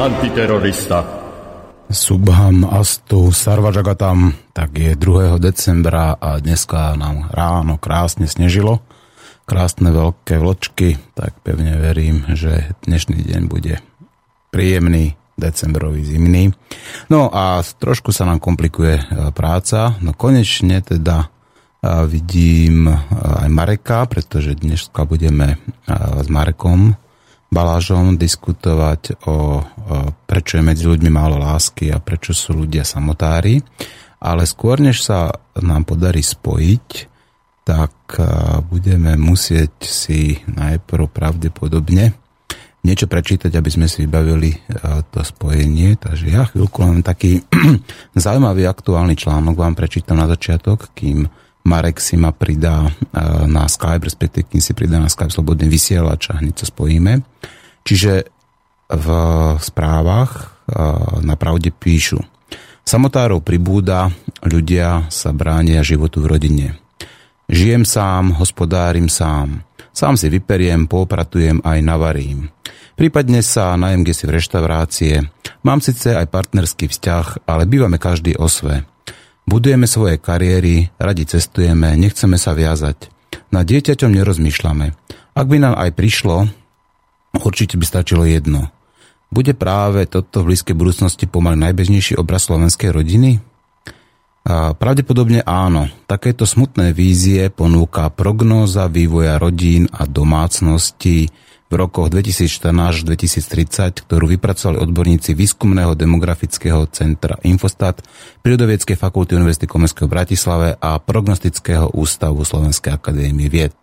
antiterorista. Subham Astu Sarvajagatam, tak je 2. decembra a dneska nám ráno krásne snežilo. Krásne veľké vločky, tak pevne verím, že dnešný deň bude príjemný, decembrový, zimný. No a trošku sa nám komplikuje e, práca, no konečne teda e, vidím e, aj Mareka, pretože dneska budeme s Marekom Balážom diskutovať o, o prečo je medzi ľuďmi málo lásky a prečo sú ľudia samotári. Ale skôr, než sa nám podarí spojiť, tak budeme musieť si najprv pravdepodobne niečo prečítať, aby sme si vybavili to spojenie. Takže ja chvíľku len taký zaujímavý aktuálny článok vám prečítam na začiatok, kým Marek si ma pridá e, na Skype, respektíve kým si pridá na Skype slobodný vysielač a hneď sa spojíme. Čiže v správach e, na pravde píšu Samotárov pribúda, ľudia sa bránia životu v rodine. Žijem sám, hospodárim sám. Sám si vyperiem, popratujem aj navarím. Prípadne sa najem kde si v reštaurácie. Mám síce aj partnerský vzťah, ale bývame každý o sve. Budujeme svoje kariéry, radi cestujeme, nechceme sa viazať. Na dieťaťom nerozmýšľame. Ak by nám aj prišlo, určite by stačilo jedno. Bude práve toto v blízkej budúcnosti pomaly najbežnejší obraz slovenskej rodiny? A pravdepodobne áno. Takéto smutné vízie ponúka prognóza vývoja rodín a domácností v rokoch 2014-2030, ktorú vypracovali odborníci Výskumného demografického centra Infostat, Prírodoviedskej fakulty Univerzity Komenského v Bratislave a Prognostického ústavu Slovenskej akadémie vied.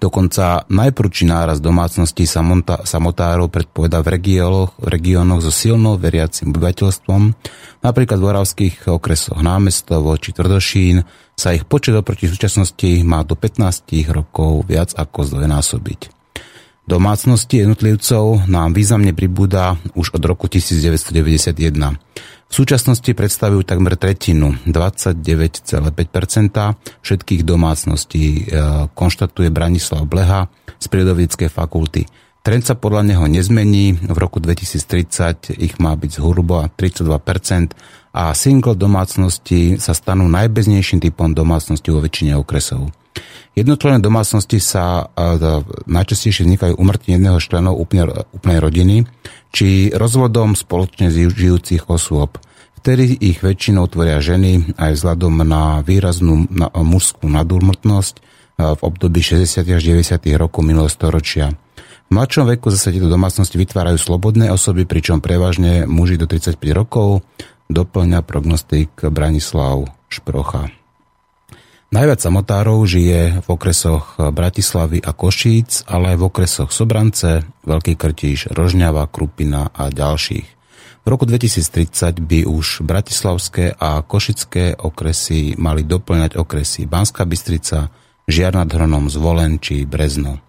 Dokonca najprúči náraz domácností samotárov predpoveda v regiónoch, regiónoch so silnou veriacim obyvateľstvom, napríklad v oravských okresoch Námestovo či Tvrdošín, sa ich počet oproti súčasnosti má do 15 rokov viac ako zdvojnásobiť. Domácnosti jednotlivcov nám významne pribúda už od roku 1991. V súčasnosti predstavujú takmer tretinu, 29,5% všetkých domácností, e, konštatuje Branislav Bleha z Prírodovedeckej fakulty. Trend sa podľa neho nezmení, v roku 2030 ich má byť zhruba 32% a single domácnosti sa stanú najbeznejším typom domácnosti vo väčšine okresov. Jednotlené domácnosti sa najčastejšie vznikajú umrtí jedného členov úplnej, úplnej rodiny či rozvodom spoločne žijúcich osôb. Vtedy ich väčšinou tvoria ženy aj vzhľadom na výraznú mužskú nadúmrtnosť v období 60. až 90. rokov minulého storočia. V mladšom veku zase tieto domácnosti vytvárajú slobodné osoby, pričom prevažne muži do 35 rokov, doplňa prognostik Branislav Šprocha. Najviac samotárov žije v okresoch Bratislavy a Košíc, ale aj v okresoch Sobrance, Veľký Krtíš, Rožňava, Krupina a ďalších. V roku 2030 by už bratislavské a košické okresy mali doplňať okresy Banská Bystrica, Žiar nad Hronom, Zvolen či Brezno.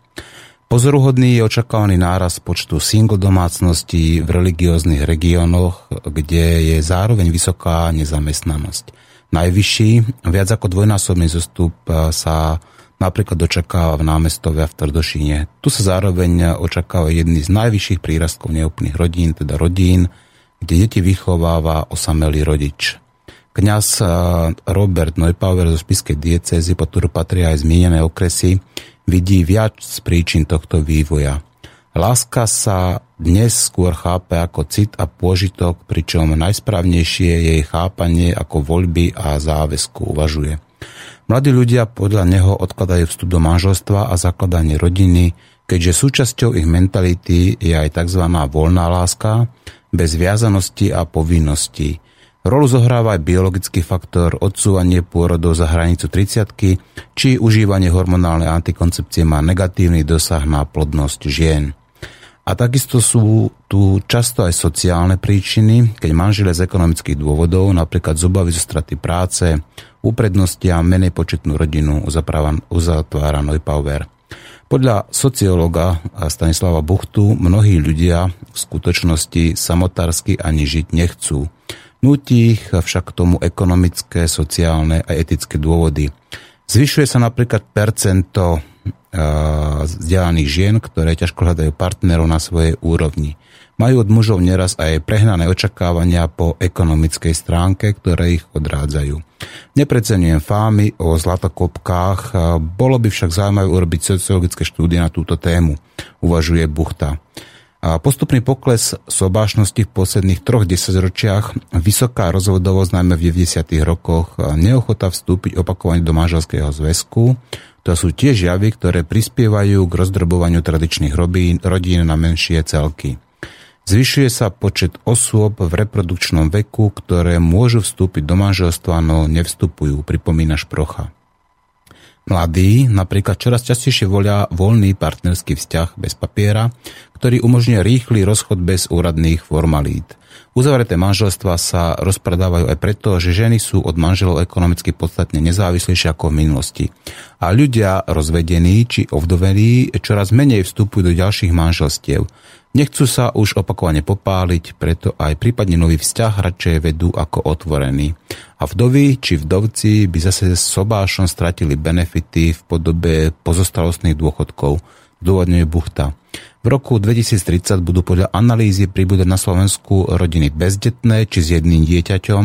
Pozoruhodný je očakávaný náraz počtu single domácností v religióznych regiónoch, kde je zároveň vysoká nezamestnanosť najvyšší. Viac ako dvojnásobný zostup e, sa napríklad očakáva v námestove a v Tvrdošíne. Tu sa zároveň očakáva jedný z najvyšších prírastkov neúplných rodín, teda rodín, kde deti vychováva osamelý rodič. Kňaz e, Robert Neupauer zo spiskej diecézy, pod ktorú patria aj zmienené okresy, vidí viac z príčin tohto vývoja. Láska sa dnes skôr chápe ako cit a pôžitok, pričom najsprávnejšie je jej chápanie ako voľby a záväzku uvažuje. Mladí ľudia podľa neho odkladajú vstup do manželstva a zakladanie rodiny, keďže súčasťou ich mentality je aj tzv. voľná láska, bez viazanosti a povinností. Rolu zohráva aj biologický faktor, odsúvanie pôrodov za hranicu 30 či užívanie hormonálnej antikoncepcie má negatívny dosah na plodnosť žien. A takisto sú tu často aj sociálne príčiny, keď manžele z ekonomických dôvodov, napríklad z obavy zo straty práce, uprednostia menej početnú rodinu uzatvára Neupauer. Podľa sociológa Stanislava Buchtu mnohí ľudia v skutočnosti samotársky ani žiť nechcú. Nutí ich však k tomu ekonomické, sociálne a etické dôvody. Zvyšuje sa napríklad percento vzdelaných žien, ktoré ťažko hľadajú partnerov na svojej úrovni. Majú od mužov neraz aj prehnané očakávania po ekonomickej stránke, ktoré ich odrádzajú. Nepreceňujem fámy o zlatokopkách, bolo by však zaujímavé urobiť sociologické štúdie na túto tému, uvažuje Buchta. A postupný pokles sobášnosti v posledných troch desaťročiach, vysoká rozvodovosť najmä v 90. rokoch, neochota vstúpiť opakovane do manželského zväzku, to sú tiež javy, ktoré prispievajú k rozdrobovaniu tradičných robín, rodín na menšie celky. Zvyšuje sa počet osôb v reprodukčnom veku, ktoré môžu vstúpiť do manželstva, no nevstupujú, pripomína Šprocha. Mladí napríklad čoraz častejšie volia voľný partnerský vzťah bez papiera, ktorý umožňuje rýchly rozchod bez úradných formalít. Uzavreté manželstva sa rozpredávajú aj preto, že ženy sú od manželov ekonomicky podstatne nezávislejšie ako v minulosti. A ľudia rozvedení či ovdovení čoraz menej vstupujú do ďalších manželstiev. Nechcú sa už opakovane popáliť, preto aj prípadne nový vzťah radšej vedú ako otvorený. A vdovy či vdovci by zase s sobášom stratili benefity v podobe pozostalostných dôchodkov, dôvodňuje Buchta. V roku 2030 budú podľa analýzy pribúdať na Slovensku rodiny bezdetné či s jedným dieťaťom.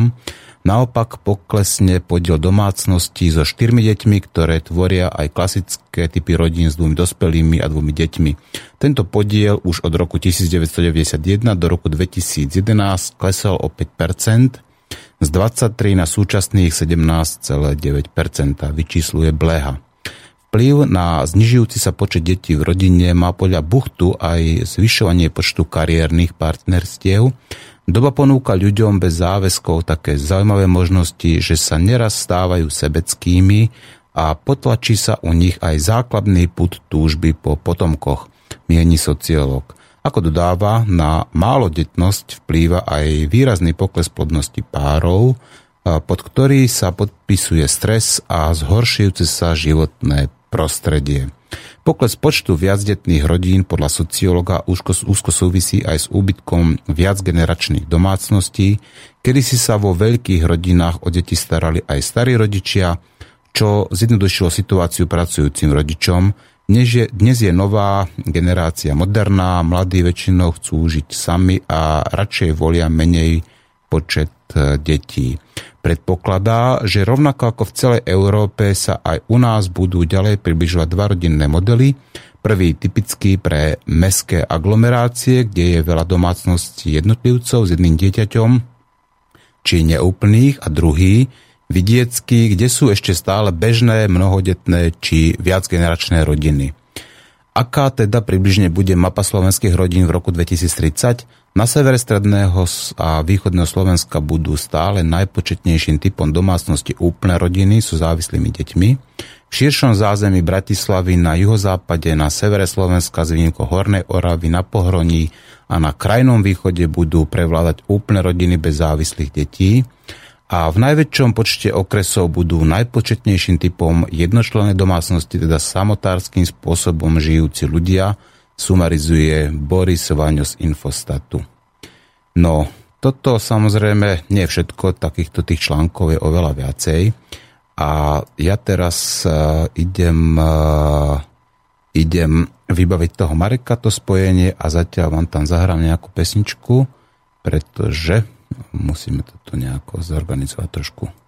Naopak poklesne podiel domácností so štyrmi deťmi, ktoré tvoria aj klasické typy rodín s dvomi dospelými a dvomi deťmi. Tento podiel už od roku 1991 do roku 2011 klesol o 5%, z 23 na súčasných 17,9%, vyčísluje Bleha. Vplyv na znižujúci sa počet detí v rodine má podľa Buchtu aj zvyšovanie počtu kariérnych partnerstiev. Doba ponúka ľuďom bez záväzkov také zaujímavé možnosti, že sa neraz stávajú sebeckými a potlačí sa u nich aj základný put túžby po potomkoch, mieni sociológ. Ako dodáva, na málodetnosť vplýva aj výrazný pokles plodnosti párov, pod ktorý sa podpisuje stres a zhoršujúce sa životné prostredie. Pokles počtu viacdetných rodín podľa sociológa úzko, súvisí aj s úbytkom viacgeneračných domácností, kedy si sa vo veľkých rodinách o deti starali aj starí rodičia, čo zjednodušilo situáciu pracujúcim rodičom, dnes je, dnes je nová generácia moderná, mladí väčšinou chcú žiť sami a radšej volia menej počet e, detí predpokladá, že rovnako ako v celej Európe sa aj u nás budú ďalej približovať dva rodinné modely. Prvý typický pre mestské aglomerácie, kde je veľa domácností jednotlivcov s jedným dieťaťom, či neúplných, a druhý vidiecký, kde sú ešte stále bežné, mnohodetné či viacgeneračné rodiny. Aká teda približne bude mapa slovenských rodín v roku 2030? Na severe stredného a východného Slovenska budú stále najpočetnejším typom domácnosti úplné rodiny sú závislými deťmi. V širšom zázemí Bratislavy na juhozápade, na severe Slovenska z výnimkou Hornej Oravy, na Pohroní a na krajnom východe budú prevládať úplné rodiny bez závislých detí a v najväčšom počte okresov budú najpočetnejším typom jednočlenné domácnosti, teda samotárským spôsobom žijúci ľudia, sumarizuje Boris Vaňo z Infostatu. No, toto samozrejme nie všetko, takýchto tých článkov je oveľa viacej. A ja teraz uh, idem, uh, idem vybaviť toho Mareka to spojenie a zatiaľ vám tam zahrám nejakú pesničku, pretože musíme toto nejako zorganizovať trošku.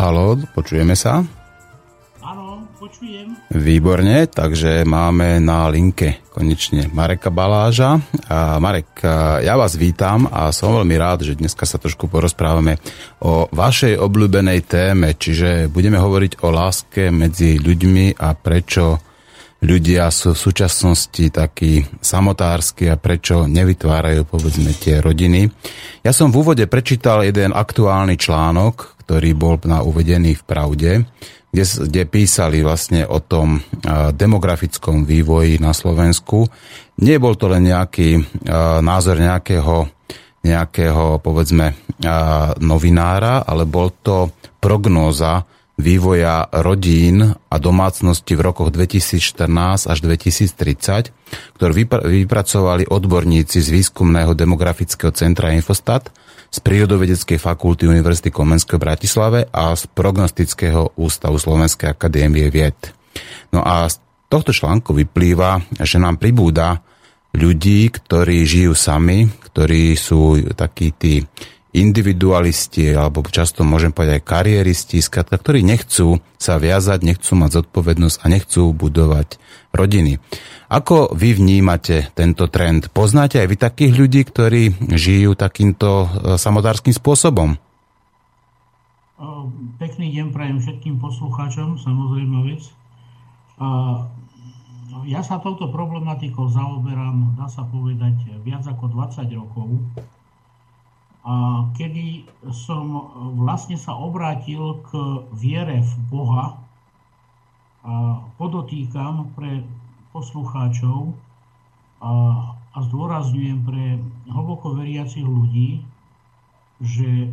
Halo, počujeme sa? Áno, počujem. Výborne, takže máme na linke konečne Mareka Baláža. A Marek, ja vás vítam a som veľmi rád, že dneska sa trošku porozprávame o vašej obľúbenej téme, čiže budeme hovoriť o láske medzi ľuďmi a prečo ľudia sú v súčasnosti takí samotársky a prečo nevytvárajú povedzme tie rodiny. Ja som v úvode prečítal jeden aktuálny článok, ktorý bol na uvedený v Pravde, kde, kde písali vlastne o tom demografickom vývoji na Slovensku. Nebol to len nejaký názor nejakého, nejakého povedzme novinára, ale bol to prognóza vývoja rodín a domácnosti v rokoch 2014 až 2030, ktorú vypracovali odborníci z výskumného demografického centra Infostat, z Prírodovedeckej fakulty Univerzity Komenského v Bratislave a z Prognostického ústavu Slovenskej akadémie vied. No a z tohto článku vyplýva, že nám pribúda ľudí, ktorí žijú sami, ktorí sú takí tí individualisti, alebo často môžem povedať aj kariéristi, skratka, ktorí nechcú sa viazať, nechcú mať zodpovednosť a nechcú budovať rodiny. Ako vy vnímate tento trend? Poznáte aj vy takých ľudí, ktorí žijú takýmto e, samotárským spôsobom? Pekný deň prajem všetkým poslucháčom, samozrejme vec. Ja sa touto problematikou zaoberám, dá sa povedať, viac ako 20 rokov kedy som vlastne sa obrátil k viere v Boha a podotýkam pre poslucháčov a, zdôrazňujem pre hlboko veriacich ľudí, že e,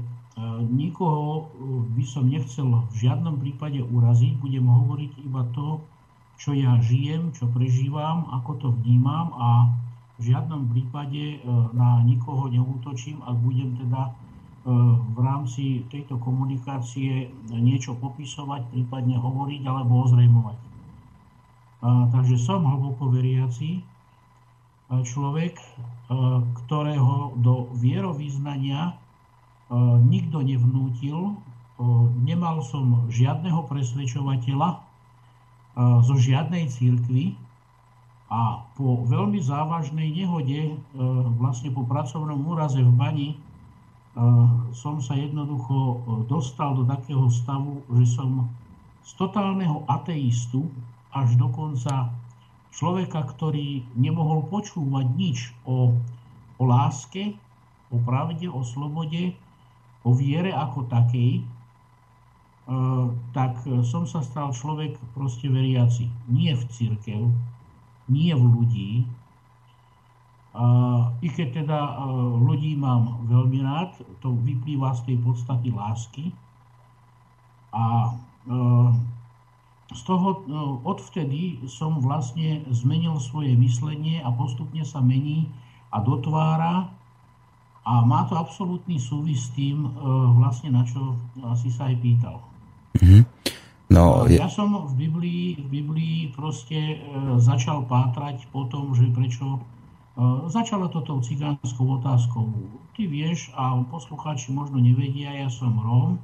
nikoho by som nechcel v žiadnom prípade uraziť, budem hovoriť iba to, čo ja žijem, čo prežívam, ako to vnímam a v žiadnom prípade e, na nikoho neútočím, ak budem teda e, v rámci tejto komunikácie niečo popisovať, prípadne hovoriť alebo ozrejmovať. Takže som hlboko veriaci e, človek, ktorého do vierovýznania nikto nevnútil, nemal som žiadneho presvedčovateľa zo žiadnej církvy, a po veľmi závažnej nehode, e, vlastne po pracovnom úraze v bani, e, som sa jednoducho e, dostal do takého stavu, že som z totálneho ateistu až dokonca človeka, ktorý nemohol počúvať nič o, o láske, o pravde, o slobode, o viere ako takej, tak som sa stal človek proste veriaci. Nie v církev, nie v ľudí. I keď teda ľudí mám veľmi rád, to vyplýva z tej podstaty lásky. A z toho odvtedy som vlastne zmenil svoje myslenie a postupne sa mení a dotvára a má to absolútny súvis s tým vlastne na čo si sa aj pýtal. Mm-hmm. No, ja som v Biblii, v Biblii proste e, začal pátrať po tom, že prečo e, začalo to tou cigánskou otázkou. Ty vieš, a poslucháči možno nevedia, ja som Róm, e,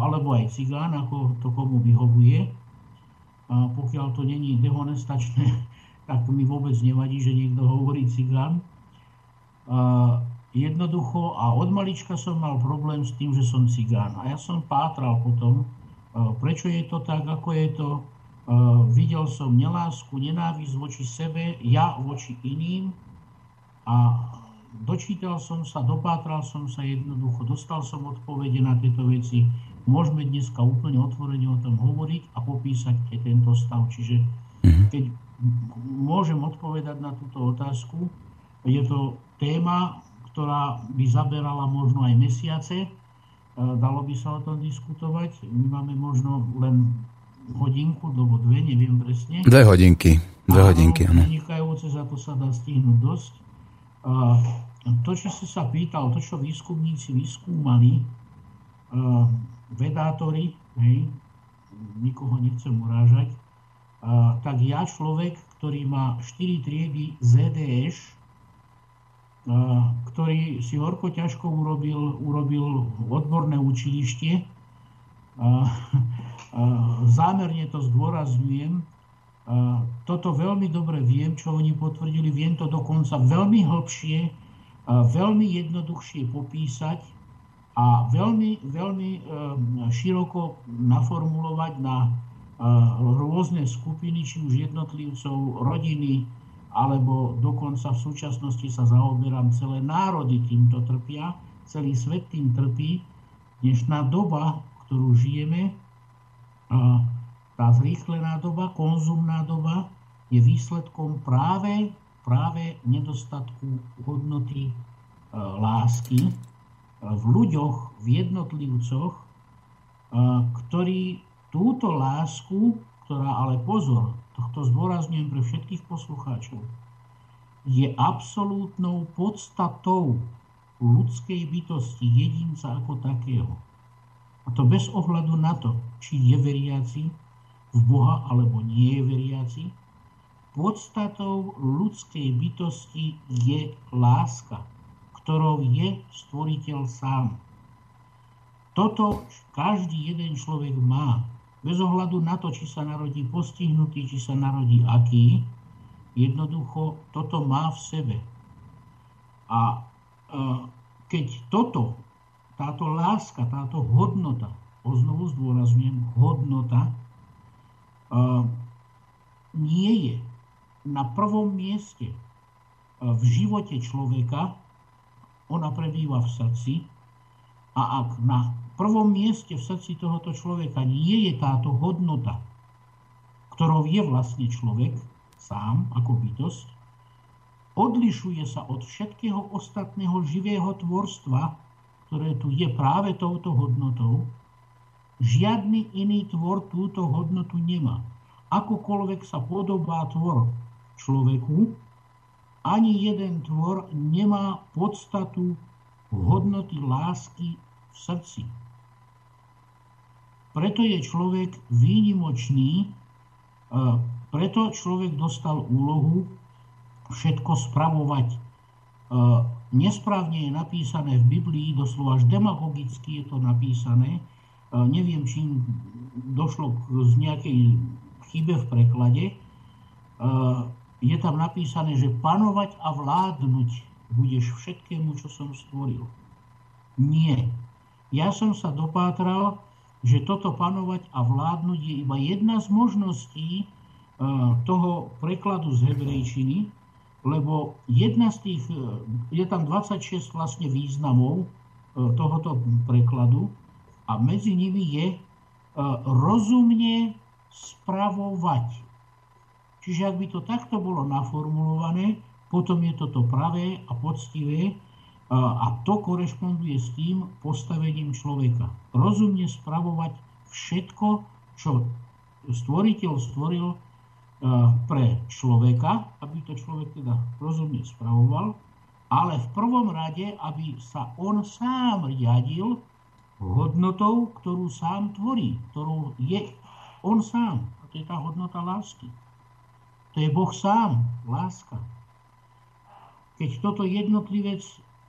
alebo aj cigán, ako to komu vyhovuje. A pokiaľ to není dehonestačné, tak mi vôbec nevadí, že niekto hovorí cigán. A jednoducho, a od malička som mal problém s tým, že som cigán. A ja som pátral potom, Prečo je to tak, ako je to? Videl som nelásku, nenávisť voči sebe, ja voči iným a dočítal som sa, dopátral som sa jednoducho, dostal som odpovede na tieto veci. Môžeme dneska úplne otvorene o tom hovoriť a popísať aj tento stav. Čiže mhm. keď môžem odpovedať na túto otázku, je to téma, ktorá by zaberala možno aj mesiace, dalo by sa o tom diskutovať. My máme možno len hodinku, alebo dve, neviem presne. Dve hodinky. Dve hodinky, áno. Vynikajúce, za to sa dá stihnúť dosť. A to, čo si sa pýtal, to, čo výskumníci vyskúmali, vedátori, hej, nikoho nechcem urážať, tak ja človek, ktorý má 4 triedy ZDŠ, ktorý si horko ťažko urobil, urobil odborné učilište, zámerne to zdôrazňujem, toto veľmi dobre viem, čo oni potvrdili, viem to dokonca veľmi hlbšie, veľmi jednoduchšie popísať a veľmi, veľmi široko naformulovať na rôzne skupiny, či už jednotlivcov, rodiny, alebo dokonca v súčasnosti sa zaoberám, celé národy týmto trpia, celý svet tým trpí. Dnešná doba, ktorú žijeme, tá zrýchlená doba, konzumná doba, je výsledkom práve, práve nedostatku hodnoty e, lásky, v ľuďoch, v jednotlivcoch, ktorí túto lásku, ktorá ale pozor, tohto zdôrazňujem pre všetkých poslucháčov, je absolútnou podstatou ľudskej bytosti, jedinca ako takého. A to bez ohľadu na to, či je veriaci v Boha alebo nie je veriaci, podstatou ľudskej bytosti je láska ktorou je stvoriteľ sám. Toto každý jeden človek má. Bez ohľadu na to, či sa narodí postihnutý, či sa narodí aký, jednoducho toto má v sebe. A e, keď toto, táto láska, táto hodnota, znovu zdôrazňujem, hodnota, e, nie je na prvom mieste e, v živote človeka, ona prebýva v srdci a ak na prvom mieste v srdci tohoto človeka nie je táto hodnota, ktorou je vlastne človek sám ako bytosť, odlišuje sa od všetkého ostatného živého tvorstva, ktoré tu je práve touto hodnotou, žiadny iný tvor túto hodnotu nemá. Akokoľvek sa podobá tvor človeku, ani jeden tvor nemá podstatu hodnoty lásky v srdci. Preto je človek výnimočný, preto človek dostal úlohu všetko spravovať. Nesprávne je napísané v Biblii, doslova až demagogicky je to napísané. Neviem, či došlo z nejakej chybe v preklade je tam napísané, že panovať a vládnuť budeš všetkému, čo som stvoril. Nie. Ja som sa dopátral, že toto panovať a vládnuť je iba jedna z možností e, toho prekladu z hebrejčiny, lebo jedna z tých, e, je tam 26 vlastne významov e, tohoto prekladu a medzi nimi je rozumne spravovať. Čiže ak by to takto bolo naformulované, potom je toto pravé a poctivé a to korešponduje s tým postavením človeka. Rozumne spravovať všetko, čo stvoriteľ stvoril pre človeka, aby to človek teda rozumne spravoval, ale v prvom rade, aby sa on sám riadil hodnotou, ktorú sám tvorí, ktorú je on sám. A to je tá hodnota lásky. To je Boh sám, láska. Keď toto jednotlivec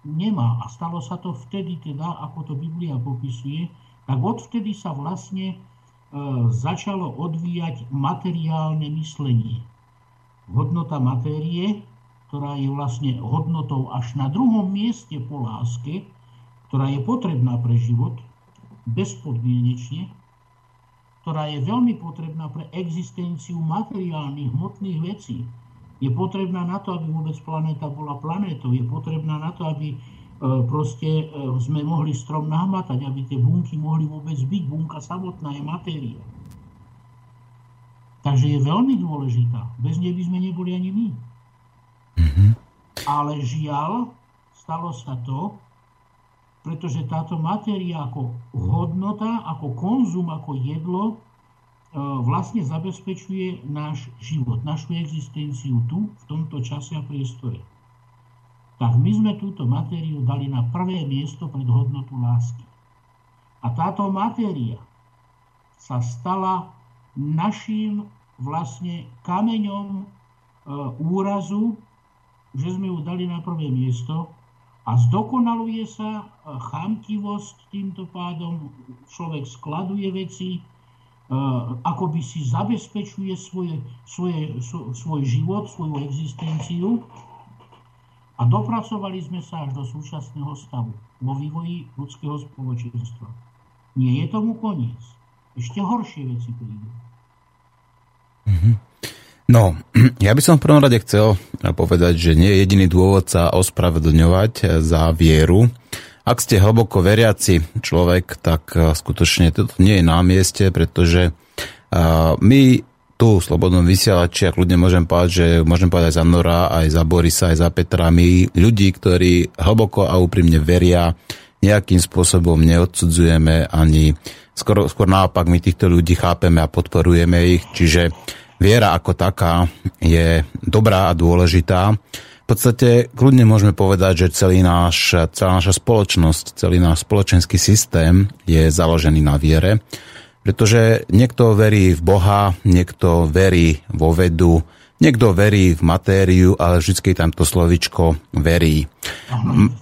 nemá, a stalo sa to vtedy teda, ako to Biblia popisuje, tak odvtedy sa vlastne e, začalo odvíjať materiálne myslenie. Hodnota matérie, ktorá je vlastne hodnotou až na druhom mieste po láske, ktorá je potrebná pre život, bezpodmienečne, ktorá je veľmi potrebná pre existenciu materiálnych, hmotných vecí. Je potrebná na to, aby vôbec planéta bola planétou. Je potrebná na to, aby e, proste e, sme mohli strom nahmatať, aby tie bunky mohli vôbec byť. Bunka samotná je matéria. Takže je veľmi dôležitá. Bez nej by sme neboli ani my. Mm-hmm. Ale žiaľ, stalo sa to, pretože táto matéria ako hodnota, ako konzum, ako jedlo vlastne zabezpečuje náš život, našu existenciu tu, v tomto čase a priestore. Tak my sme túto matériu dali na prvé miesto pred hodnotu lásky. A táto matéria sa stala našim vlastne kameňom e, úrazu, že sme ju dali na prvé miesto A zdokonaluje sa chamtivosť týmto pádom, človek skladuje veci, ako by si zabezpečuje svoje, svoje, svoj život, svoju existenciu a dopracovali sme sa až do súčasného stavu vo vývoji ľudského spoločenstva. Nie je tomu koniec. Ešte horšie veci prídu. Mm-hmm. No, ja by som v prvom rade chcel povedať, že nie je jediný dôvod sa ospravedlňovať za vieru, ak ste hlboko veriaci človek, tak eh, skutočne to nie je na mieste, pretože eh, my tu v Slobodnom vysielači, ak ľudia môžem povedať, že môžem povedať za Nora, aj za Borisa, aj za Petra, my ľudí, ktorí hlboko a úprimne veria, nejakým spôsobom neodsudzujeme ani skôr, skôr naopak my týchto ľudí chápeme a podporujeme ich, čiže viera ako taká je dobrá a dôležitá v podstate kľudne môžeme povedať, že celý náš, celá naša spoločnosť, celý náš spoločenský systém je založený na viere, pretože niekto verí v Boha, niekto verí vo vedu, niekto verí v matériu, ale vždy tam to slovičko verí.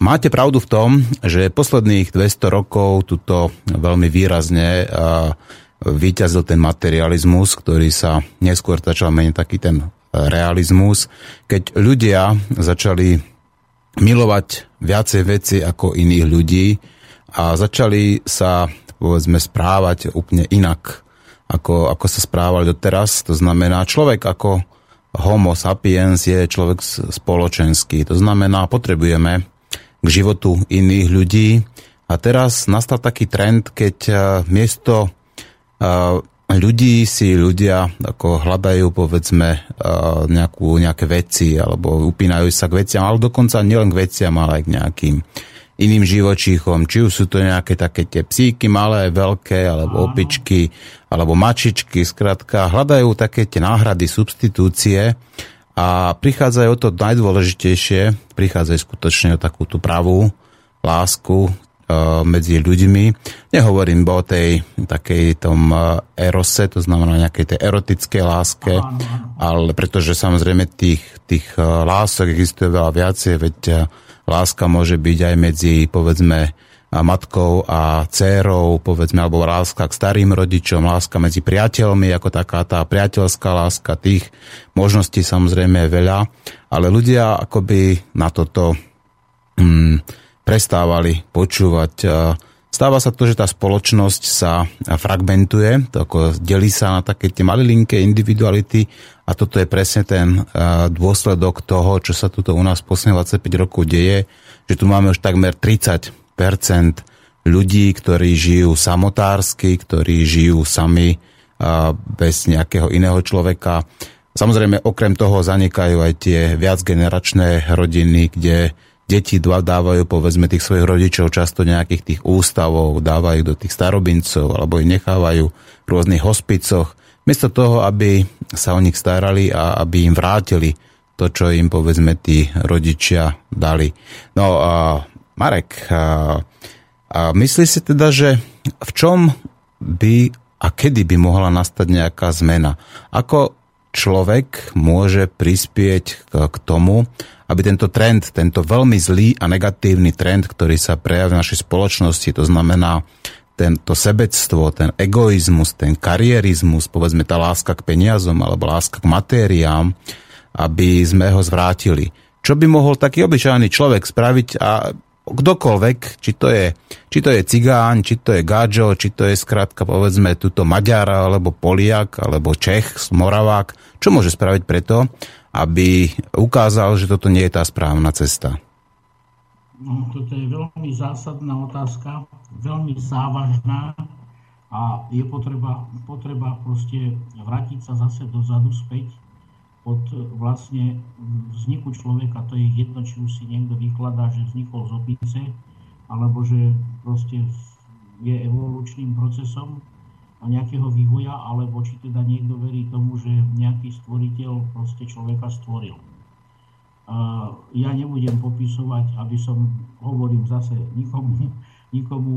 Máte pravdu v tom, že posledných 200 rokov tuto veľmi výrazne vyťazil ten materializmus, ktorý sa neskôr začal meniť taký ten realizmus, keď ľudia začali milovať viacej veci ako iných ľudí a začali sa, povedzme, správať úplne inak, ako, ako sa správali doteraz. To znamená, človek ako homo sapiens je človek spoločenský. To znamená, potrebujeme k životu iných ľudí. A teraz nastal taký trend, keď eh, miesto eh, ľudí si ľudia ako hľadajú povedzme nejakú, nejaké veci alebo upínajú sa k veciam, ale dokonca nielen k veciam, ale aj k nejakým iným živočíchom, či už sú to nejaké také tie psíky malé, veľké, alebo opičky, alebo mačičky, skrátka, hľadajú také tie náhrady, substitúcie a prichádzajú o to najdôležitejšie, prichádzajú skutočne o takú tú pravú lásku, medzi ľuďmi. Nehovorím o tej takej tom eh, erose, to znamená nejakej tej erotickej láske, ale pretože samozrejme tých, tých eh, lások existuje veľa viacej, veď láska môže byť aj medzi, povedzme, matkou a dcérou, povedzme, alebo láska k starým rodičom, láska medzi priateľmi, ako taká tá priateľská láska, tých možností samozrejme je veľa, ale ľudia akoby na toto mm, prestávali počúvať. Stáva sa to, že tá spoločnosť sa fragmentuje, to ako delí sa na také tie malilinké individuality a toto je presne ten dôsledok toho, čo sa tuto u nás v 25 rokov deje, že tu máme už takmer 30% ľudí, ktorí žijú samotársky, ktorí žijú sami bez nejakého iného človeka. Samozrejme, okrem toho zanikajú aj tie viacgeneračné rodiny, kde deti dávajú povedzme tých svojich rodičov často nejakých tých ústavov, dávajú do tých starobincov alebo ich nechávajú v rôznych hospicoch, miesto toho, aby sa o nich starali a aby im vrátili to, čo im povedzme tí rodičia dali. No a Marek, a, a myslí si teda, že v čom by a kedy by mohla nastať nejaká zmena? Ako človek môže prispieť k, tomu, aby tento trend, tento veľmi zlý a negatívny trend, ktorý sa prejaví v našej spoločnosti, to znamená tento sebectvo, ten egoizmus, ten karierizmus, povedzme tá láska k peniazom alebo láska k matériám, aby sme ho zvrátili. Čo by mohol taký obyčajný človek spraviť a kdokoľvek, či to je, či to je cigáň, či to je gáčo, či to je skrátka povedzme túto Maďar, alebo Poliak, alebo Čech, Moravák, čo môže spraviť preto, aby ukázal, že toto nie je tá správna cesta? No, toto je veľmi zásadná otázka, veľmi závažná a je potreba, potreba proste vrátiť sa zase dozadu späť od vlastne vzniku človeka. To je jedno, či už si niekto vykladá, že vznikol z opice, alebo že proste je evolučným procesom a nejakého vývoja, alebo či teda niekto verí tomu, že nejaký stvoriteľ proste človeka stvoril. Ja nebudem popisovať, aby som, hovorím zase, nikomu, nikomu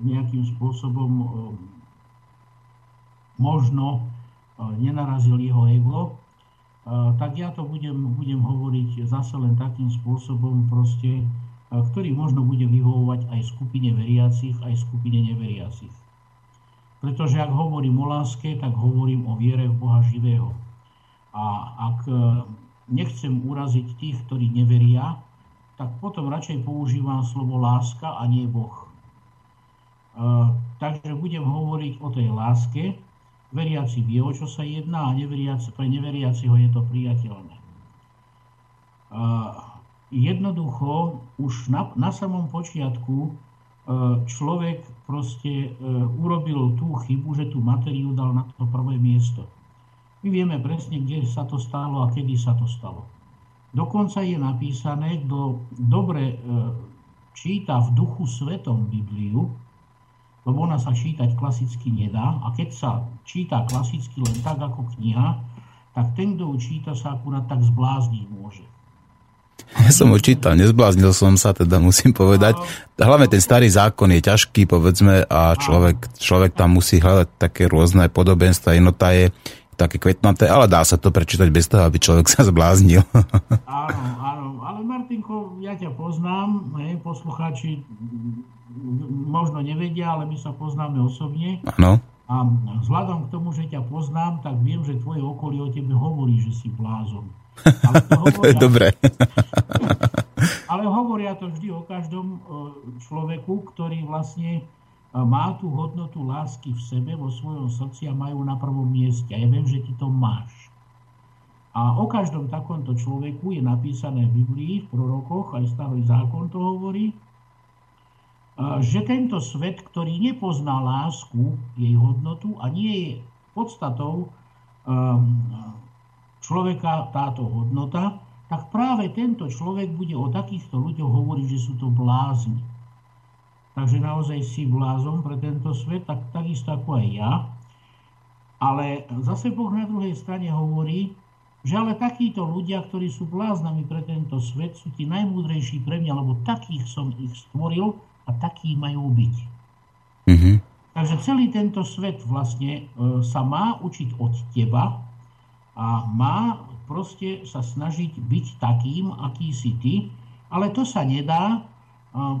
nejakým spôsobom možno nenarazil jeho ego, tak ja to budem, budem hovoriť zase len takým spôsobom proste, ktorý možno bude vyhovovať aj skupine veriacich, aj skupine neveriacich. Pretože ak hovorím o láske, tak hovorím o viere v Boha živého. A ak e, nechcem uraziť tých, ktorí neveria, tak potom radšej používam slovo láska a nie Boh. E, takže budem hovoriť o tej láske. Veriaci vie, o čo sa jedná a neveriaci, pre neveriaciho je to priateľné. E, jednoducho už na, na samom počiatku človek proste e, urobil tú chybu, že tú materiu dal na to prvé miesto. My vieme presne, kde sa to stalo a kedy sa to stalo. Dokonca je napísané, kto dobre e, číta v duchu svetom Bibliu, lebo ona sa čítať klasicky nedá, a keď sa číta klasicky len tak ako kniha, tak ten, kto ju číta, sa akurát tak zblázniť môže. Ja som ho čítal, nezbláznil som sa, teda musím povedať. Hlavne ten starý zákon je ťažký, povedzme, a človek, človek tam musí hľadať také rôzne podobenstva, jednota je také kvetnaté, ale dá sa to prečítať bez toho, aby človek sa zbláznil. áno, áno, ale Martinko, ja ťa poznám, hej, poslucháči možno nevedia, ale my sa poznáme osobne. Áno. A vzhľadom k tomu, že ťa poznám, tak viem, že tvoje okolie o tebe hovorí, že si blázon. Ale hovoria, to je dobré. ale hovoria to vždy o každom e, človeku, ktorý vlastne e, má tú hodnotu lásky v sebe, vo svojom srdci a majú na prvom mieste. A ja viem, že ty to máš. A o každom takomto človeku je napísané v Biblii, v prorokoch, aj starý zákon to hovorí, e, že tento svet, ktorý nepozná lásku, jej hodnotu a nie je podstatou um, človeka táto hodnota, tak práve tento človek bude o takýchto ľuďoch hovoriť, že sú to blázni. Takže naozaj si blázon pre tento svet, tak takisto ako aj ja. Ale zase Boh na druhej strane hovorí, že ale takíto ľudia, ktorí sú bláznami pre tento svet, sú tí najmúdrejší pre mňa, lebo takých som ich stvoril a takí majú byť. Mm-hmm. Takže celý tento svet vlastne e, sa má učiť od teba, a má proste sa snažiť byť takým, aký si ty, ale to sa nedá,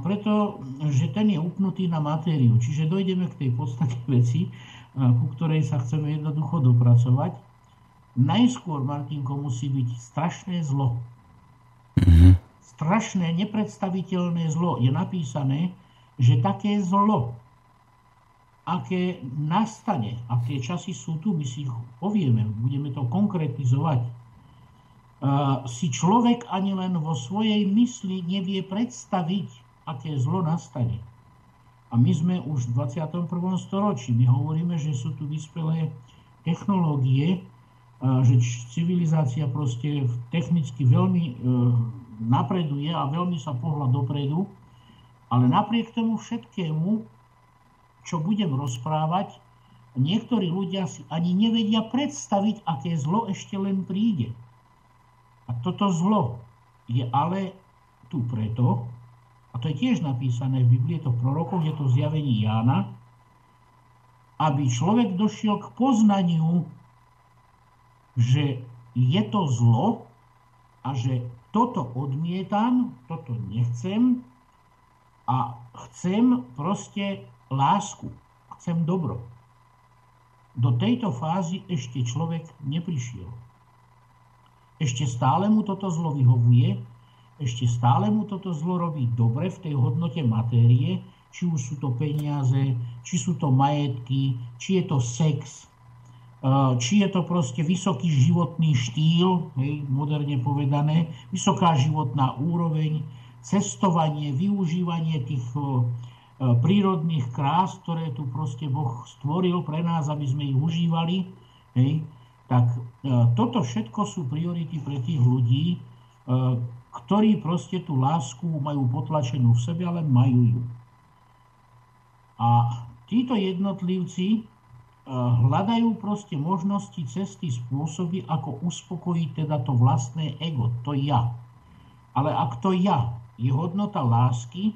pretože ten je upnutý na matériu. Čiže dojdeme k tej podstate veci, ku ktorej sa chceme jednoducho dopracovať. Najskôr, Martinko, musí byť strašné zlo. Mm-hmm. Strašné, nepredstaviteľné zlo. Je napísané, že také zlo, aké nastane, aké časy sú tu, my si ich povieme, budeme to konkretizovať. Si človek ani len vo svojej mysli nevie predstaviť, aké zlo nastane. A my sme už v 21. storočí. My hovoríme, že sú tu vyspelé technológie, že civilizácia proste technicky veľmi e, napreduje a veľmi sa pohľa dopredu, ale napriek tomu všetkému čo budem rozprávať, niektorí ľudia si ani nevedia predstaviť, aké zlo ešte len príde. A toto zlo je ale tu preto, a to je tiež napísané v Biblii, to v prorokoch, je to zjavení Jána, aby človek došiel k poznaniu, že je to zlo a že toto odmietam, toto nechcem a chcem proste lásku, chcem dobro. Do tejto fázy ešte človek neprišiel. Ešte stále mu toto zlo vyhovuje, ešte stále mu toto zlo robí dobre v tej hodnote matérie, či už sú to peniaze, či sú to majetky, či je to sex, e, či je to proste vysoký životný štýl, hej, moderne povedané, vysoká životná úroveň, cestovanie, využívanie tých E, prírodných krás, ktoré tu proste Boh stvoril pre nás, aby sme ich užívali, hej, tak e, toto všetko sú priority pre tých ľudí, e, ktorí proste tú lásku majú potlačenú v sebe, ale majú ju. A títo jednotlivci hľadajú proste možnosti, cesty, spôsoby, ako uspokojiť teda to vlastné ego, to ja. Ale ak to ja je hodnota lásky,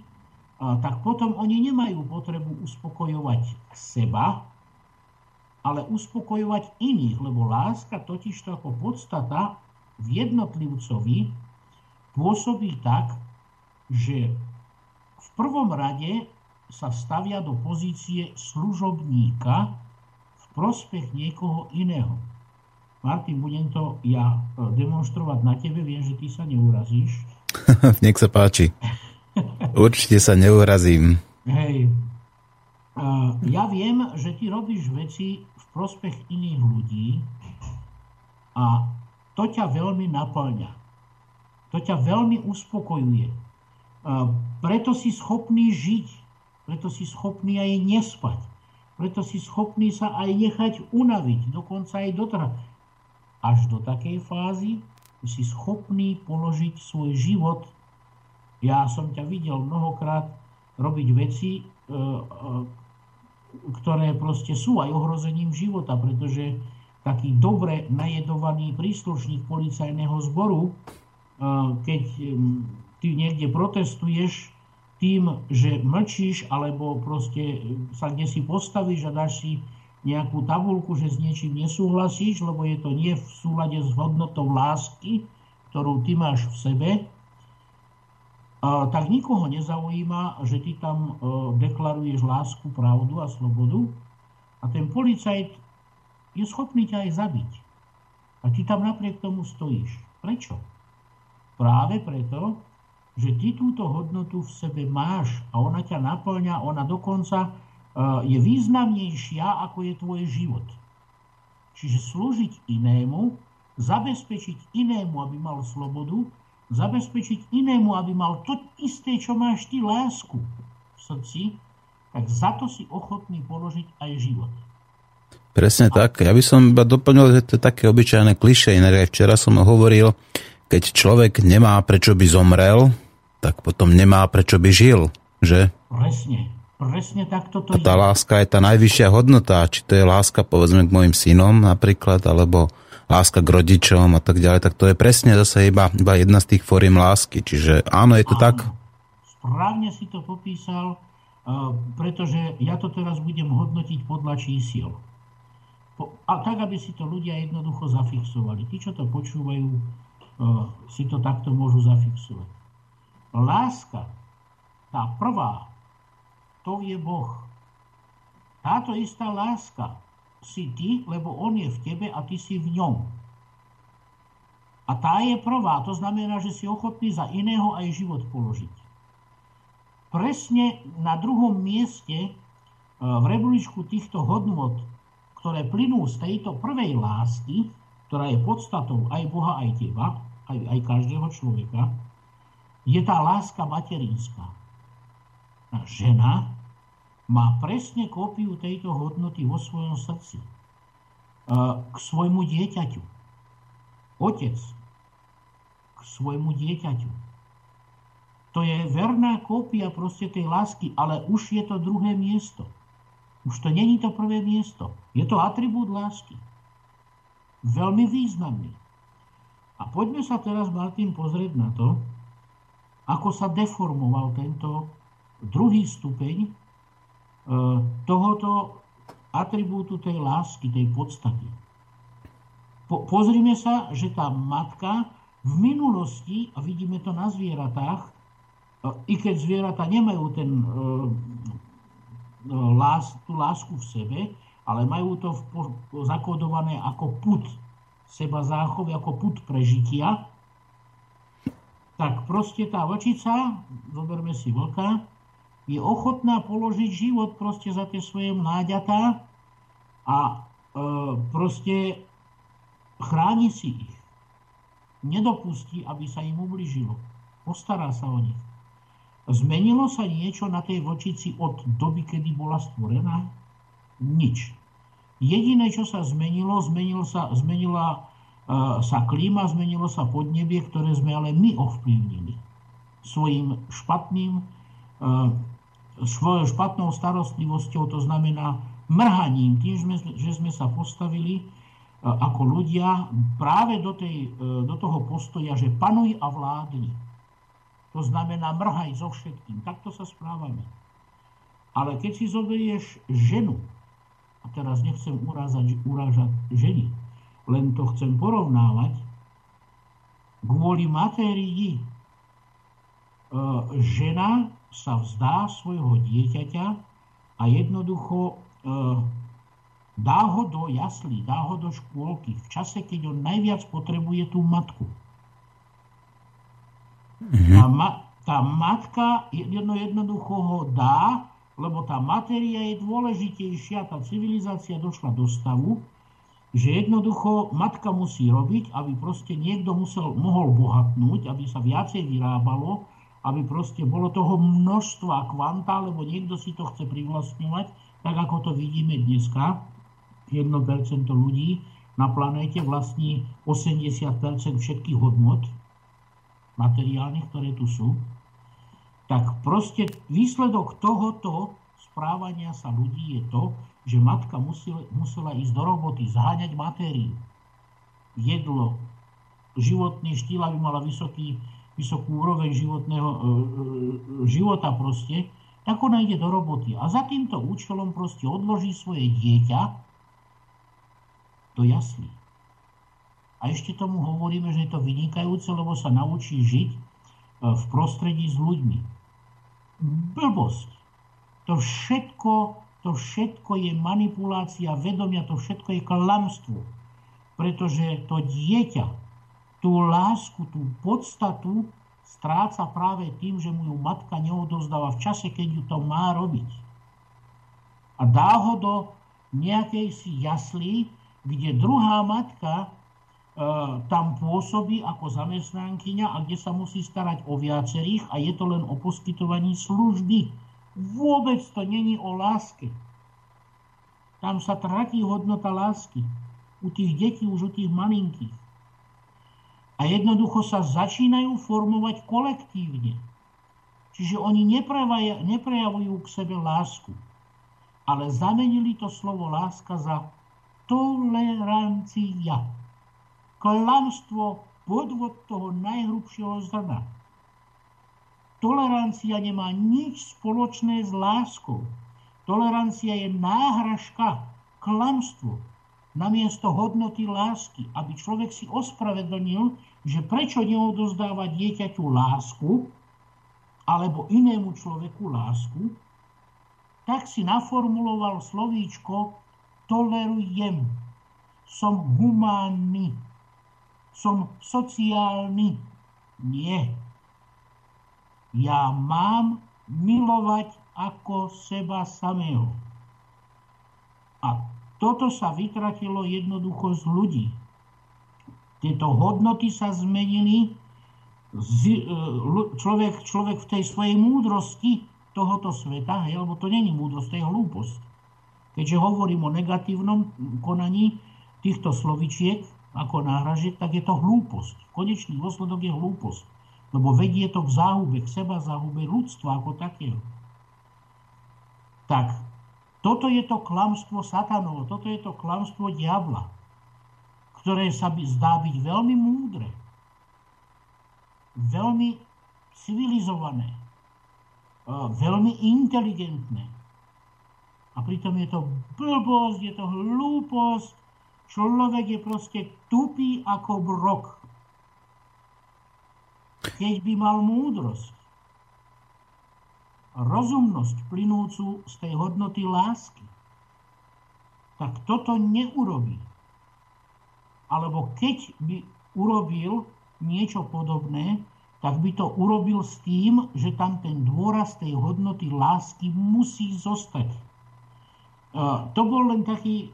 tak potom oni nemajú potrebu uspokojovať seba, ale uspokojovať iných, lebo láska totiž ako podstata v jednotlivcovi pôsobí tak, že v prvom rade sa stavia do pozície služobníka v prospech niekoho iného. Martin, budem to ja e, demonstrovať na tebe, viem, že ty sa neurazíš. Nech sa páči. Určite sa neurazím. Hej. Ja viem, že ty robíš veci v prospech iných ľudí a to ťa veľmi naplňa. To ťa veľmi uspokojuje. Preto si schopný žiť, preto si schopný aj nespať, preto si schopný sa aj nechať unaviť, dokonca aj dotrhať. Až do takej fázy, si schopný položiť svoj život. Ja som ťa videl mnohokrát robiť veci, uh, ktoré proste sú aj ohrozením života, pretože taký dobre najedovaný príslušník policajného zboru, keď ty niekde protestuješ tým, že mlčíš alebo proste sa kde si postavíš a dáš si nejakú tabulku, že s niečím nesúhlasíš, lebo je to nie v súlade s hodnotou lásky, ktorú ty máš v sebe, tak nikoho nezaujíma, že ty tam e, deklaruješ lásku, pravdu a slobodu a ten policajt je schopný ťa aj zabiť. A ty tam napriek tomu stojíš. Prečo? Práve preto, že ty túto hodnotu v sebe máš a ona ťa naplňa, ona dokonca e, je významnejšia, ako je tvoj život. Čiže slúžiť inému, zabezpečiť inému, aby mal slobodu, zabezpečiť inému, aby mal to isté, čo máš ty, lásku v srdci, tak za to si ochotný položiť aj život. Presne A... tak. Ja by som iba doplnil, že to je také obyčajné kliše, inak aj včera som hovoril, keď človek nemá prečo by zomrel, tak potom nemá prečo by žil, že? Presne. Presne tak toto A tá je. láska je tá najvyššia hodnota. Či to je láska, povedzme, k mojim synom napríklad, alebo láska k rodičom a tak ďalej, tak to je presne zase iba, iba jedna z tých fóriem lásky. Čiže áno, je to áno, tak? Správne si to popísal, pretože ja to teraz budem hodnotiť podľa čísiel. A tak, aby si to ľudia jednoducho zafixovali. Tí, čo to počúvajú, si to takto môžu zafixovať. Láska, tá prvá, to je Boh. Táto istá láska si ty, lebo on je v tebe a ty si v ňom. A tá je prvá, to znamená, že si ochotný za iného aj život položiť. Presne na druhom mieste e, v rebríčku týchto hodnot, ktoré plynú z tejto prvej lásky, ktorá je podstatou aj Boha, aj teba, aj, aj každého človeka, je tá láska materinská. Žena má presne kópiu tejto hodnoty vo svojom srdci. K svojmu dieťaťu. Otec k svojmu dieťaťu. To je verná kópia proste tej lásky, ale už je to druhé miesto. Už to není to prvé miesto. Je to atribút lásky. Veľmi významný. A poďme sa teraz, Martin, pozrieť na to, ako sa deformoval tento druhý stupeň E, tohoto atribútu tej lásky, tej podstaty. Po, pozrime sa, že tá matka v minulosti, a vidíme to na zvieratách, e, i keď zvieratá nemajú ten, e, lás, tú lásku v sebe, ale majú to v, zakodované ako put seba záchovy, ako put prežitia, tak proste tá vlčica, zoberme si vlka, je ochotná položiť život proste za tie svoje mláďatá a e, proste chráni si ich. Nedopustí, aby sa im ubližilo. Postará sa o nich. Zmenilo sa niečo na tej vočici od doby, kedy bola stvorená? Nič. Jediné, čo sa zmenilo, zmenil sa, zmenila uh, sa klíma, zmenilo sa podnebie, ktoré sme ale my ovplyvnili svojim špatným uh, svojou špatnou starostlivosťou, to znamená mrhaním, tým, že sme sa postavili e, ako ľudia práve do, tej, e, do toho postoja, že panuj a vládni. To znamená mrhaj so všetkým. Takto sa správame. Ale keď si zoberieš ženu, a teraz nechcem urázať, urážať ženy, len to chcem porovnávať, kvôli matérii žena sa vzdá svojho dieťaťa a jednoducho dá ho do jaslí, dá ho do škôlky v čase, keď on najviac potrebuje tú matku. Mm-hmm. Tá, ma, tá matka jedno, jednoducho ho dá, lebo tá matéria je dôležitejšia, tá civilizácia došla do stavu, že jednoducho matka musí robiť, aby proste niekto musel, mohol bohatnúť, aby sa viacej vyrábalo, aby proste bolo toho množstva kvanta, lebo niekto si to chce privlastňovať, tak ako to vidíme dneska. 1% ľudí na planéte vlastní 80% všetkých hodnot materiálnych, ktoré tu sú, tak proste výsledok tohoto správania sa ľudí je to, že matka musela, musela ísť do roboty, zháňať matériu, jedlo, životný štýl, aby mala vysoký, vysokú úroveň životného, e, e, života proste, tak ona ide do roboty. A za týmto účelom proste odloží svoje dieťa do jaslí. A ešte tomu hovoríme, že je to vynikajúce, lebo sa naučí žiť e, v prostredí s ľuďmi. Blbosť. To všetko, to všetko je manipulácia vedomia, to všetko je klamstvo. Pretože to dieťa, tú lásku, tú podstatu stráca práve tým, že mu ju matka neodozdáva v čase, keď ju to má robiť. A dá ho do nejakej si jaslí, kde druhá matka e, tam pôsobí ako zamestnankyňa a kde sa musí starať o viacerých a je to len o poskytovaní služby. Vôbec to není o láske. Tam sa tratí hodnota lásky. U tých detí, už u tých malinkých. A jednoducho sa začínajú formovať kolektívne. Čiže oni neprejavujú k sebe lásku, ale zamenili to slovo láska za tolerancia. Klamstvo, podvod toho najhrubšieho zrna. Tolerancia nemá nič spoločné s láskou. Tolerancia je náhražka, klamstvo, namiesto hodnoty lásky, aby človek si ospravedlnil, že prečo neodozdáva dieťaťu lásku, alebo inému človeku lásku, tak si naformuloval slovíčko tolerujem, som humánny, som sociálny. Nie. Ja mám milovať ako seba samého. A toto sa vytratilo jednoducho z ľudí. Tieto hodnoty sa zmenili. E, človek, človek v tej svojej múdrosti tohoto sveta, hej, lebo to není múdrosť, to je hlúposť Keďže hovorím o negatívnom konaní týchto slovičiek ako náhražiek, tak je to hlúposť. Konečný dôsledok je hlúposť. Lebo vedie to k záhube, k seba záhube ľudstva ako takého. Tak, toto je to klamstvo satanovo, toto je to klamstvo diabla, ktoré sa by zdá byť veľmi múdre, veľmi civilizované, veľmi inteligentné, a pritom je to blbosť, je to hlúposť. Človek je proste tupý ako brok. Keď by mal múdrosť, rozumnosť plynúcu z tej hodnoty lásky, tak toto neurobí. Alebo keď by urobil niečo podobné, tak by to urobil s tým, že tam ten dôraz tej hodnoty lásky musí zostať. To bol len taký e,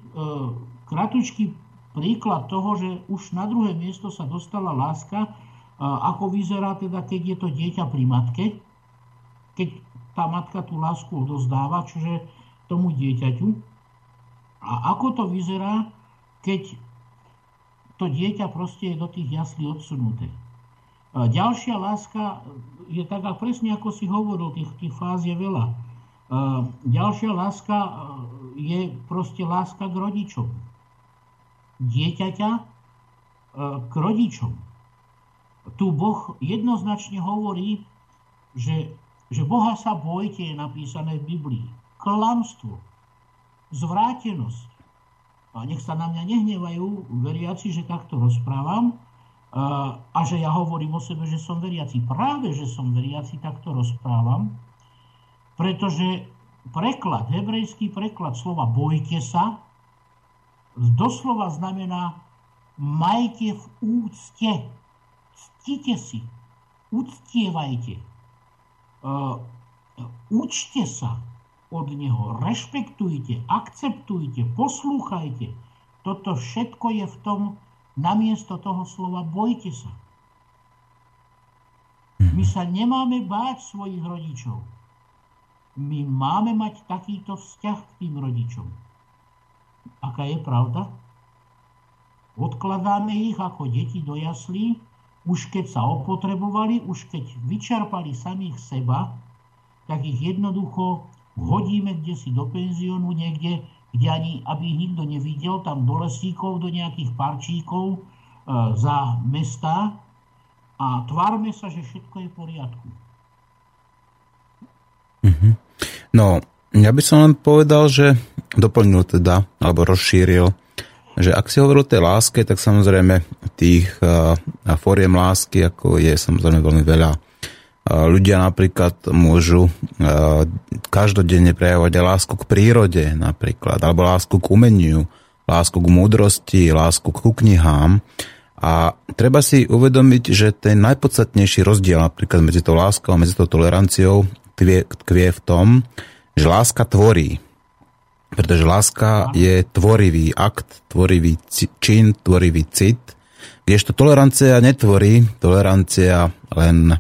kratučký príklad toho, že už na druhé miesto sa dostala láska, ako vyzerá teda, keď je to dieťa pri matke, keď tá matka tú lásku odozdáva, čiže tomu dieťaťu. A ako to vyzerá, keď to dieťa proste je do tých jaslí odsunuté. Ďalšia láska je taká presne ako si hovoril, tých, tých fáz je veľa. Ďalšia láska je proste láska k rodičom. Dieťaťa e, k rodičom. Tu Boh jednoznačne hovorí, že, že Boha sa bojte, je napísané v Biblii. Klamstvo, zvrátenosť. A nech sa na mňa nehnevajú veriaci, že takto rozprávam, a že ja hovorím o sebe, že som veriaci. Práve, že som veriaci, tak to rozprávam, pretože preklad, hebrejský preklad slova bojte sa, doslova znamená majte v úcte, ctite si, uctievajte, učte sa od neho, rešpektujte, akceptujte, poslúchajte. Toto všetko je v tom namiesto toho slova bojte sa. My sa nemáme báť svojich rodičov. My máme mať takýto vzťah k tým rodičom. Aká je pravda? Odkladáme ich ako deti do jaslí, už keď sa opotrebovali, už keď vyčerpali samých seba, tak ich jednoducho hodíme kde si do penziónu niekde, kde ani, aby ich nikto nevidel, tam do lesíkov, do nejakých parčíkov e, za mesta a tvárme sa, že všetko je v poriadku. Mm-hmm. No, ja by som len povedal, že doplnil teda, alebo rozšíril, že ak si hovoril o tej láske, tak samozrejme tých uh, fóriem lásky, ako je samozrejme veľmi veľa. Ľudia napríklad môžu každodenne prejavovať aj lásku k prírode napríklad, alebo lásku k umeniu, lásku k múdrosti, lásku k knihám. A treba si uvedomiť, že ten najpodstatnejší rozdiel napríklad medzi tou láskou a medzi tou toleranciou tkvie, tkvie v tom, že láska tvorí. Pretože láska je tvorivý akt, tvorivý čin, tvorivý cit, kdežto tolerancia netvorí, tolerancia len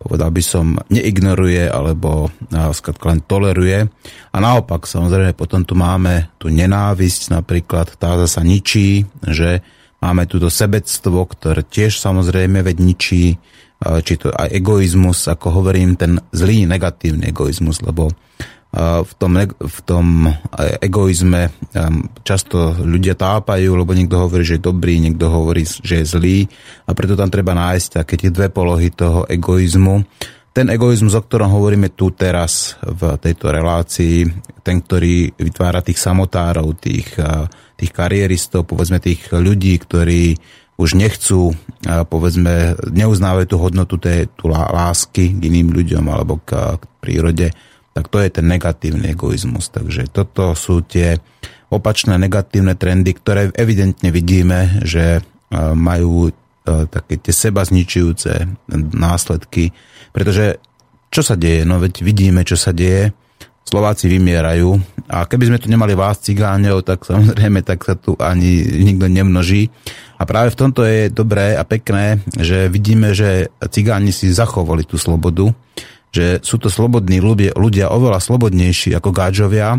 povedal by som, neignoruje alebo skrátka len toleruje. A naopak, samozrejme, potom tu máme tú nenávisť napríklad, tá zasa ničí, že máme túto sebectvo, ktoré tiež samozrejme veď ničí, či to aj egoizmus, ako hovorím, ten zlý negatívny egoizmus, lebo v tom, v tom egoizme často ľudia tápajú, lebo niekto hovorí, že je dobrý, niekto hovorí, že je zlý a preto tam treba nájsť také tie dve polohy toho egoizmu. Ten egoizmus, o ktorom hovoríme tu teraz v tejto relácii, ten, ktorý vytvára tých samotárov, tých, tých karieristov, povedzme tých ľudí, ktorí už nechcú, povedzme, neuznávajú tú hodnotu tej, tú lásky k iným ľuďom alebo k, k prírode, tak to je ten negatívny egoizmus. Takže toto sú tie opačné negatívne trendy, ktoré evidentne vidíme, že e, majú e, také tie seba zničujúce následky. Pretože čo sa deje? No veď vidíme, čo sa deje. Slováci vymierajú a keby sme tu nemali vás cigáňov, tak samozrejme tak sa tu ani nikto nemnoží. A práve v tomto je dobré a pekné, že vidíme, že cigáni si zachovali tú slobodu že sú to slobodní ľudia, ľudia oveľa slobodnejší ako gáčovia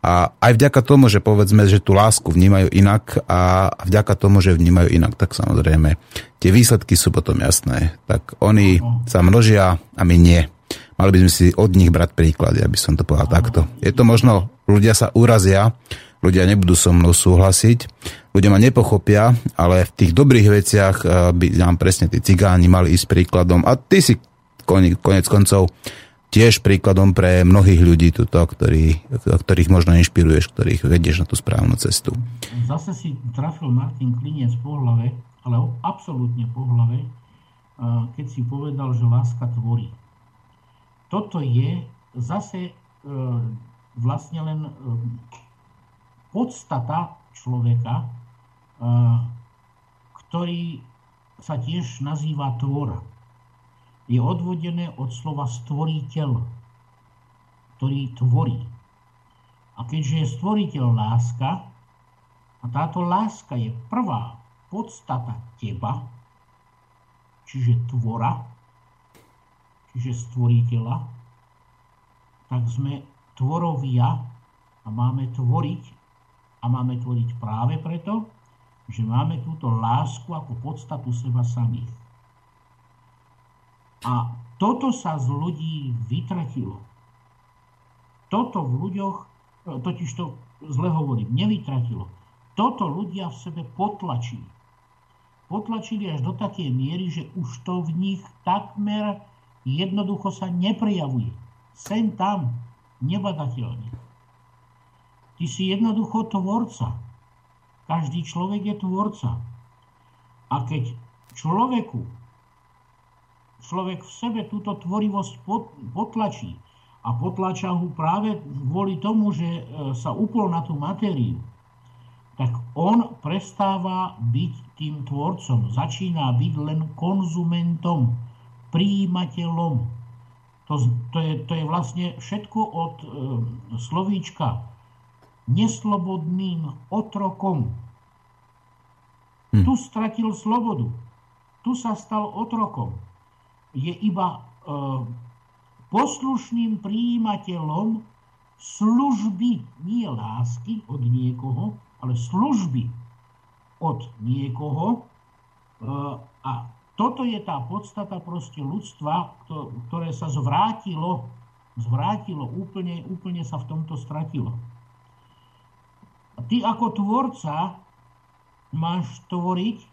a aj vďaka tomu, že povedzme, že tú lásku vnímajú inak a vďaka tomu, že vnímajú inak, tak samozrejme tie výsledky sú potom jasné. Tak oni sa množia a my nie. Mali by sme si od nich brať príklady, aby som to povedal takto. Je to možno, ľudia sa urazia, ľudia nebudú so mnou súhlasiť, ľudia ma nepochopia, ale v tých dobrých veciach eh, by nám presne tí cigáni mali ísť príkladom a ty si konec koncov tiež príkladom pre mnohých ľudí, tuto, ktorí, ktorých možno inšpiruješ, ktorých vedieš na tú správnu cestu. Zase si trafil Martin Kliniec po hlave, ale absolútne po hlave, keď si povedal, že láska tvorí. Toto je zase e, vlastne len e, podstata človeka, ktorý sa tiež nazýva tvora je odvodené od slova stvoriteľ, ktorý tvorí. A keďže je stvoriteľ láska, a táto láska je prvá podstata teba, čiže tvora, čiže stvoriteľa, tak sme tvorovia a máme tvoriť a máme tvoriť práve preto, že máme túto lásku ako podstatu seba samých. A toto sa z ľudí vytratilo. Toto v ľuďoch, e, totiž to zle hovorím, nevytratilo. Toto ľudia v sebe potlačili. Potlačili až do takej miery, že už to v nich takmer jednoducho sa neprejavuje. Sem tam, nebadateľne. Ty si jednoducho tvorca. Každý človek je tvorca. A keď človeku, človek v sebe túto tvorivosť potlačí a potlača ho práve kvôli tomu, že e, sa upol na tú matériu, tak on prestáva byť tým tvorcom, začína byť len konzumentom, príjimateľom. To, to, je, to je vlastne všetko od e, slovíčka neslobodným otrokom. Hm. Tu stratil slobodu. Tu sa stal otrokom. Je iba e, poslušným príjimateľom služby, nie lásky od niekoho, ale služby od niekoho. E, a toto je tá podstata proste ľudstva, ktoré sa zvrátilo, zvrátilo, úplne, úplne sa v tomto stratilo. A ty ako tvorca máš tvoriť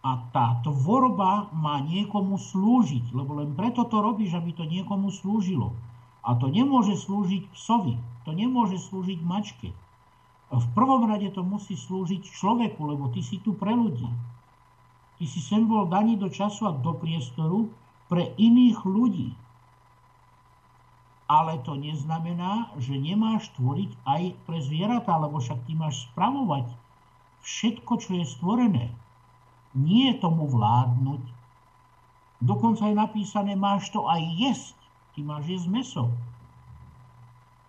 a tá tvorba má niekomu slúžiť, lebo len preto to robíš, aby to niekomu slúžilo. A to nemôže slúžiť psovi, to nemôže slúžiť mačke. V prvom rade to musí slúžiť človeku, lebo ty si tu pre ľudí. Ty si sem bol daný do času a do priestoru pre iných ľudí. Ale to neznamená, že nemáš tvoriť aj pre zvieratá, lebo však ty máš spravovať všetko, čo je stvorené nie tomu vládnuť. Dokonca je napísané, máš to aj jesť. Ty máš jesť meso.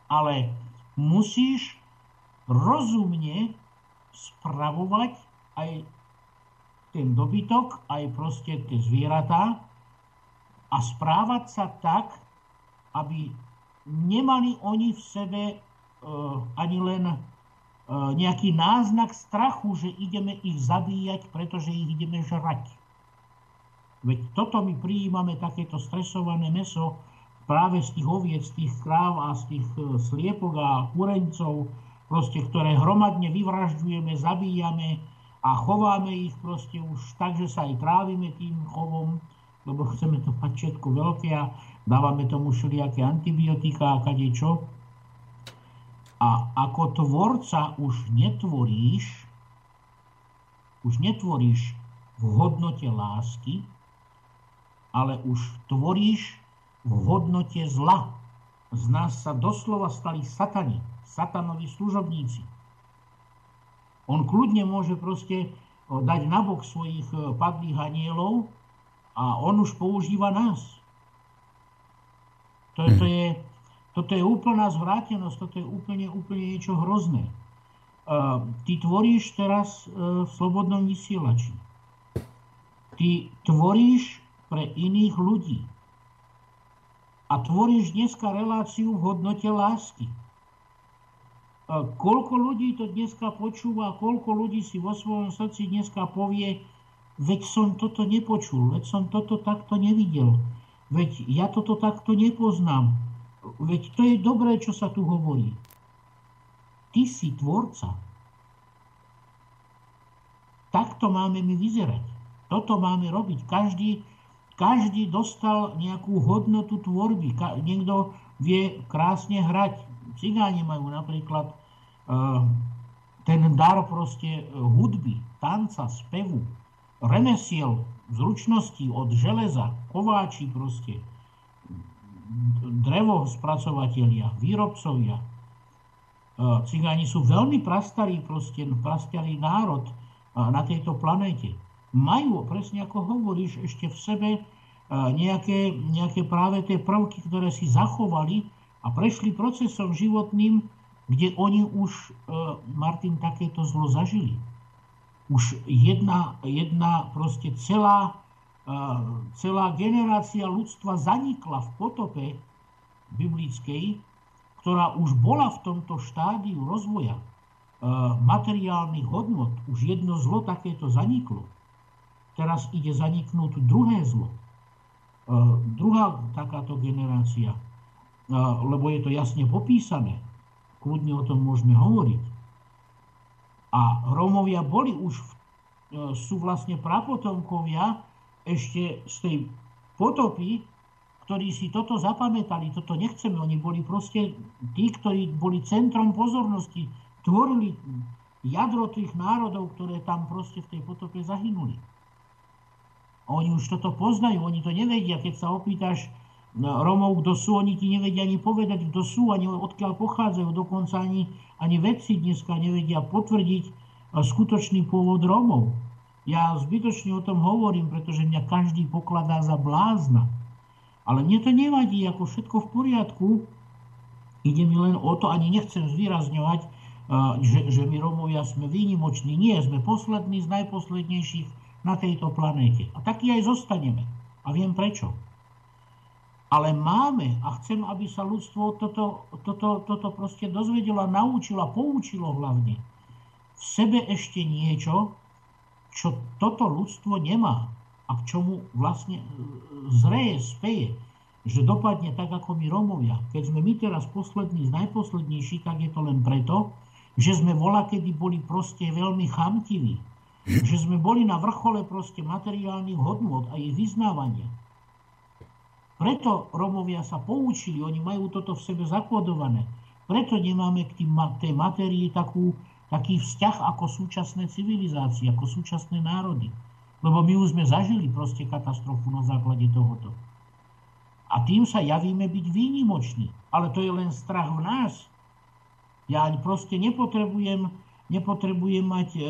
Ale musíš rozumne spravovať aj ten dobytok, aj proste tie zvieratá a správať sa tak, aby nemali oni v sebe e, ani len nejaký náznak strachu, že ideme ich zabíjať, pretože ich ideme žrať. Veď toto my prijímame takéto stresované meso práve z tých oviec, z tých kráv a z tých e, sliepok a kurencov, proste, ktoré hromadne vyvražďujeme, zabíjame a chováme ich proste už tak, že sa aj trávime tým chovom, lebo chceme to mať všetko veľké a dávame tomu všelijaké antibiotika a kadečo. čo a ako tvorca už netvoríš, už netvoríš v hodnote lásky, ale už tvoríš v hodnote zla. Z nás sa doslova stali satani, satanovi služobníci. On kľudne môže proste dať nabok svojich e, padlých anielov a on už používa nás. To, to je, toto je úplná zvrátenosť, toto je úplne, úplne niečo hrozné. Ty tvoríš teraz uh, v slobodnom vysielači. Ty tvoríš pre iných ľudí. A tvoríš dneska reláciu v hodnote lásky. Uh, koľko ľudí to dneska počúva, koľko ľudí si vo svojom srdci dneska povie, veď som toto nepočul, veď som toto takto nevidel, veď ja toto takto nepoznám Veď to je dobré, čo sa tu hovorí. Ty si tvorca. Takto máme my vyzerať. Toto máme robiť. Každý, každý dostal nejakú hodnotu tvorby. Niekto vie krásne hrať. Cigáni majú napríklad uh, ten dar proste hudby, tanca, spevu, remesiel, zručnosti od železa, kováči proste, drevo spracovatelia, výrobcovia. E, cigáni sú veľmi prastarí, proste prastarý národ e, na tejto planéte. Majú, presne ako hovoríš, ešte v sebe e, nejaké, nejaké práve tie prvky, ktoré si zachovali a prešli procesom životným, kde oni už, Martin, takéto zlo zažili. Už jedna, jedna proste celá celá generácia ľudstva zanikla v potope biblickej, ktorá už bola v tomto štádiu rozvoja materiálnych hodnot. Už jedno zlo takéto zaniklo. Teraz ide zaniknúť druhé zlo. Druhá takáto generácia, lebo je to jasne popísané. Kľudne o tom môžeme hovoriť. A Rómovia boli už, sú vlastne prapotomkovia ešte z tej potopy, ktorí si toto zapamätali, toto nechceme, oni boli proste tí, ktorí boli centrom pozornosti, tvorili jadro tých národov, ktoré tam proste v tej potope zahynuli. Oni už toto poznajú, oni to nevedia. Keď sa opýtaš no, Romov, kto sú, oni ti nevedia ani povedať, kto sú, ani odkiaľ pochádzajú. Dokonca ani, ani vedci dneska nevedia potvrdiť skutočný pôvod Romov. Ja zbytočne o tom hovorím, pretože mňa každý pokladá za blázna. Ale mne to nevadí, ako všetko v poriadku. Ide mi len o to, ani nechcem zvýrazňovať, že, že my Romovia sme výnimoční. Nie, sme poslední z najposlednejších na tejto planéte. A taký aj zostaneme. A viem prečo. Ale máme a chcem, aby sa ľudstvo toto, toto, toto proste dozvedelo naučilo poučilo hlavne. V sebe ešte niečo, čo toto ľudstvo nemá a k čomu vlastne e, zreje, speje že dopadne tak ako my Romovia. Keď sme my teraz poslední z najposlednejších, tak je to len preto, že sme vola, kedy boli proste veľmi chamtiví. Že sme boli na vrchole proste materiálnych hodnôt a ich vyznávania. Preto Romovia sa poučili, oni majú toto v sebe zakodované. Preto nemáme k tým, tej materii takú, taký vzťah ako súčasné civilizácie, ako súčasné národy. Lebo my už sme zažili proste katastrofu na základe tohoto. A tým sa javíme byť výnimoční. Ale to je len strach v nás. Ja proste nepotrebujem, nepotrebujem mať e,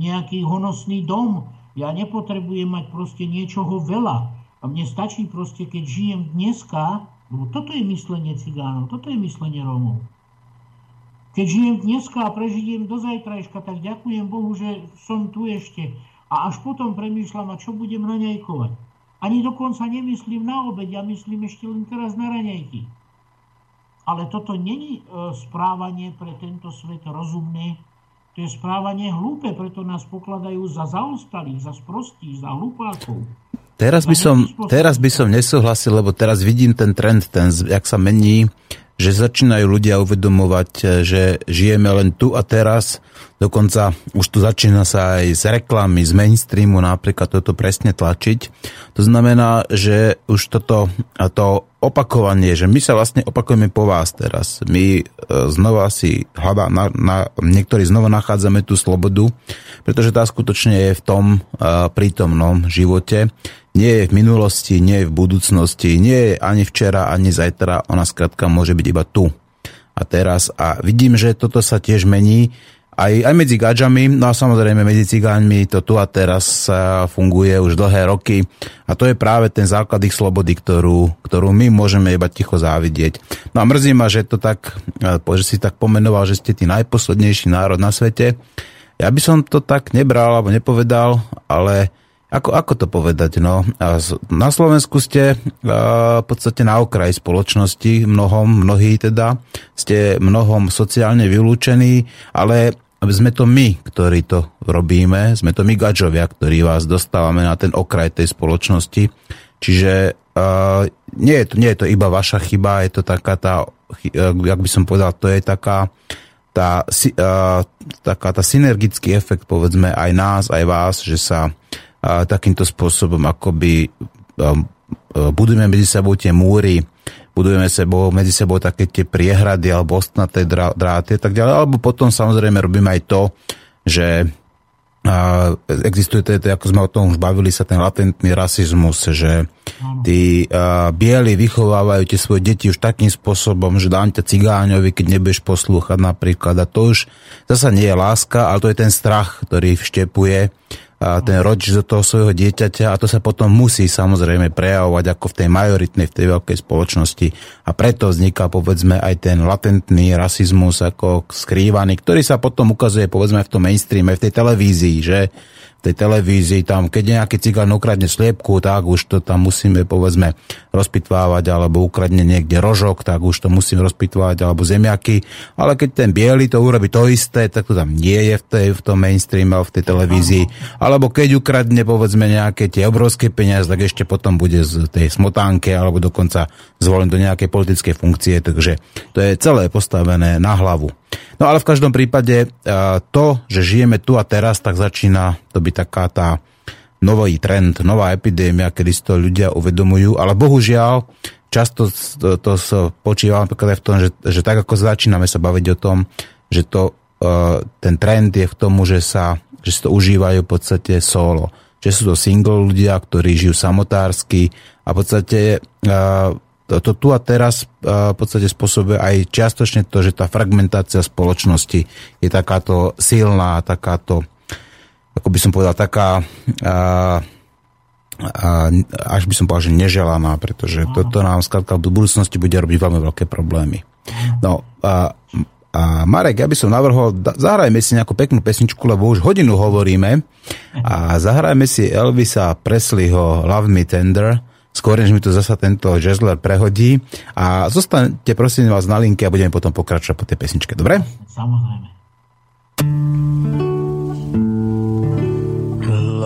nejaký honosný dom. Ja nepotrebujem mať proste niečoho veľa. A mne stačí proste, keď žijem dneska, lebo toto je myslenie cigánov, toto je myslenie Rómov. Keď žijem dneska a prežijem do zajtrajška, tak ďakujem Bohu, že som tu ešte. A až potom premýšľam, a čo budem raňajkovať. Ani dokonca nemyslím na obed, ja myslím ešte len teraz na raňajky. Ale toto není e, správanie pre tento svet rozumné, to je správanie hlúpe, preto nás pokladajú za zaostalých, za sprostých, za hlupákov. Teraz by, som, teraz by som nesúhlasil, lebo teraz vidím ten trend, ten, jak sa mení že začínajú ľudia uvedomovať, e, že žijeme len tu a teraz. Dokonca už tu začína sa aj z reklamy, z mainstreamu napríklad toto presne tlačiť. To znamená, že už toto to opakovanie, že my sa vlastne opakujeme po vás teraz. My e, znova si hľadá, na, na, niektorí znova nachádzame tú slobodu, pretože tá skutočne je v tom uh, prítomnom živote nie je v minulosti, nie je v budúcnosti, nie je ani včera, ani zajtra, ona skrátka môže byť iba tu a teraz. A vidím, že toto sa tiež mení aj, aj medzi gadžami, no a samozrejme medzi cigáňmi to tu a teraz funguje už dlhé roky a to je práve ten základ ich slobody, ktorú, ktorú my môžeme iba ticho závidieť. No a mrzí ma, že to tak, že si tak pomenoval, že ste tí najposlednejší národ na svete. Ja by som to tak nebral alebo nepovedal, ale ako, ako to povedať? No, na Slovensku ste v podstate na okraji spoločnosti, mnohom, mnohí teda, ste mnohom sociálne vylúčení, ale sme to my, ktorí to robíme, sme to my gadžovia, ktorí vás dostávame na ten okraj tej spoločnosti. Čiže uh, nie, je to, nie je to iba vaša chyba, je to taká tá, jak by som povedal, to je taká tá, uh, taká tá synergický efekt, povedzme, aj nás, aj vás, že sa a takýmto spôsobom akoby um, uh, budujeme medzi sebou tie múry, budujeme sebou, medzi sebou také tie priehrady alebo ostnaté dráty a tak ďalej. Alebo potom samozrejme robíme aj to, že a existuje to, ako sme o tom už bavili sa, ten latentný rasizmus, že tí a, bieli vychovávajú tie svoje deti už takým spôsobom, že dám ťa cigáňovi, keď nebudeš poslúchať napríklad. A to už zasa nie je láska, ale to je ten strach, ktorý vštepuje ten rodič do toho svojho dieťaťa a to sa potom musí samozrejme prejavovať ako v tej majoritnej, v tej veľkej spoločnosti. A preto vzniká povedzme aj ten latentný rasizmus ako skrývaný, ktorý sa potom ukazuje povedzme v tom mainstreame, v tej televízii, že tej televízii, tam keď nejaký cigán ukradne sliepku, tak už to tam musíme povedzme rozpitvávať, alebo ukradne niekde rožok, tak už to musím rozpitvávať, alebo zemiaky, ale keď ten biely to urobí to isté, tak to tam nie je v, tej, v tom mainstreame, v tej televízii, alebo keď ukradne povedzme nejaké tie obrovské peniaze, tak ešte potom bude z tej smotánke, alebo dokonca zvolen do nejakej politickej funkcie, takže to je celé postavené na hlavu. No ale v každom prípade e, to, že žijeme tu a teraz, tak začína to byť taká tá nový trend, nová epidémia, kedy si to ľudia uvedomujú, ale bohužiaľ často to, to počíva napríklad aj v tom, že, že tak ako začíname sa baviť o tom, že to, e, ten trend je v tomu, že sa, že si to užívajú v podstate solo. Že sú to single ľudia, ktorí žijú samotársky a v podstate to, to tu a teraz v podstate spôsobuje aj čiastočne to, že tá fragmentácia spoločnosti je takáto silná, takáto, ako by som povedal, taká a, a, až by som povedal, že neželaná, pretože toto nám skladka v budúcnosti bude robiť veľmi veľké problémy. No a, a Marek, ja by som navrhol, zahrajme si nejakú peknú pesničku, lebo už hodinu hovoríme a zahrajme si Elvisa Presleyho Love Me Tender, skôr než mi tu zasa tento žezler prehodí. A zostaňte prosím vás na linke a budeme potom pokračovať po tej pesničke, dobre? Samozrejme.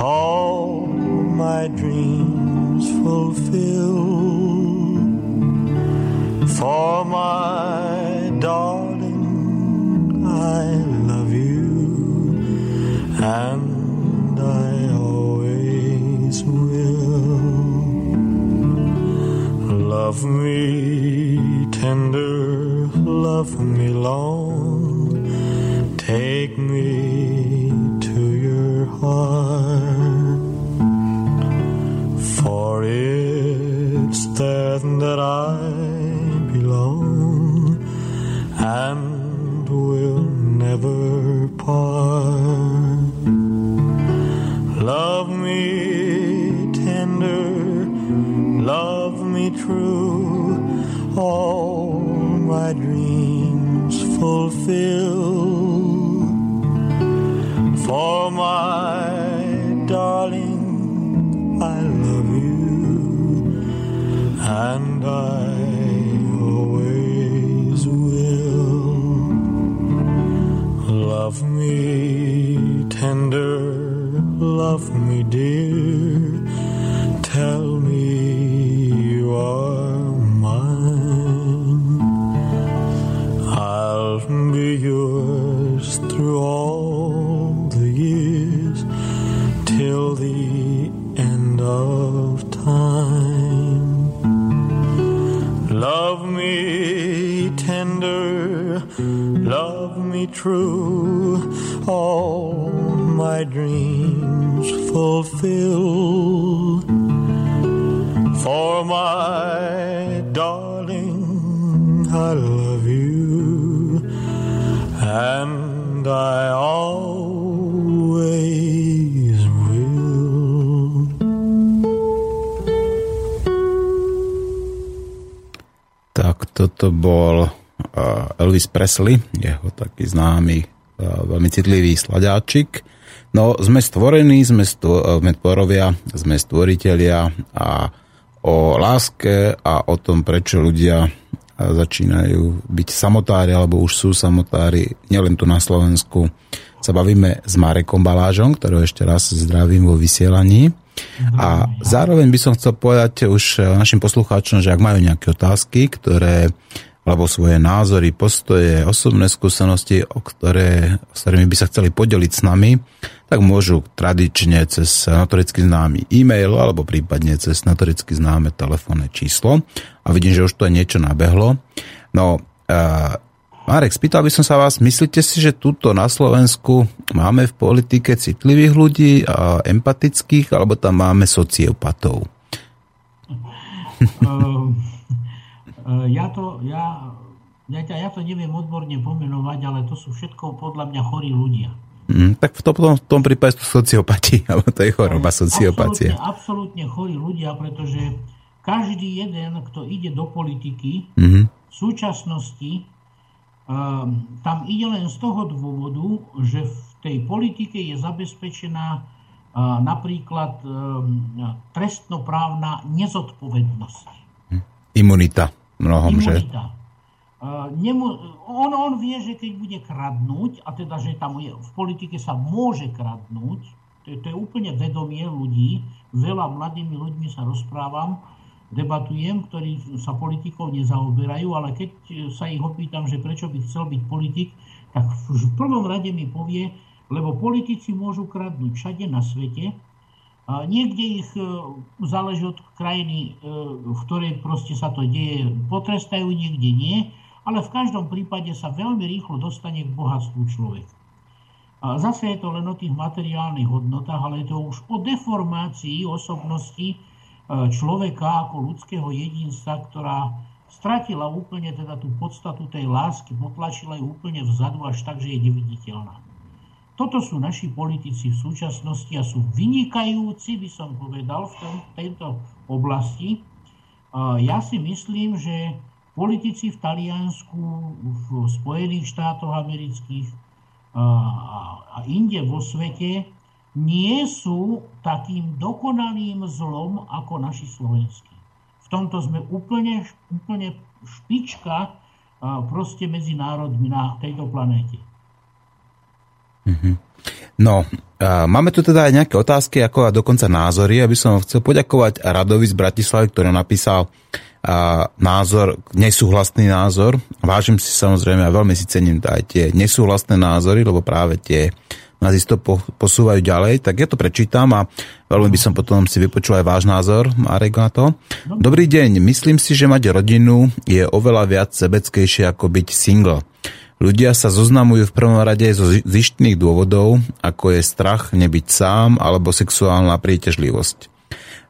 all my dreams fulfill. For my darling, I love you and I always will. Love me tender, love me long, take me to your heart. That I belong and will never part. Love me tender, love me true, all my dreams fulfill. For my darling, and I always will. Love me tender, love me dear, me true, all my dreams fulfill. For my darling, I love you, and I always will. Tak toto bol uh, Elvis Presley, jeho taký známy, uh, veľmi citlivý sladáčik. No, sme stvorení, sme, stvo, sme tvorovia, sme stvoriteľia a o láske a o tom, prečo ľudia začínajú byť samotári alebo už sú samotári, nielen tu na Slovensku, sa bavíme s Marekom Balážom, ktorého ešte raz zdravím vo vysielaní. A zároveň by som chcel povedať už našim poslucháčom, že ak majú nejaké otázky, ktoré alebo svoje názory, postoje, osobné skúsenosti, o ktoré, s ktorými by sa chceli podeliť s nami, tak môžu tradične cez notoricky známy e-mail alebo prípadne cez notoricky známe telefónne číslo. A vidím, že už to je niečo nabehlo. No, uh, Marek, spýtal by som sa vás, myslíte si, že túto na Slovensku máme v politike citlivých ľudí, a empatických, alebo tam máme sociopatov? Uh, ja to, ja, ja, ja to neviem odborne pomenovať, ale to sú všetko podľa mňa chorí ľudia. Mm, tak v tom, v tom prípade sú sociopati, alebo to je choroba sociopatie. Absolútne, absolútne chorí ľudia, pretože každý jeden, kto ide do politiky, mm-hmm. v súčasnosti um, tam ide len z toho dôvodu, že v tej politike je zabezpečená uh, napríklad um, trestnoprávna nezodpovednosť. Imunita mnohom, že? Uh, nemu, on, on vie, že keď bude kradnúť, a teda, že tam je, v politike sa môže kradnúť, to je, to je úplne vedomie ľudí. Veľa mladými ľuďmi sa rozprávam, debatujem, ktorí sa politikou nezaoberajú, ale keď sa ich opýtam, že prečo by chcel byť politik, tak v prvom rade mi povie, lebo politici môžu kradnúť všade na svete, niekde ich e, záleží od krajiny, e, v ktorej proste sa to deje, potrestajú, niekde nie, ale v každom prípade sa veľmi rýchlo dostane k bohatstvu človek. A zase je to len o tých materiálnych hodnotách, ale je to už o deformácii osobnosti e, človeka ako ľudského jedinstva, ktorá stratila úplne teda tú podstatu tej lásky, potlačila ju úplne vzadu až tak, že je neviditeľná. Toto sú naši politici v súčasnosti a sú vynikajúci, by som povedal, v tom, tejto oblasti. Ja si myslím, že politici v Taliansku, v Spojených štátoch amerických a inde vo svete nie sú takým dokonalým zlom ako naši slovenskí. V tomto sme úplne, úplne špička proste medzi národmi na tejto planéte. Mm-hmm. No, máme tu teda aj nejaké otázky, ako a dokonca názory. Aby som chcel poďakovať Radovi z Bratislavy, ktorý napísal názor, nesúhlasný názor. Vážim si samozrejme a veľmi si cením aj tie nesúhlasné názory, lebo práve tie nás isto po, posúvajú ďalej, tak ja to prečítam a veľmi by som potom si vypočul aj váš názor, Marek, na to. Dobrý deň, myslím si, že mať rodinu je oveľa viac sebeckejšie ako byť single. Ľudia sa zoznamujú v prvom rade zo zištných dôvodov, ako je strach nebyť sám alebo sexuálna príťažlivosť.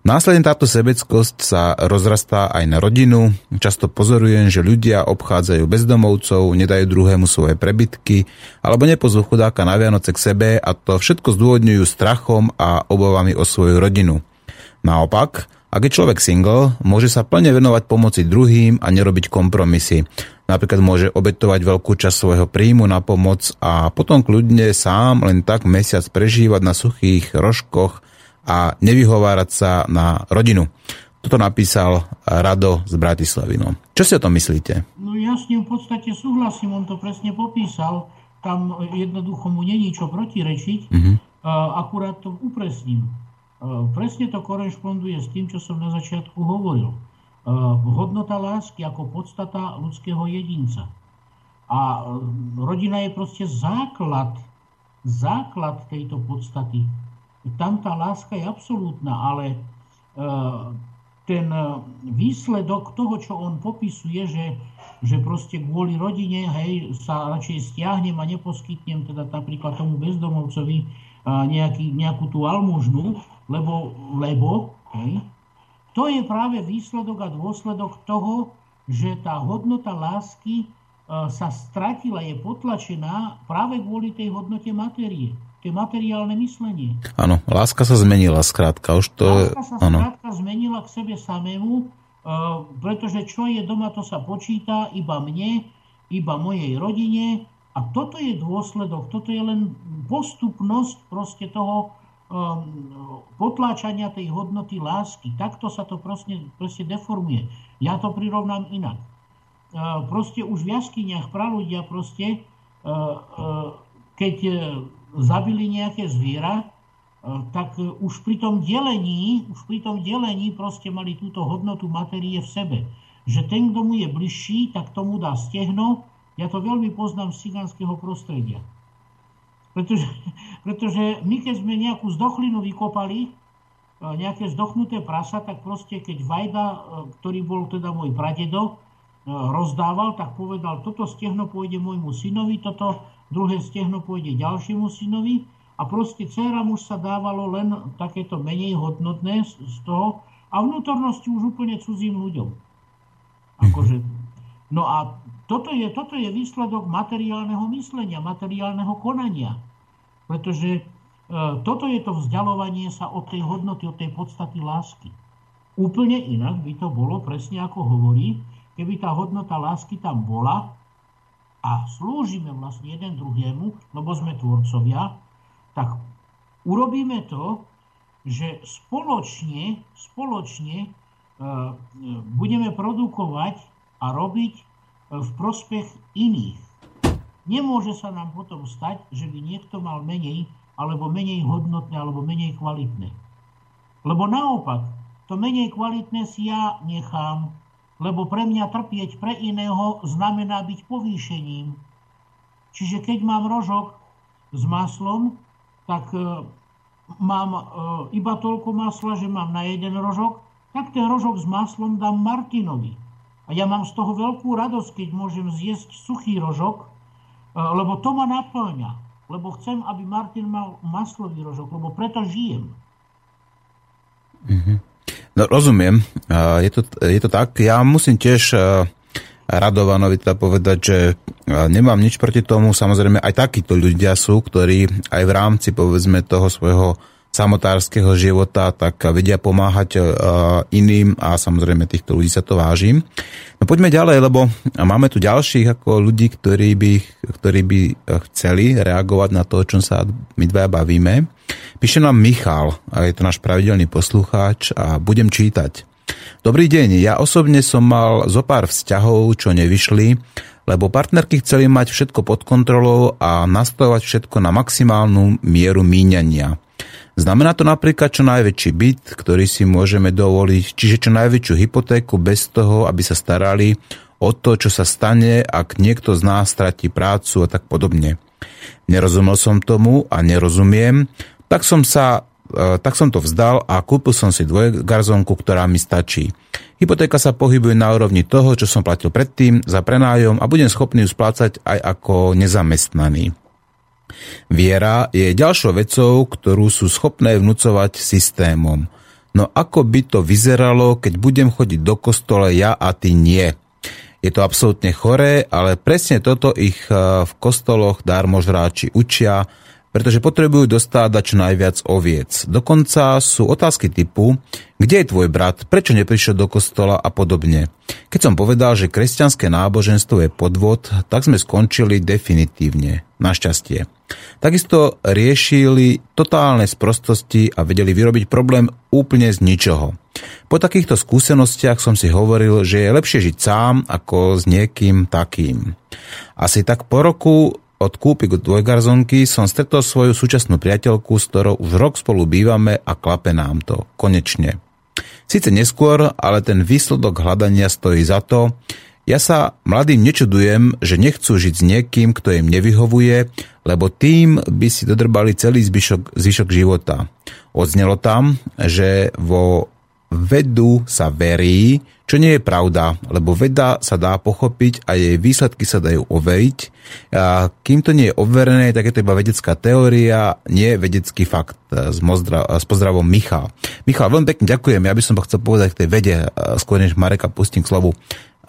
Následne táto sebeckosť sa rozrastá aj na rodinu. Často pozorujem, že ľudia obchádzajú bezdomovcov, nedajú druhému svoje prebytky alebo nepozvú chudáka na Vianoce k sebe a to všetko zdôvodňujú strachom a obavami o svoju rodinu. Naopak, ak je človek single, môže sa plne venovať pomoci druhým a nerobiť kompromisy. Napríklad môže obetovať veľkú časť svojho príjmu na pomoc a potom kľudne sám len tak mesiac prežívať na suchých rožkoch a nevyhovárať sa na rodinu. Toto napísal Rado z Bratislavy. No. Čo si o tom myslíte? No ja s ním v podstate súhlasím, on to presne popísal. Tam jednoducho mu není čo protirečiť, uh-huh. akurát to upresním. Presne to korešponduje s tým, čo som na začiatku hovoril hodnota lásky ako podstata ľudského jedinca. A eh, rodina je proste základ, základ tejto podstaty. Tam tá láska je absolútna, ale eh, ten výsledok toho, čo on popisuje, že, že proste kvôli rodine hej, sa radšej stiahnem a neposkytnem teda napríklad tomu bezdomovcovi nejaký, nejakú tú almužnu, lebo, lebo hej, to je práve výsledok a dôsledok toho, že tá hodnota lásky e, sa stratila, je potlačená práve kvôli tej hodnote matérie. To je materiálne myslenie. Áno, láska sa zmenila skrátka. Už to... Láska sa ano. skrátka zmenila k sebe samému, e, pretože čo je doma, to sa počíta iba mne, iba mojej rodine. A toto je dôsledok, toto je len postupnosť proste toho, potláčania tej hodnoty lásky. Takto sa to proste, proste deformuje. Ja to prirovnám inak. Uh, proste už v jaskyniach praľudia proste, uh, uh, keď zabili nejaké zviera, tak už pri tom delení, už pri tom delení proste mali túto hodnotu materie v sebe. Že ten, kto mu je bližší, tak tomu dá stehno. Ja to veľmi poznám z cigánskeho prostredia. Pretože, pretože my keď sme nejakú zdochlinu vykopali, e, nejaké zdochnuté prasa, tak proste keď Vajda, e, ktorý bol teda môj pradedo, e, rozdával, tak povedal, toto stehno pôjde môjmu synovi, toto druhé stehno pôjde ďalšiemu synovi a proste dcera muž sa dávalo len takéto menej hodnotné z toho a vnútornosti už úplne cudzím ľuďom. Akože, no a toto je, toto je výsledok materiálneho myslenia, materiálneho konania. Pretože e, toto je to vzdialovanie sa od tej hodnoty, od tej podstaty lásky. Úplne inak by to bolo, presne ako hovorí, keby tá hodnota lásky tam bola a slúžime vlastne jeden druhému, lebo sme tvorcovia, tak urobíme to, že spoločne, spoločne e, budeme produkovať a robiť v prospech iných. Nemôže sa nám potom stať, že by niekto mal menej alebo menej hodnotné, alebo menej kvalitné. Lebo naopak, to menej kvalitné si ja nechám, lebo pre mňa trpieť pre iného znamená byť povýšením. Čiže keď mám rožok s maslom, tak e, mám e, iba toľko masla, že mám na jeden rožok, tak ten rožok s maslom dám Martinovi. A ja mám z toho veľkú radosť, keď môžem zjesť suchý rožok, e, lebo to ma naplňa. Lebo chcem, aby Martin mal maslový rožok, lebo preto žijem. Mm-hmm. No rozumiem, je to, je to tak. Ja musím tiež Radovanovi teda povedať, že nemám nič proti tomu. Samozrejme aj takíto ľudia sú, ktorí aj v rámci povedzme toho svojho samotárskeho života, tak vedia pomáhať iným a samozrejme týchto ľudí sa to vážim. No poďme ďalej, lebo máme tu ďalších ako ľudí, ktorí by, ktorí by chceli reagovať na to, o čom sa my dvaja bavíme. Píše nám Michal, a je to náš pravidelný poslucháč a budem čítať. Dobrý deň, ja osobne som mal zo pár vzťahov, čo nevyšli, lebo partnerky chceli mať všetko pod kontrolou a nastavovať všetko na maximálnu mieru míňania. Znamená to napríklad čo najväčší byt, ktorý si môžeme dovoliť, čiže čo najväčšiu hypotéku bez toho, aby sa starali o to, čo sa stane, ak niekto z nás stratí prácu a tak podobne. Nerozumel som tomu a nerozumiem, tak som sa e, tak som to vzdal a kúpil som si dvojgarzónku, ktorá mi stačí. Hypotéka sa pohybuje na úrovni toho, čo som platil predtým za prenájom a budem schopný ju splácať aj ako nezamestnaný. Viera je ďalšou vecou, ktorú sú schopné vnúcovať systémom. No ako by to vyzeralo, keď budem chodiť do kostola ja a ty nie? Je to absolútne choré, ale presne toto ich eh, v kostoloch dármožráči učia, pretože potrebujú dostávať čo najviac oviec. Dokonca sú otázky typu, kde je tvoj brat, prečo neprišiel do kostola a podobne. Keď som povedal, že kresťanské náboženstvo je podvod, tak sme skončili definitívne. Našťastie. Takisto riešili totálne sprostosti a vedeli vyrobiť problém úplne z ničoho. Po takýchto skúsenostiach som si hovoril, že je lepšie žiť sám ako s niekým takým. Asi tak po roku od kúpy dvojgarzonky som stretol svoju súčasnú priateľku, s ktorou už rok spolu bývame a klape nám to. Konečne. Sice neskôr, ale ten výsledok hľadania stojí za to. Ja sa mladým nečudujem, že nechcú žiť s niekým, kto im nevyhovuje, lebo tým by si dodrbali celý zvyšok, zvyšok života. Odznelo tam, že vo vedu sa verí, čo nie je pravda, lebo veda sa dá pochopiť a jej výsledky sa dajú overiť. A kým to nie je overené, tak je to iba vedecká teória, nie vedecký fakt. S, mozdra, s pozdravom Michal. Michal, veľmi pekne ďakujem. Ja by som chcel povedať k tej vede, skôr než Mareka pustím k slovu.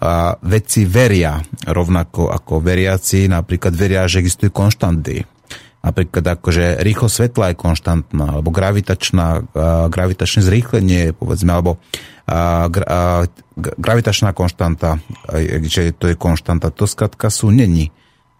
A vedci veria rovnako ako veriaci, napríklad veria, že existujú konštanty napríklad akože rýchlo svetla je konštantná, alebo gravitačná, gravitačné zrýchlenie, povedzme, alebo a, a, gravitačná konštanta, že to je konštanta, to skratka sú není.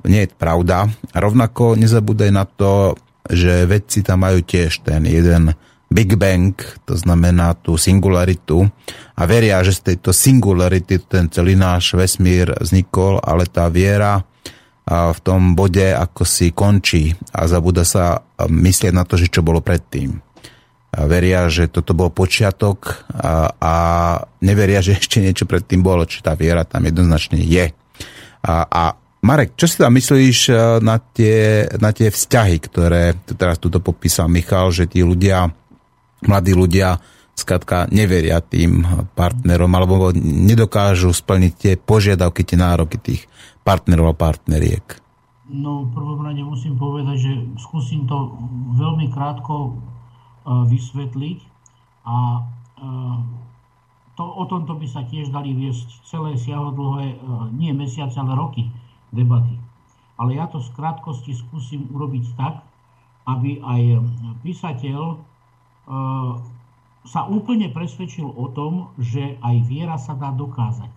Nie je pravda. A rovnako nezabúdaj na to, že vedci tam majú tiež ten jeden Big Bang, to znamená tú singularitu a veria, že z tejto singularity ten celý náš vesmír vznikol, ale tá viera v tom bode ako si končí a zabúda sa myslieť na to, že čo bolo predtým. Veria, že toto bol počiatok a, a neveria, že ešte niečo predtým bolo, či tá viera tam jednoznačne je. A, a Marek, čo si tam myslíš e, na tie, na tie vzťahy, ktoré teraz tuto popísal Michal, že tí ľudia, mladí ľudia, skrátka neveria tým partnerom alebo nedokážu splniť tie požiadavky, tie nároky tých partnerov a partneriek? No, prvom rade musím povedať, že skúsim to veľmi krátko uh, vysvetliť a uh, to, o tomto by sa tiež dali viesť celé siahodlhé, uh, nie mesiace, ale roky debaty. Ale ja to z krátkosti skúsim urobiť tak, aby aj písateľ sa úplne presvedčil o tom, že aj viera sa dá dokázať.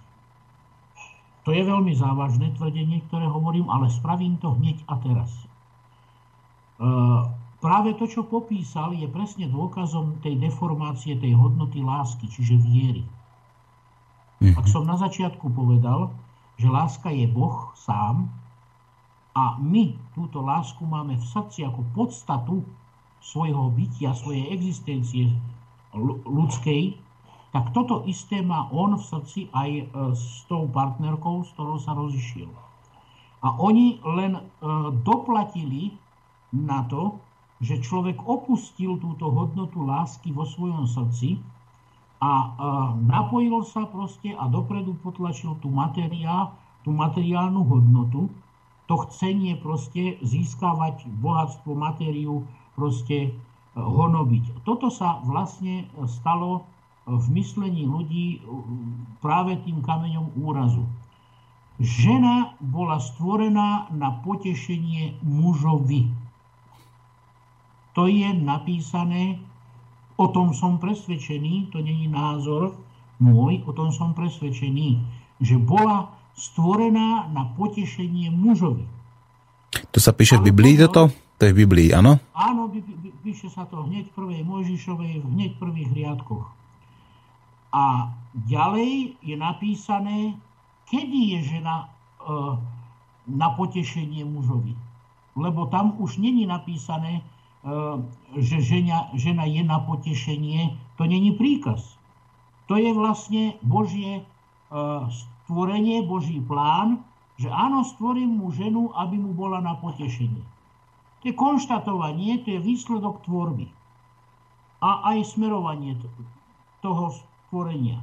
To je veľmi závažné tvrdenie, ktoré hovorím, ale spravím to hneď a teraz. E, práve to, čo popísal, je presne dôkazom tej deformácie, tej hodnoty lásky, čiže viery. Mhm. Ak som na začiatku povedal, že láska je Boh sám a my túto lásku máme v srdci ako podstatu svojho bytia, svojej existencie ľudskej, tak toto isté má on v srdci aj e, s tou partnerkou, s ktorou sa rozišiel. A oni len e, doplatili na to, že človek opustil túto hodnotu lásky vo svojom srdci a e, napojil sa proste a dopredu potlačil tú materiál, tú materiálnu hodnotu, to chcenie proste získavať bohatstvo, matériu, proste honobiť. Toto sa vlastne stalo v myslení ľudí práve tým kameňom úrazu. Žena bola stvorená na potešenie mužovi. To je napísané, o tom som presvedčený, to není názor môj, o tom som presvedčený, že bola stvorená na potešenie mužovi. To sa píše v Biblii toto? To je v Biblii, áno? Áno, píše sa to hneď v prvej Mojžišovej, hneď v prvých riadkoch. A ďalej je napísané, kedy je žena e, na potešenie mužovi. Lebo tam už není napísané, e, že žena, žena je na potešenie. To není príkaz. To je vlastne Božie e, stvorenie, Boží plán, že áno, stvorím mu ženu, aby mu bola na potešenie. To je konštatovanie, to je výsledok tvorby. A aj smerovanie toho stvorenia.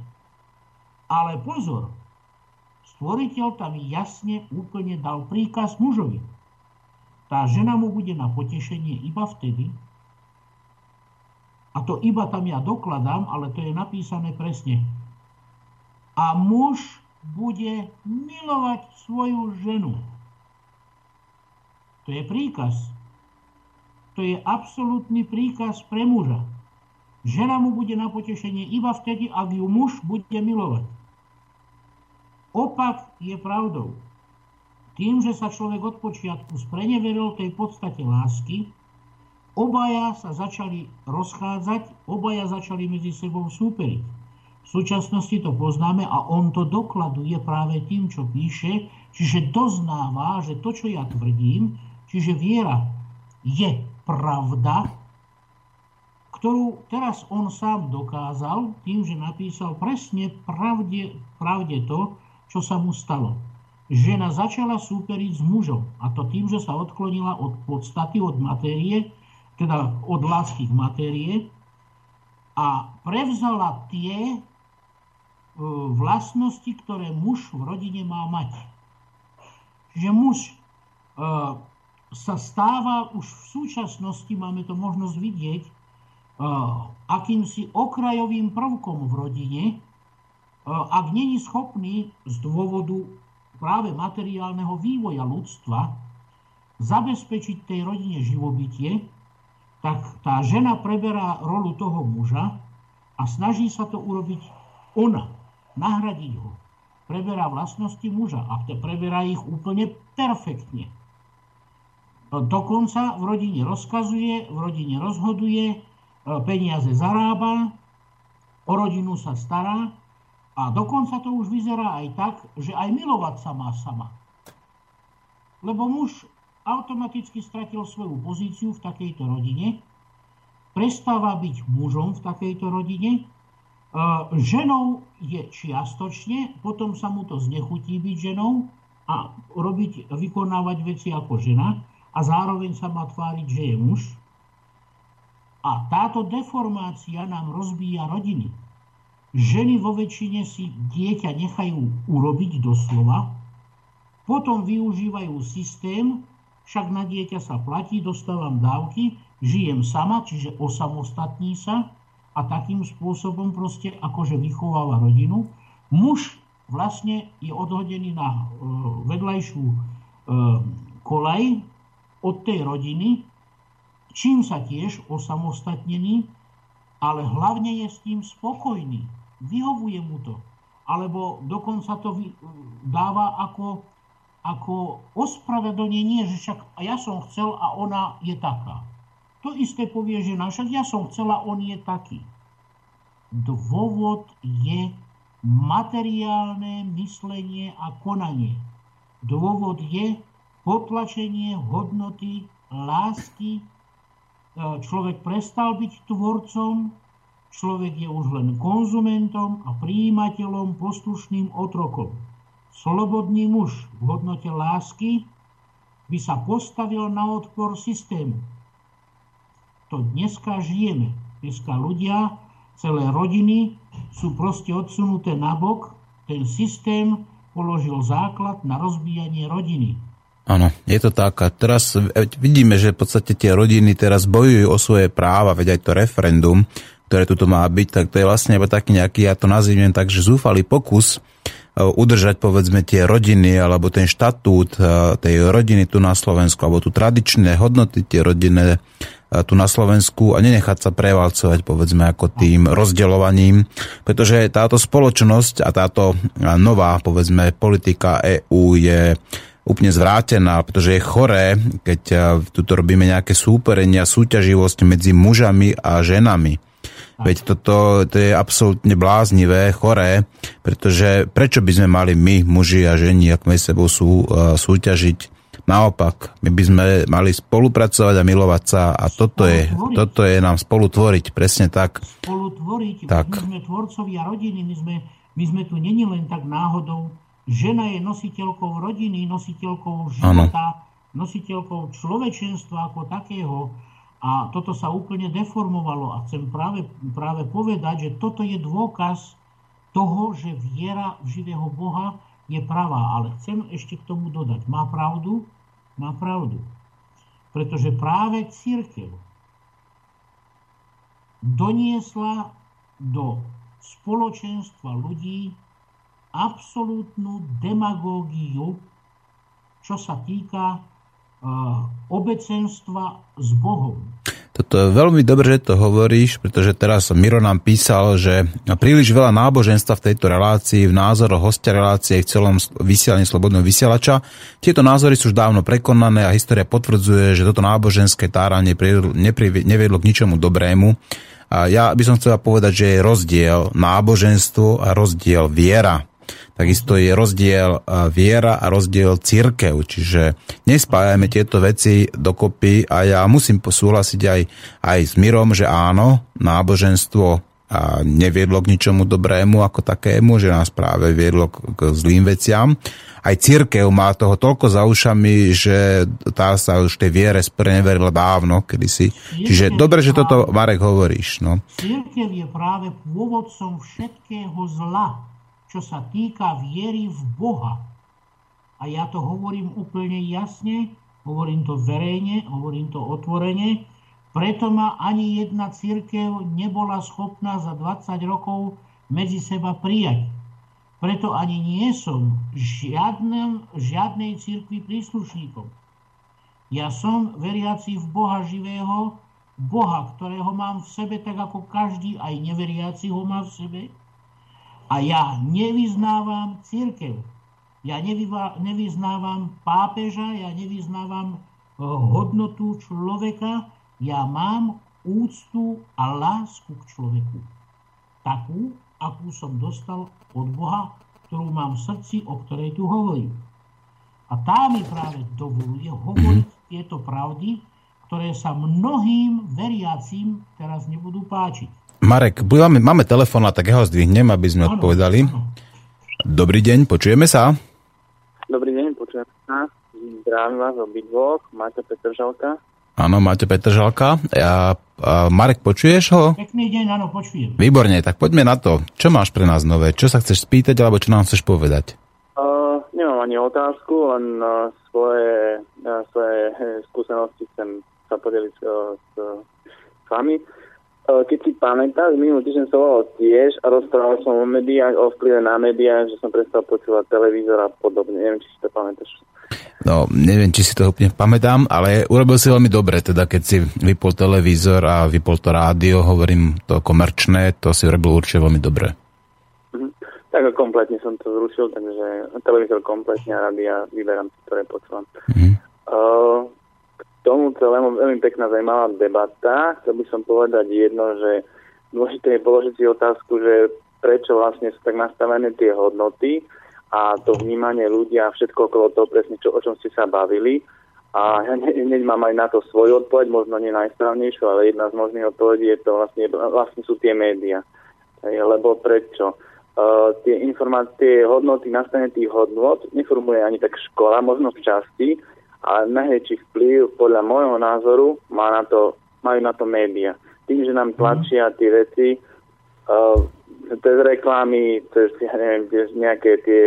Ale pozor, stvoriteľ tam jasne úplne dal príkaz mužovi. Tá žena mu bude na potešenie iba vtedy, a to iba tam ja dokladám, ale to je napísané presne. A muž bude milovať svoju ženu. To je príkaz. To je absolútny príkaz pre muža. Žena mu bude na potešenie iba vtedy, ak ju muž bude milovať. Opak je pravdou. Tým, že sa človek od počiatku spreneveril tej podstate lásky, obaja sa začali rozchádzať, obaja začali medzi sebou súperiť. V súčasnosti to poznáme a on to dokladuje práve tým, čo píše, čiže doznáva, že to, čo ja tvrdím, čiže viera je pravda, ktorú teraz on sám dokázal tým, že napísal presne pravde, pravde to, čo sa mu stalo. Žena začala súperiť s mužom a to tým, že sa odklonila od podstaty, od matérie, teda od lásky k matérie a prevzala tie e, vlastnosti, ktoré muž v rodine má mať. Čiže muž e, sa stáva už v súčasnosti, máme to možnosť vidieť, akýmsi okrajovým prvkom v rodine, ak není schopný z dôvodu práve materiálneho vývoja ľudstva zabezpečiť tej rodine živobytie, tak tá žena preberá rolu toho muža a snaží sa to urobiť ona, nahradiť ho. Preberá vlastnosti muža a preberá ich úplne perfektne. Dokonca v rodine rozkazuje, v rodine rozhoduje, E, peniaze zarába, o rodinu sa stará a dokonca to už vyzerá aj tak, že aj milovať sa má sama. Lebo muž automaticky stratil svoju pozíciu v takejto rodine, prestáva byť mužom v takejto rodine, e, ženou je čiastočne, potom sa mu to znechutí byť ženou a robiť, vykonávať veci ako žena a zároveň sa má tváriť, že je muž. A táto deformácia nám rozbíja rodiny. Ženy vo väčšine si dieťa nechajú urobiť doslova, potom využívajú systém, však na dieťa sa platí, dostávam dávky, žijem sama, čiže osamostatní sa a takým spôsobom proste akože vychováva rodinu. Muž vlastne je odhodený na e, vedľajšiu e, kolaj od tej rodiny čím sa tiež osamostatnený, ale hlavne je s tým spokojný. Vyhovuje mu to. Alebo dokonca to dáva ako, ako ospravedlnenie, že však ja som chcel a ona je taká. To isté povie žena, však ja som chcela, on je taký. Dôvod je materiálne myslenie a konanie. Dôvod je potlačenie hodnoty lásky človek prestal byť tvorcom, človek je už len konzumentom a príjimateľom, poslušným otrokom. Slobodný muž v hodnote lásky by sa postavil na odpor systému. To dneska žijeme. Dneska ľudia, celé rodiny sú proste odsunuté nabok. Ten systém položil základ na rozbíjanie rodiny. Áno, je to tak. A teraz vidíme, že v podstate tie rodiny teraz bojujú o svoje práva, veď aj to referendum ktoré tu má byť, tak to je vlastne iba taký nejaký, ja to nazývam tak, že zúfalý pokus e, udržať povedzme tie rodiny alebo ten štatút e, tej rodiny tu na Slovensku alebo tu tradičné hodnoty tie rodinné e, tu na Slovensku a nenechať sa prevalcovať povedzme ako tým rozdeľovaním, pretože táto spoločnosť a táto nová povedzme politika EÚ je úplne zvrátená, pretože je choré, keď tu robíme nejaké súperenia, súťaživosť medzi mužami a ženami Veď toto to je absolútne bláznivé, choré, pretože prečo by sme mali my, muži a ženi, ak medzi sebou sú, uh, súťažiť? Naopak, my by sme mali spolupracovať a milovať sa a toto je, toto je nám spolu tvoriť, presne tak. Spolu tvoriť, tak. my sme tvorcovia rodiny, my sme, my sme tu není len tak náhodou. Žena je nositeľkou rodiny, nositeľkou života, ano. nositeľkou človečenstva ako takého a toto sa úplne deformovalo a chcem práve, práve povedať, že toto je dôkaz toho, že viera v živého Boha je pravá. Ale chcem ešte k tomu dodať. Má pravdu? Má pravdu. Pretože práve církev doniesla do spoločenstva ľudí absolútnu demagógiu, čo sa týka obecenstva s Bohom. Toto je veľmi dobre, že to hovoríš, pretože teraz Miro nám písal, že príliš veľa náboženstva v tejto relácii, v názoroch hostia relácie v celom vysielaní Slobodného vysielača. Tieto názory sú už dávno prekonané a história potvrdzuje, že toto náboženské táranie neviedlo k ničomu dobrému. A ja by som chcel povedať, že je rozdiel náboženstvo a rozdiel viera. Takisto je rozdiel viera a rozdiel církev, čiže nespájame tieto veci dokopy a ja musím posúhlasiť aj, aj s Mirom, že áno, náboženstvo a neviedlo k ničomu dobrému ako takému, že nás práve viedlo k, zlým veciam. Aj církev má toho toľko za ušami, že tá sa už tej viere spreneverila dávno, kedysi. Církev Čiže dobre, že toto, Marek, hovoríš. No. Církev je práve pôvodcom všetkého zla čo sa týka viery v Boha. A ja to hovorím úplne jasne, hovorím to verejne, hovorím to otvorene, preto ma ani jedna církev nebola schopná za 20 rokov medzi seba prijať. Preto ani nie som žiadnym, žiadnej církvi príslušníkom. Ja som veriaci v Boha živého, Boha, ktorého mám v sebe tak ako každý, aj neveriaci ho má v sebe, a ja nevyznávam církev. Ja nevyznávam pápeža, ja nevyznávam eh, hodnotu človeka, ja mám úctu a lásku k človeku. Takú, akú som dostal od Boha, ktorú mám v srdci, o ktorej tu hovorím. A tá mi práve dovoluje hovoriť tieto pravdy, ktoré sa mnohým veriacím teraz nebudú páčiť. Marek, máme, máme telefón, tak ja ho zdvihnem, aby sme odpovedali. Dobrý deň, počujeme sa? Dobrý deň, počujeme sa. Zdravím vás obidvoch. Máte Petržalka? Áno, máte Petržalka. Ja, a Marek, počuješ ho? Pekný deň, áno, počujem. Výborne, tak poďme na to. Čo máš pre nás nové? Čo sa chceš spýtať, alebo čo nám chceš povedať? Uh, nemám ani otázku, len uh, svoje, uh, svoje skúsenosti chcem sa podeliť uh, s, s vami. Keď si pamätáš, minulý týždeň som volal tiež a rozprával som o médiách, o vplyve na médiách, že som prestal počúvať televízor a podobne. Neviem, či si to pamätáš. No, neviem, či si to úplne pamätám, ale urobil si veľmi dobre, teda keď si vypol televízor a vypol to rádio, hovorím to komerčné, to si urobil určite veľmi dobre. Mhm. Tak kompletne som to zrušil, takže televízor kompletne a rádia vyberám ktoré počúvam. Mhm. Uh, tomu celému veľmi pekná zaujímavá debata. Chcel by som povedať jedno, že dôležité je položiť si otázku, že prečo vlastne sú tak nastavené tie hodnoty a to vnímanie ľudia a všetko okolo toho presne, čo, o čom ste sa bavili. A ja hneď mám aj na to svoju odpoveď, možno nie najsprávnejšiu, ale jedna z možných odpovedí je to vlastne, vlastne sú tie médiá. Lebo prečo? Uh, tie informácie, hodnoty, nastavenie tých hodnot neformuje ani tak škola, možno v časti, a najväčší vplyv podľa môjho názoru má na to, majú na to médiá. Tým, že nám tlačia tie veci, uh, cez reklamy, cez, ja neviem, cez nejaké tie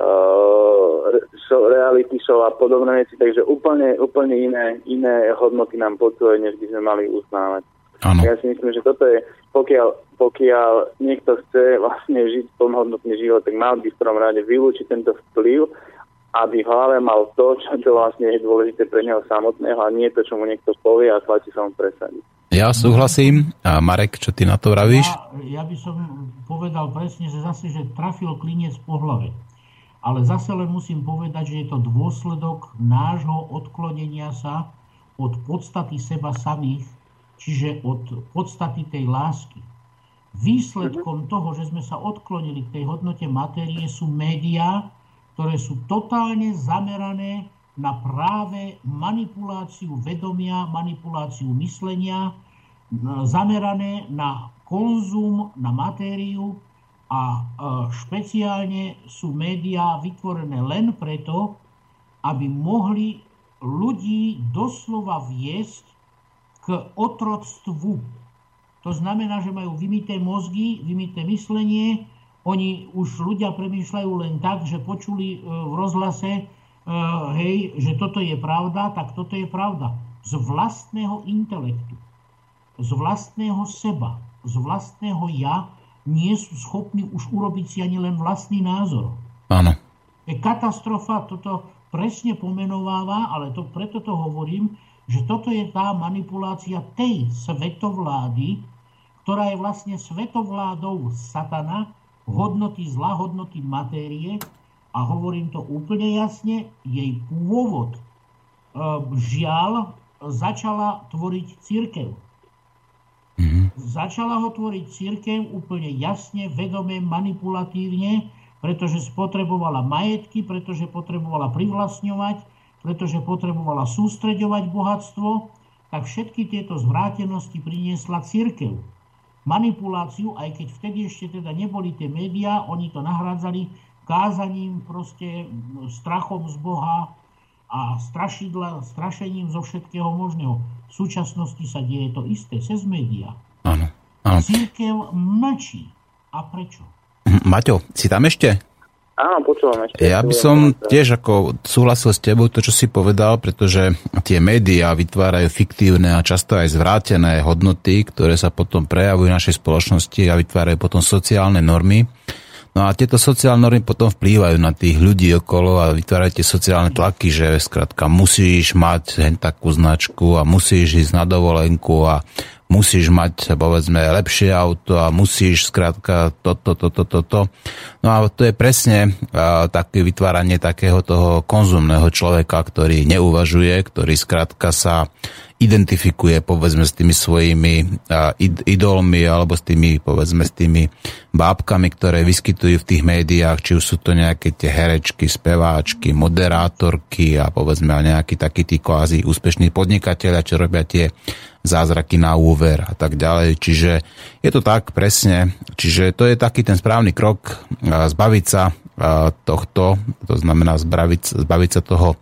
uh, show, reality show a podobné veci, takže úplne, úplne iné, iné hodnoty nám podsúvajú, než by sme mali uznávať. Ano. Ja si myslím, že toto je, pokiaľ, pokiaľ niekto chce vlastne žiť plnohodnotný život, tak mal by v prvom rade vylúčiť tento vplyv, aby v hlave mal to, čo to vlastne je dôležité pre neho samotného a nie to, čo mu niekto povie a tlačí sa mu presadiť. Ja súhlasím. A Marek, čo ty na to vravíš? Ja, ja by som povedal presne, že zase, že trafil klinec po hlave. Ale zase len musím povedať, že je to dôsledok nášho odklonenia sa od podstaty seba samých, čiže od podstaty tej lásky. Výsledkom toho, že sme sa odklonili k tej hodnote matérie, sú médiá, ktoré sú totálne zamerané na práve manipuláciu vedomia, manipuláciu myslenia, zamerané na konzum, na matériu, a e, špeciálne sú médiá vytvorené len preto, aby mohli ľudí doslova viesť k otroctvu. To znamená, že majú vymité mozgy, vymité myslenie, oni už ľudia premýšľajú len tak, že počuli e, v rozhlase, e, hej, že toto je pravda, tak toto je pravda. Z vlastného intelektu, z vlastného seba, z vlastného ja nie sú schopní už urobiť si ani len vlastný názor. Áno. Katastrofa, toto presne pomenováva, ale to, preto to hovorím, že toto je tá manipulácia tej svetovlády, ktorá je vlastne svetovládou satana, hodnoty zla, hodnoty matérie a hovorím to úplne jasne, jej pôvod e, žiaľ začala tvoriť církev. Mm-hmm. Začala ho tvoriť církev úplne jasne, vedome, manipulatívne, pretože spotrebovala majetky, pretože potrebovala privlastňovať, pretože potrebovala sústreďovať bohatstvo, tak všetky tieto zvrátenosti priniesla církev. Manipuláciu, aj keď vtedy ešte teda neboli tie médiá, oni to nahrádzali kázaním, proste strachom z Boha a strašidla, strašením zo všetkého možného. V súčasnosti sa deje to isté cez médiá. Áno. áno. Církev mlčí. A prečo? Hm, Maťo, si tam ešte? Áno, počúvam ešte. Ja by som tiež ako súhlasil s tebou to, čo si povedal, pretože tie médiá vytvárajú fiktívne a často aj zvrátené hodnoty, ktoré sa potom prejavujú v našej spoločnosti a vytvárajú potom sociálne normy. No a tieto sociálne normy potom vplývajú na tých ľudí okolo a vytvárajú tie sociálne tlaky, že skrátka musíš mať hen takú značku a musíš ísť na dovolenku a musíš mať, povedzme, lepšie auto a musíš skrátka toto, toto, toto. To. No a to je presne a, také vytváranie takého toho konzumného človeka, ktorý neuvažuje, ktorý skrátka sa identifikuje povedzme s tými svojimi a, idolmi alebo s tými povedzme s tými bábkami, ktoré vyskytujú v tých médiách, či už sú to nejaké tie herečky, speváčky, moderátorky a povedzme nejakí takí tí kvázi úspešní podnikatelia, čo robia tie zázraky na úver a tak ďalej. Čiže je to tak presne. Čiže to je taký ten správny krok zbaviť sa tohto, to znamená zbaviť, zbaviť sa toho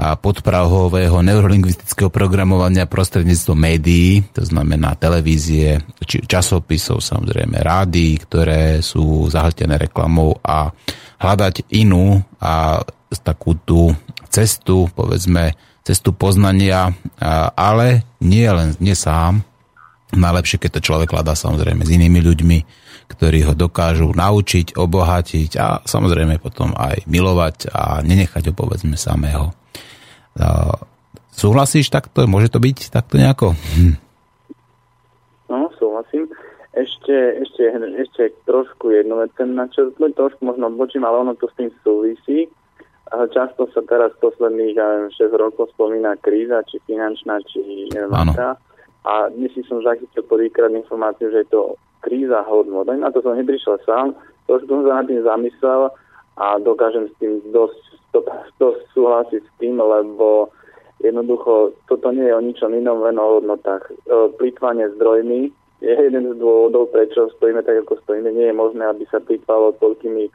podprahového neurolingvistického programovania prostredníctvom médií, to znamená televízie, či časopisov, samozrejme rádií, ktoré sú zahltené reklamou a hľadať inú a takú tú cestu, povedzme, cestu poznania, ale nie len nie sám. Najlepšie, keď to človek hľadá samozrejme s inými ľuďmi, ktorí ho dokážu naučiť, obohatiť a samozrejme potom aj milovať a nenechať ho povedzme samého. Súhlasíš takto? Môže to byť takto nejako? Hm. No, súhlasím. Ešte, ešte, ešte trošku jednu vec, na čo trošku možno odbočím, ale ono to s tým súvisí. Často sa teraz posledných ja neviem, 6 rokov spomína kríza, či finančná, či aká. A si som zachytil prvýkrát informáciu, že je to kríza hodnot. Na to som neprišiel sám, trošku som sa nad tým zamyslel a dokážem s tým dosť, dosť súhlasiť s tým, lebo Jednoducho, toto nie je o ničom inom, len o hodnotách. E, plýtvanie zdrojmi je jeden z dôvodov, prečo stojíme tak, ako stojíme. Nie je možné, aby sa plýtvalo toľkými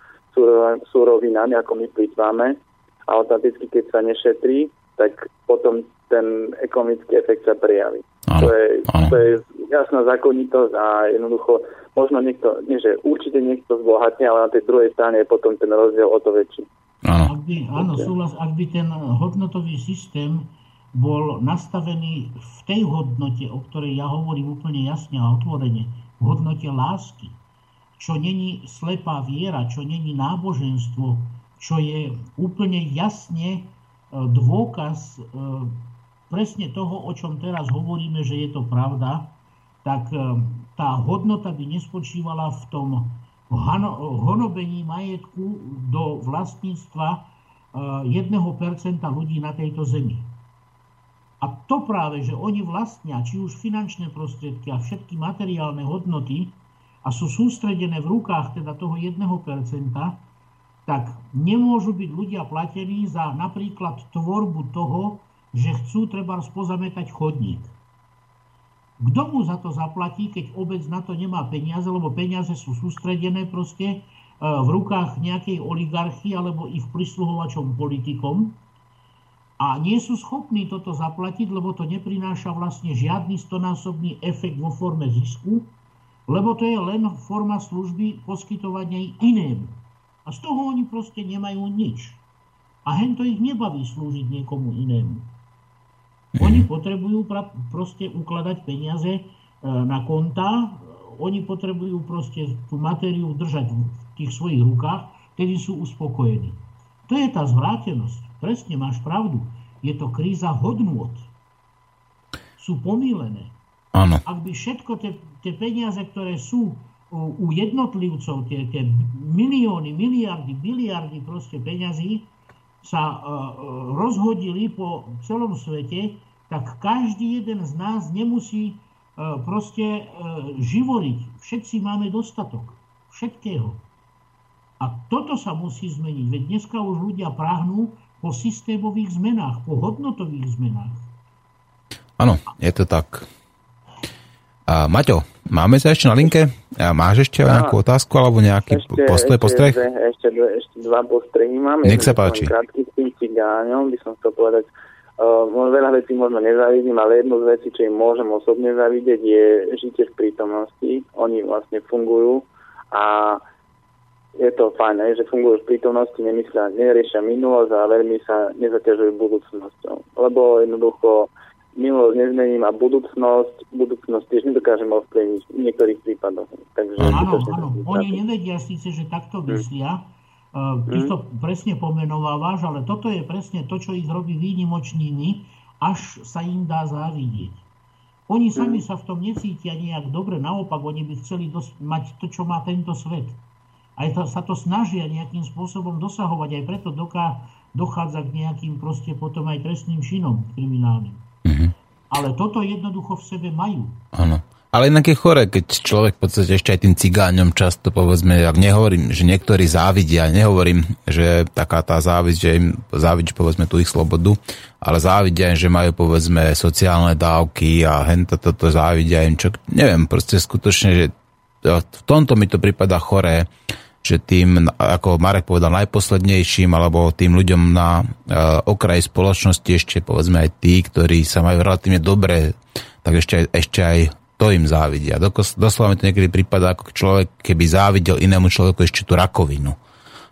súrovinami, ako my plýtváme. A automaticky, keď sa nešetrí, tak potom ten ekonomický efekt sa prejaví. Áno, to, je, áno. to je jasná zákonitosť a jednoducho možno niekto, nie že určite niekto zbohatne, ale na tej druhej strane je potom ten rozdiel o to väčší. Áno. Ak by, áno, súhlas, ak by ten hodnotový systém bol nastavený v tej hodnote, o ktorej ja hovorím úplne jasne a otvorene, v hodnote lásky, čo není slepá viera, čo není náboženstvo, čo je úplne jasne e, dôkaz e, presne toho, o čom teraz hovoríme, že je to pravda, tak e, tá hodnota by nespočívala v tom honobení majetku do vlastníctva 1% ľudí na tejto zemi. A to práve, že oni vlastnia či už finančné prostriedky a všetky materiálne hodnoty a sú sústredené v rukách teda toho 1%, tak nemôžu byť ľudia platení za napríklad tvorbu toho, že chcú treba pozametať chodník. Kto mu za to zaplatí, keď obec na to nemá peniaze, lebo peniaze sú sústredené proste e, v rukách nejakej oligarchy alebo ich prisluhovačom politikom a nie sú schopní toto zaplatiť, lebo to neprináša vlastne žiadny stonásobný efekt vo forme zisku, lebo to je len forma služby poskytovania inému. A z toho oni proste nemajú nič. A hen to ich nebaví slúžiť niekomu inému. Oni potrebujú proste ukladať peniaze e, na konta, oni potrebujú proste tú matériu držať v tých svojich rukách, tedy sú uspokojení. To je tá zvrátenosť. Presne máš pravdu. Je to kríza hodnôt. Sú pomílené. Áno. Ak by všetko tie, tie peniaze, ktoré sú u, u jednotlivcov, tie, tie milióny, miliardy, biliardy proste peňazí, sa e, rozhodili po celom svete, tak každý jeden z nás nemusí e, proste e, živoriť. Všetci máme dostatok všetkého. A toto sa musí zmeniť, veď dneska už ľudia práhnú po systémových zmenách, po hodnotových zmenách. Áno, je to tak. A Maťo, máme sa ešte na linke? A máš ešte no, nejakú otázku alebo nejaký ešte, postoj, postreh? Ešte, ešte, ešte dva postrehy mám. Nech sa páči. Krátky s tým cigáňom by som chcel povedať. Uh, veľa vecí možno nezavidím, ale jednu z vecí, čo im môžem osobne zavidieť, je žitie v prítomnosti. Oni vlastne fungujú a je to fajn, že fungujú v prítomnosti, nemyslia, neriešia minulosť a veľmi sa nezaťažujú budúcnosťou. Lebo jednoducho minulosť nezmením a budúcnosť, budúcnosť tiež nedokážem ovplyvniť v niektorých prípadoch. Takže áno, áno. Oni nevedia síce, že takto hm. myslia, hmm. Ty to presne pomenovávaš, ale toto je presne to, čo ich robí výnimočnými, až sa im dá závidieť. Oni hm. sami sa v tom necítia nejak dobre, naopak oni by chceli dos- mať to, čo má tento svet. Aj to, sa to snažia nejakým spôsobom dosahovať, aj preto doká, dochádza k nejakým proste potom aj trestným činom kriminálnym. Mm-hmm. Ale toto jednoducho v sebe majú. Áno. Ale inak je chore, keď človek v podstate ešte aj tým cigáňom často povedzme, ak nehovorím, že niektorí závidia, nehovorím, že taká tá závisť, že im závidí povedzme tú ich slobodu, ale závidia im, že majú povedzme sociálne dávky a hento toto závidia im, čo neviem, proste skutočne, že v tomto mi to prípada choré, že tým, ako Marek povedal, najposlednejším alebo tým ľuďom na uh, okraji spoločnosti ešte povedzme aj tí, ktorí sa majú relatívne dobre, tak ešte, ešte aj to im závidia. Doslova mi to niekedy prípada, ako človek, keby závidel inému človeku ešte tú rakovinu.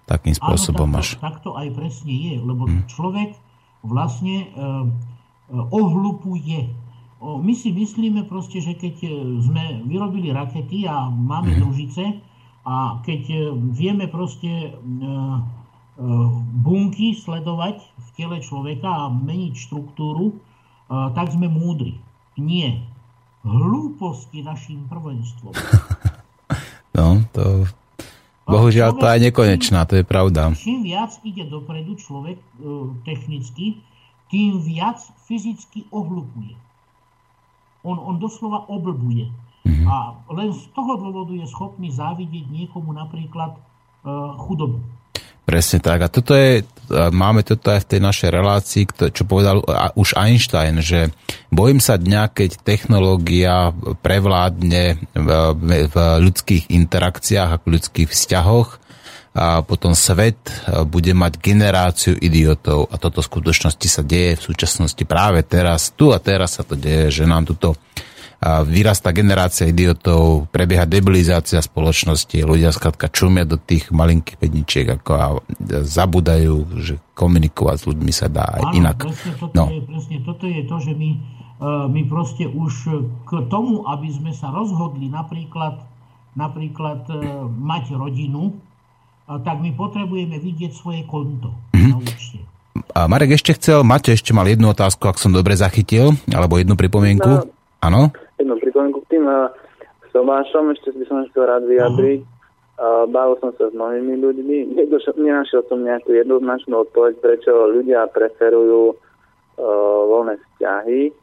Takým spôsobom Áno, takto, až. takto aj presne je, lebo hmm. človek vlastne uh, ohlupuje. O, my si myslíme proste, že keď sme vyrobili rakety a máme hmm. družice, a keď e, vieme proste e, e, bunky sledovať v tele človeka a meniť štruktúru, tak sme múdri. Nie. Hlúposti našim prvenstvom. No, to... Bohužiaľ, to je nekonečná, to je pravda. Čím viac ide dopredu človek technicky, tým viac fyzicky ohlupuje. On, on doslova oblbuje. Mm-hmm. A len z toho dôvodu je schopný závidieť niekomu napríklad e, chudobu. Presne tak. A toto je, máme toto aj v tej našej relácii, čo povedal už Einstein, že bojím sa dňa, keď technológia prevládne v, ľudských interakciách a v ľudských vzťahoch a potom svet bude mať generáciu idiotov. A toto v skutočnosti sa deje v súčasnosti práve teraz, tu a teraz sa to deje, že nám tuto vyrastá generácia idiotov, prebieha debilizácia spoločnosti, ľudia skrátka čumia do tých malinkých pedničiek ako a zabudajú, že komunikovať s ľuďmi sa dá aj inak. Presne toto, no. je, presne toto je to, že my, e, my proste už k tomu, aby sme sa rozhodli napríklad, napríklad e, mať rodinu, tak my potrebujeme vidieť svoje konto mm-hmm. na účte. A Marek ešte chcel, máte ešte mal jednu otázku, ak som dobre zachytil, alebo jednu pripomienku. No, Áno? Tým uh, Somášom, ešte by som chcel rád vyjadriť. Uh, bavil som sa s mnohými ľuďmi. Nenašiel som nejakú jednoznačnú odpoveď, prečo ľudia preferujú uh, voľné vzťahy.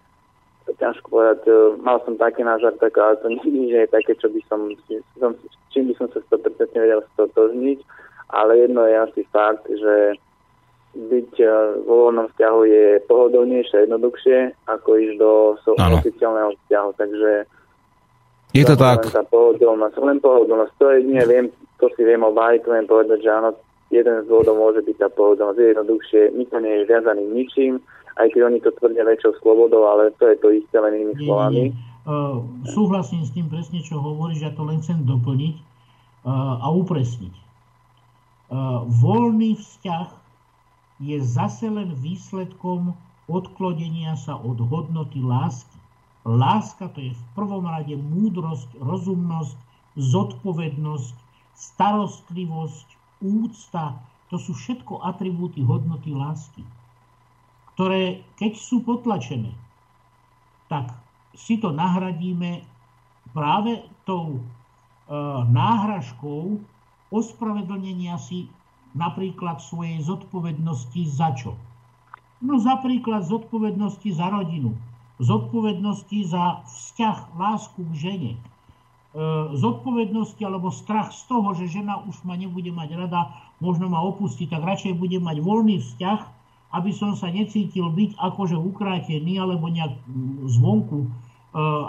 Ťažko povedať, uh, mal som taký nážar, tak, ale to nie je také, čo by som, som čím by som sa 100% vedel stotožniť. Ale jedno je asi fakt, že byť eh, vo voľnom vzťahu je pohodlnejšie, jednoduchšie, ako ísť do oficiálneho vzťahu. Takže je to tak. Len tá pohodlnosť, len pohodlnosť. To jedine viem, to si viem obájiť, viem povedať, že áno, jeden z dôvodov môže byť tá pohodlnosť. Je jednoduchšie, nikto nie je viazaný ničím, aj keď oni to tvrdia väčšou slobodou, ale to je to isté len inými slovami. Uh, súhlasím s tým presne, čo hovoríš, ja to len chcem doplniť uh, a upresniť. Uh, voľný vzťah je zase len výsledkom odklonenia sa od hodnoty lásky. Láska to je v prvom rade múdrosť, rozumnosť, zodpovednosť, starostlivosť, úcta. To sú všetko atribúty hodnoty lásky, ktoré keď sú potlačené, tak si to nahradíme práve tou e, náhražkou ospravedlnenia si napríklad svojej zodpovednosti za čo? No napríklad zodpovednosti za rodinu, zodpovednosti za vzťah, lásku k žene, e, zodpovednosti alebo strach z toho, že žena už ma nebude mať rada, možno ma opustí, tak radšej bude mať voľný vzťah, aby som sa necítil byť akože ukrátený alebo nejak zvonku, e,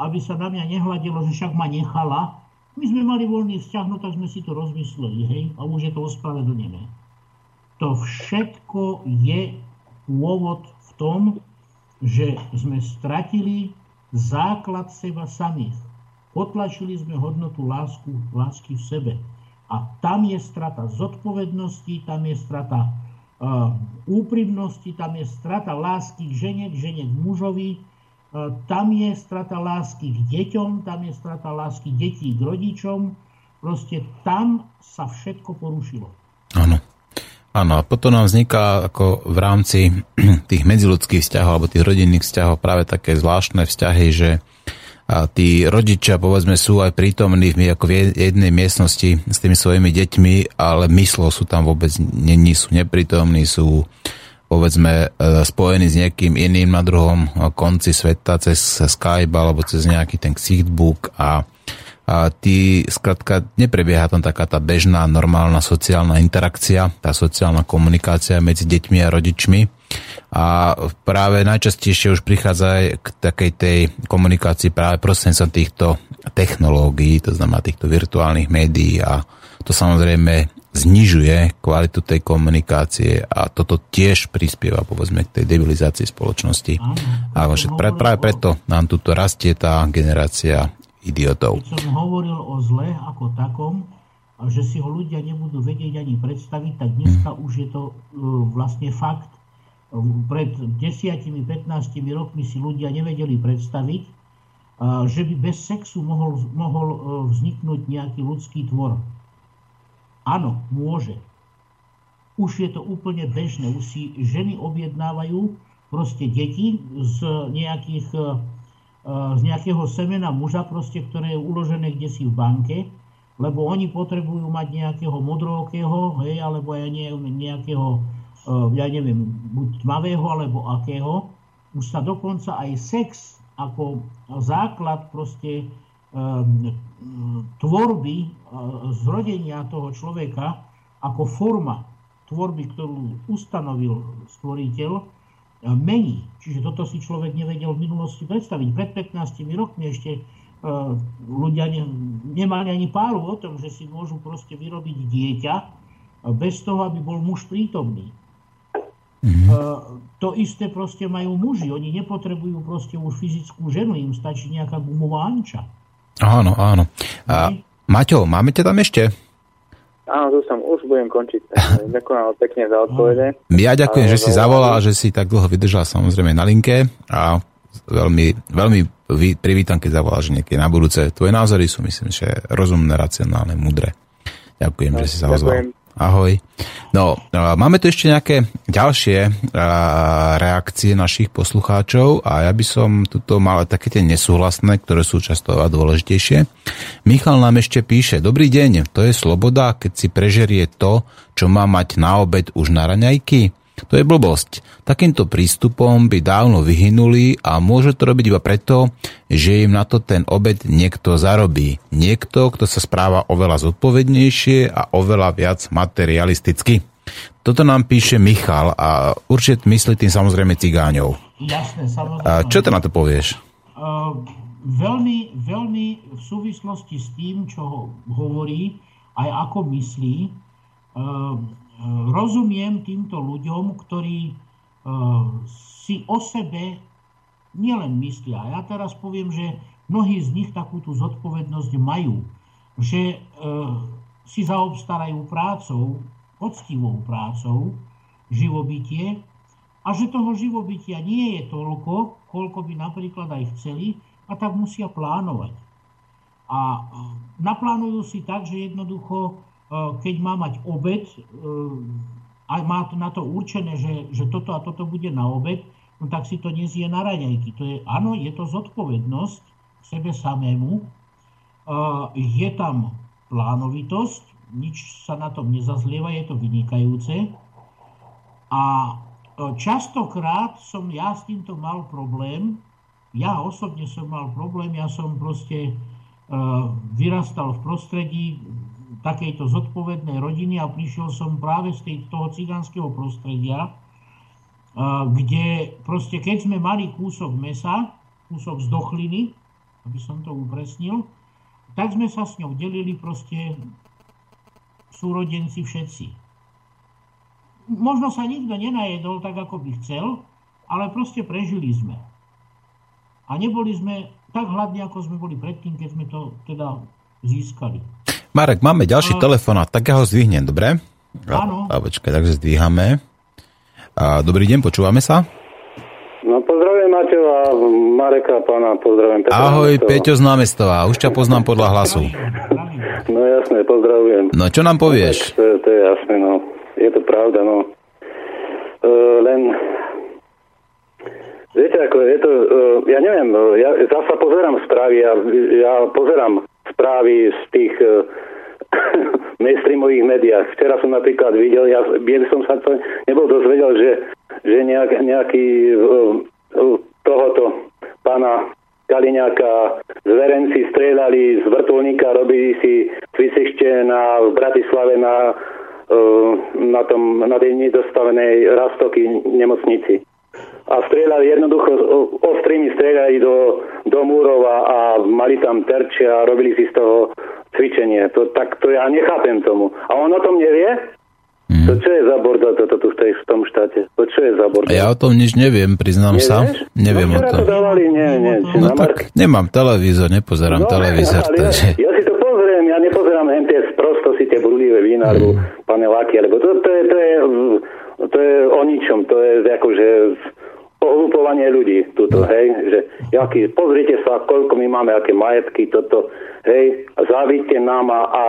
aby sa na mňa nehľadilo, že však ma nechala, my sme mali voľný vzťah, no tak sme si to rozmysleli, hej, a už je to ospravedlnené. To všetko je pôvod v tom, že sme stratili základ seba samých. Potlačili sme hodnotu lásku, lásky v sebe. A tam je strata zodpovednosti, tam je strata uh, úprimnosti, tam je strata lásky k žene, k žene k mužovi, tam je strata lásky k deťom, tam je strata lásky detí k rodičom. Proste tam sa všetko porušilo. Áno. Áno, a potom nám vzniká ako v rámci tých medziludských vzťahov alebo tých rodinných vzťahov práve také zvláštne vzťahy, že a tí rodičia, povedzme, sú aj prítomní v, ako v jednej miestnosti s tými svojimi deťmi, ale myslo sú tam vôbec není, sú neprítomní, sú povedzme e, spojený s niekým iným na druhom konci sveta cez Skype alebo cez nejaký ten Xichtbook a, a tí, skratka, neprebieha tam taká tá bežná, normálna sociálna interakcia, tá sociálna komunikácia medzi deťmi a rodičmi. A práve najčastejšie už prichádza aj k takej tej komunikácii práve prostredníctvom týchto technológií, to znamená týchto virtuálnych médií a to samozrejme znižuje kvalitu tej komunikácie a toto tiež prispieva povedzme k tej debilizácii spoločnosti. A práve preto nám tuto rastie tá generácia idiotov. Keď som hovoril o zle ako takom, že si ho ľudia nebudú vedieť ani predstaviť, tak dneska hmm. už je to uh, vlastne fakt. Pred 10-15 rokmi si ľudia nevedeli predstaviť, uh, že by bez sexu mohol, mohol uh, vzniknúť nejaký ľudský tvor Áno, môže. Už je to úplne bežné. Už si ženy objednávajú proste deti z, nejakých, e, z nejakého semena muža, proste, ktoré je uložené kde si v banke, lebo oni potrebujú mať nejakého modrookého, hej, alebo ja nie, nejakého, e, ja neviem, buď tmavého, alebo akého. Už sa dokonca aj sex ako základ proste Ehm, tvorby, zrodenia toho človeka ako forma tvorby, ktorú ustanovil stvoriteľ, e, mení. Čiže toto si človek nevedel v minulosti predstaviť. Pred 15 rokmi ešte e, ľudia ne, nemali ani páru o tom, že si môžu proste vyrobiť dieťa bez toho, aby bol muž prítomný. Mm-hmm. To isté proste majú muži. Oni nepotrebujú proste už fyzickú ženu, im stačí nejaká gumová anča. Áno, áno. A, Maťo, máme ťa tam ešte? Áno, tu som, už budem končiť. Ďakujem pekne za odpovede. Ja ďakujem, že si zavolal, že si tak dlho vydržal samozrejme na linke a veľmi, veľmi privítam, keď zavoláš niekedy na budúce. Tvoje názory sú, myslím, že rozumné, racionálne, mudré. Ďakujem, že si sa ozval. Ahoj. No, máme tu ešte nejaké ďalšie reakcie našich poslucháčov a ja by som tuto mal také tie nesúhlasné, ktoré sú často a dôležitejšie. Michal nám ešte píše, dobrý deň, to je sloboda, keď si prežerie to, čo má mať na obed už na raňajky? To je blbosť. Takýmto prístupom by dávno vyhynuli a môže to robiť iba preto, že im na to ten obed niekto zarobí. Niekto, kto sa správa oveľa zodpovednejšie a oveľa viac materialisticky. Toto nám píše Michal a určite myslí tým samozrejme cigáňov. Jasné, samozrejme. A čo to na to povieš? Uh, veľmi, veľmi v súvislosti s tým, čo hovorí, aj ako myslí, uh, rozumiem týmto ľuďom, ktorí e, si o sebe nielen myslia. Ja teraz poviem, že mnohí z nich takúto zodpovednosť majú, že e, si zaobstarajú prácou, poctivou prácou, živobytie a že toho živobytia nie je toľko, koľko by napríklad aj chceli a tak musia plánovať. A e, naplánujú si tak, že jednoducho keď má mať obed eh, a má na to určené, že, že toto a toto bude na obed, no tak si to nezie na raňajky. To je, áno, je to zodpovednosť k sebe samému. Eh, je tam plánovitosť, nič sa na tom nezazlieva, je to vynikajúce. A častokrát som ja s týmto mal problém. Ja osobne som mal problém, ja som proste vyrastal v prostredí, takejto zodpovednej rodiny a prišiel som práve z tej, toho cigánskeho prostredia, kde proste keď sme mali kúsok mesa, kúsok z dochliny, aby som to upresnil, tak sme sa s ňou delili proste súrodenci všetci. Možno sa nikto nenajedol tak, ako by chcel, ale proste prežili sme. A neboli sme tak hladní, ako sme boli predtým, keď sme to teda získali. Marek, máme ďalší no. telefonát, tak ja ho zdvihnem, dobre? Áno. A, počkaj, takže zdvíhame. A, dobrý deň, počúvame sa? No pozdravujem Mateo a Mareka pána, pozdravujem Petra Ahoj, Námestova. Peťo z Námestova, už ťa poznám podľa hlasu. No jasné, pozdravujem. No čo nám povieš? To, to je jasné, no. Je to pravda, no. Uh, len Viete, ako je to, uh, ja neviem, ja zasa pozerám správy, ja, ja pozerám správy z tých uh, mainstreamových médiách. Včera som napríklad videl, ja, ja som sa to nebol dozvedel, že, že nejak, nejaký uh, tohoto pána Kaliňáka zverenci strieľali z vrtulníka, robili si cvičište na, v Bratislave na, uh, na, tom, na tej nedostavenej rastoky nemocnici a strieľali jednoducho, ostrými strieľali do, do múrov a, mali tam terče a robili si z toho cvičenie. To, tak to ja nechápem tomu. A on o tom nevie? Mm. To čo je za bordel toto tu v, tej, v tom štáte? To čo je za bordel? Ja o tom nič neviem, priznám Nevieš? sa. Neviem no, o tom. To dávali, nie, nie. No tak nemám televízor, nepozerám no, televízor. Takže... Ja, ja si to pozriem, ja nepozerám len tie sprostosti, tie brúlivé vína, mm. paneláky, alebo to, to, je, to, je, to je o ničom. To je akože ohlupovanie ľudí tuto, hej, že jaký, pozrite sa, koľko my máme, aké majetky, toto, hej, závidte nám a, a,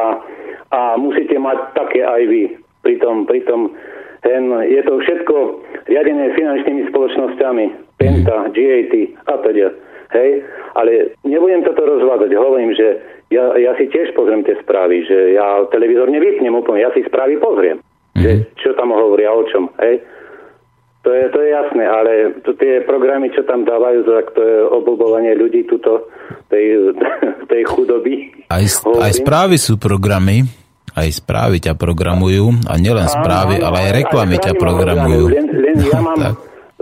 a musíte mať také aj vy. Pritom, pritom hen, je to všetko riadené finančnými spoločnosťami, Penta, GAT a teda. Hej, ale nebudem toto rozvádzať. Hovorím, že ja, ja si tiež pozriem tie správy, že ja televízor nevypnem úplne, ja si správy pozriem. Mm-hmm. Že, čo tam hovoria, o čom. Hej. To je, to je jasné, ale to, tie programy, čo tam dávajú, tak to je obľúbovanie ľudí tuto, tej, tej chudoby. Aj, aj správy sú programy, Aj správy ťa programujú a nielen správy, ale aj reklamy ťa programujú. Len, len, ja mám,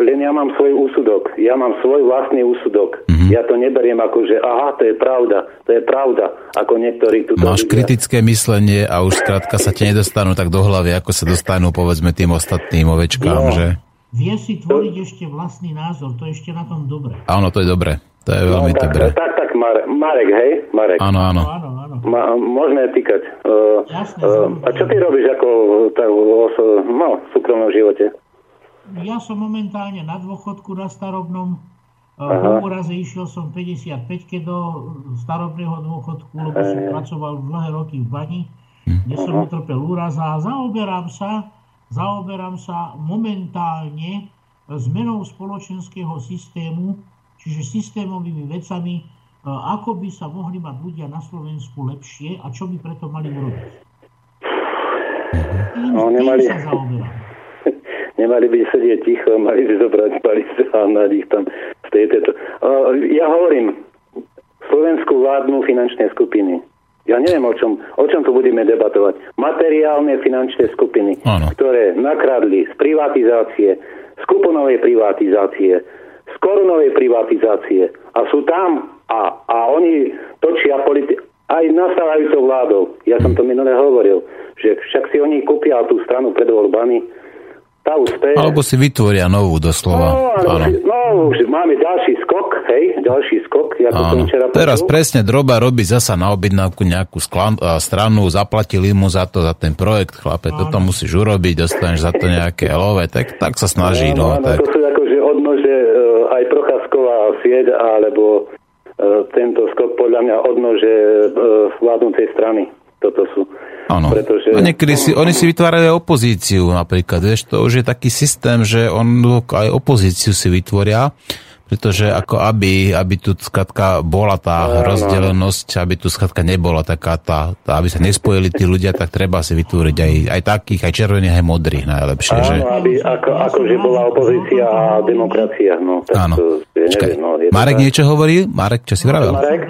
len ja mám svoj úsudok. Ja mám svoj vlastný úsudok. Mm-hmm. Ja to neberiem ako, že aha, to je pravda, to je pravda, ako niektorí tu. Máš vidia. kritické myslenie a už skrátka sa ti nedostanú tak do hlavy, ako sa dostanú povedzme tým ostatným ovečkám, no. že? Vie si tvoriť ešte vlastný názor, to je ešte na tom dobre. Áno, to je dobre. To je veľmi no, tak, dobré. Tak, tak, Marek, Marek, hej? Marek. Áno, áno. áno, áno. Ma, môžeme týkať. Uh, uh, a čo ty robíš ako tak, v, no, v súkromnom živote? Ja som momentálne na dôchodku na starobnom. Uh, po úraze išiel som 55 keď do starobného dôchodku, lebo som pracoval dlhé roky v bani, kde som utrpel úraz a zaoberám sa zaoberám sa momentálne zmenou spoločenského systému, čiže systémovými vecami, e, ako by sa mohli mať ľudia na Slovensku lepšie a čo by preto mali urobiť. Tým, no, nemali, tým sa zaoberám. Nemali by sedieť ticho, mali by zobrať palice a na ich tam z tej, tejto. Ja hovorím, Slovensku vládnu finančné skupiny. Ja neviem, o čom, o čom tu budeme debatovať. Materiálne finančné skupiny, ano. ktoré nakradli z privatizácie, z kuponovej privatizácie, z korunovej privatizácie a sú tam a, a oni točia politi- aj nastávajúcou vládou. Ja som to minule hovoril, že však si oni kúpia tú stranu pred voľbami, tá úspeje. Alebo si vytvoria novú doslova. No, áno. no už máme ďalší skok, hej, ďalší skok. Ako som včera Teraz počul. presne Droba robí zasa na objednávku nejakú sklan, stranu, zaplatili mu za to, za ten projekt, chlape, áno. toto musíš urobiť, dostaneš za to nejaké love, tak, tak sa snaží. Áno, no, áno, tak. To sú akože odnože uh, aj Procházková sieť, alebo uh, tento skok podľa mňa odnože uh, vládnúcej strany. Toto sú. Áno. Pretože... A niekedy si, oni si vytvárajú opozíciu napríklad. Vieš, to už je taký systém, že on aj opozíciu si vytvoria pretože ako aby, aby tu skratka bola tá no, rozdelenosť, aby tu skratka nebola taká tá, tá, aby sa nespojili tí ľudia, tak treba si vytvoriť aj, aj takých, aj červených, aj modrých najlepšie. Áno, že? aby ako, ako že bola opozícia a demokracia. No, tak Áno. To, ja neviem, no, Marek to... niečo hovorí? Marek, čo si vravel? Marek?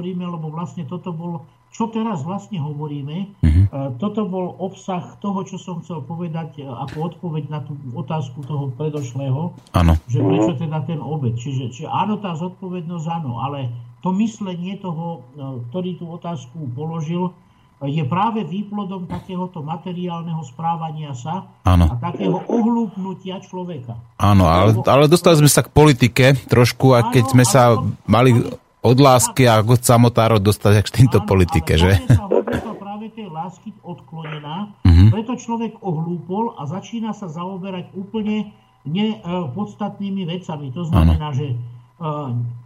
Hovoríme, lebo vlastne toto bol čo teraz vlastne hovoríme, uh-huh. toto bol obsah toho, čo som chcel povedať e, ako odpoveď na tú otázku toho predošlého, ano. že prečo teda ten obed. Čiže, čiže áno, tá zodpovednosť áno, ale to myslenie toho, e, ktorý tú otázku položil, je práve výplodom takéhoto materiálneho správania sa ano. a takého ohlúpnutia človeka. Áno, ale, ale dostali sme sa k politike trošku a keď sme sa mali od lásky a od samotárov dostať k týmto politike, že? práve tej lásky odklonená, uh-huh. preto človek ohlúpol a začína sa zaoberať úplne nepodstatnými vecami. To znamená, ano. že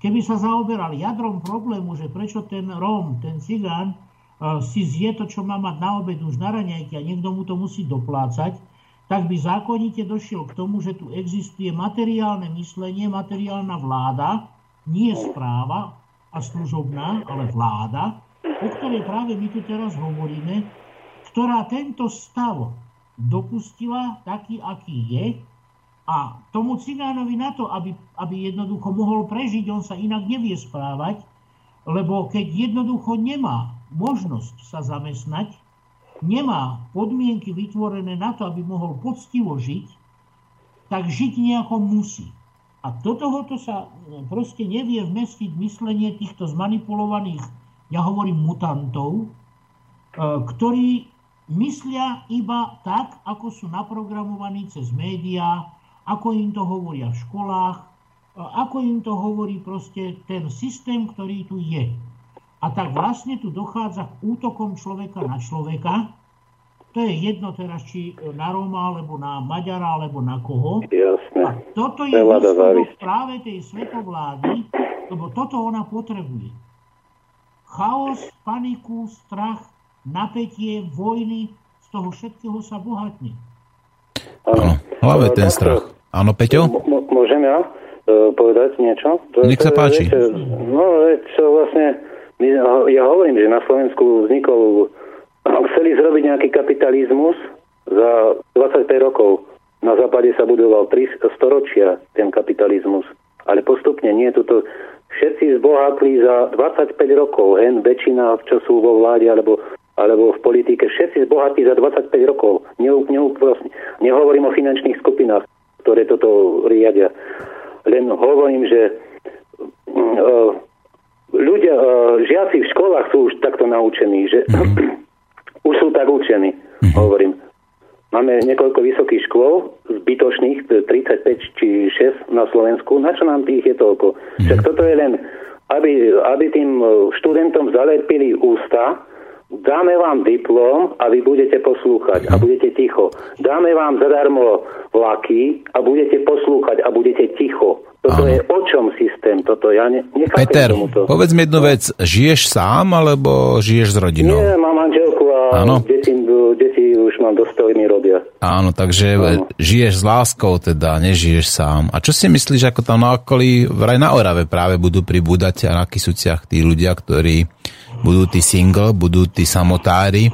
keby sa zaoberal jadrom problému, že prečo ten Róm, ten cigán si zje to, čo má mať na obed už na raňajky a niekto mu to musí doplácať, tak by zákonite došiel k tomu, že tu existuje materiálne myslenie, materiálna vláda, nie správa, a služobná, ale vláda, o ktorej práve my tu teraz hovoríme, ktorá tento stav dopustila taký, aký je a tomu cigánovi na to, aby, aby jednoducho mohol prežiť, on sa inak nevie správať, lebo keď jednoducho nemá možnosť sa zamestnať, nemá podmienky vytvorené na to, aby mohol poctivo žiť, tak žiť nejako musí. A do tohoto sa e, proste nevie vmestiť myslenie týchto zmanipulovaných, ja hovorím mutantov, e, ktorí myslia iba tak, ako sú naprogramovaní cez médiá, ako im to hovoria v školách, e, ako im to hovorí proste ten systém, ktorý tu je. A tak vlastne tu dochádza k útokom človeka na človeka, to je jedno teraz, či na Róma, alebo na Maďara, alebo na koho. Jasne. A toto je výsledok práve tej svetovlády, lebo toto ona potrebuje. Chaos, paniku, strach, napätie, vojny, z toho všetkého sa bohatne. Áno, hlavne ten strach. Áno, Peťo? M- môžem ja uh, povedať niečo? To Nech sa páči. Viete, no, čo vlastne, ja hovorím, že na Slovensku vznikol chceli zrobiť nejaký kapitalizmus za 25 rokov. Na západe sa budoval 3 storočia ten kapitalizmus. Ale postupne nie, toto všetci zbohatli za 25 rokov, hen väčšina, čo sú vo vláde, alebo alebo v politike, všetci bohatí za 25 rokov. Ne, ne, nehovorím o finančných skupinách, ktoré toto riadia. Len hovorím, že uh, ľudia, uh, žiaci v školách sú už takto naučení, že mm-hmm. už sú tak učení, mm-hmm. hovorím. Máme niekoľko vysokých škôl, zbytočných, 35 či 6 na Slovensku. Na čo nám tých je toľko? Mm-hmm. Však toto je len, aby, aby tým študentom zalepili ústa, dáme vám diplom a vy budete poslúchať a budete ticho. Dáme vám zadarmo vlaky a budete poslúchať a budete ticho. Toto Áno. je o čom systém? Toto ja ne, Peter, tomuto. povedz mi jednu vec. Žiješ sám, alebo žiješ s rodinou? Nie, mám manželku a Áno. deti, deti už mám mi robia. Áno, takže Áno. žiješ s láskou teda, nežiješ sám. A čo si myslíš, ako tam na okolí, vraj na Orave práve budú pribúdať a na Kisuciach tí ľudia, ktorí budú tí single, budú tí samotári.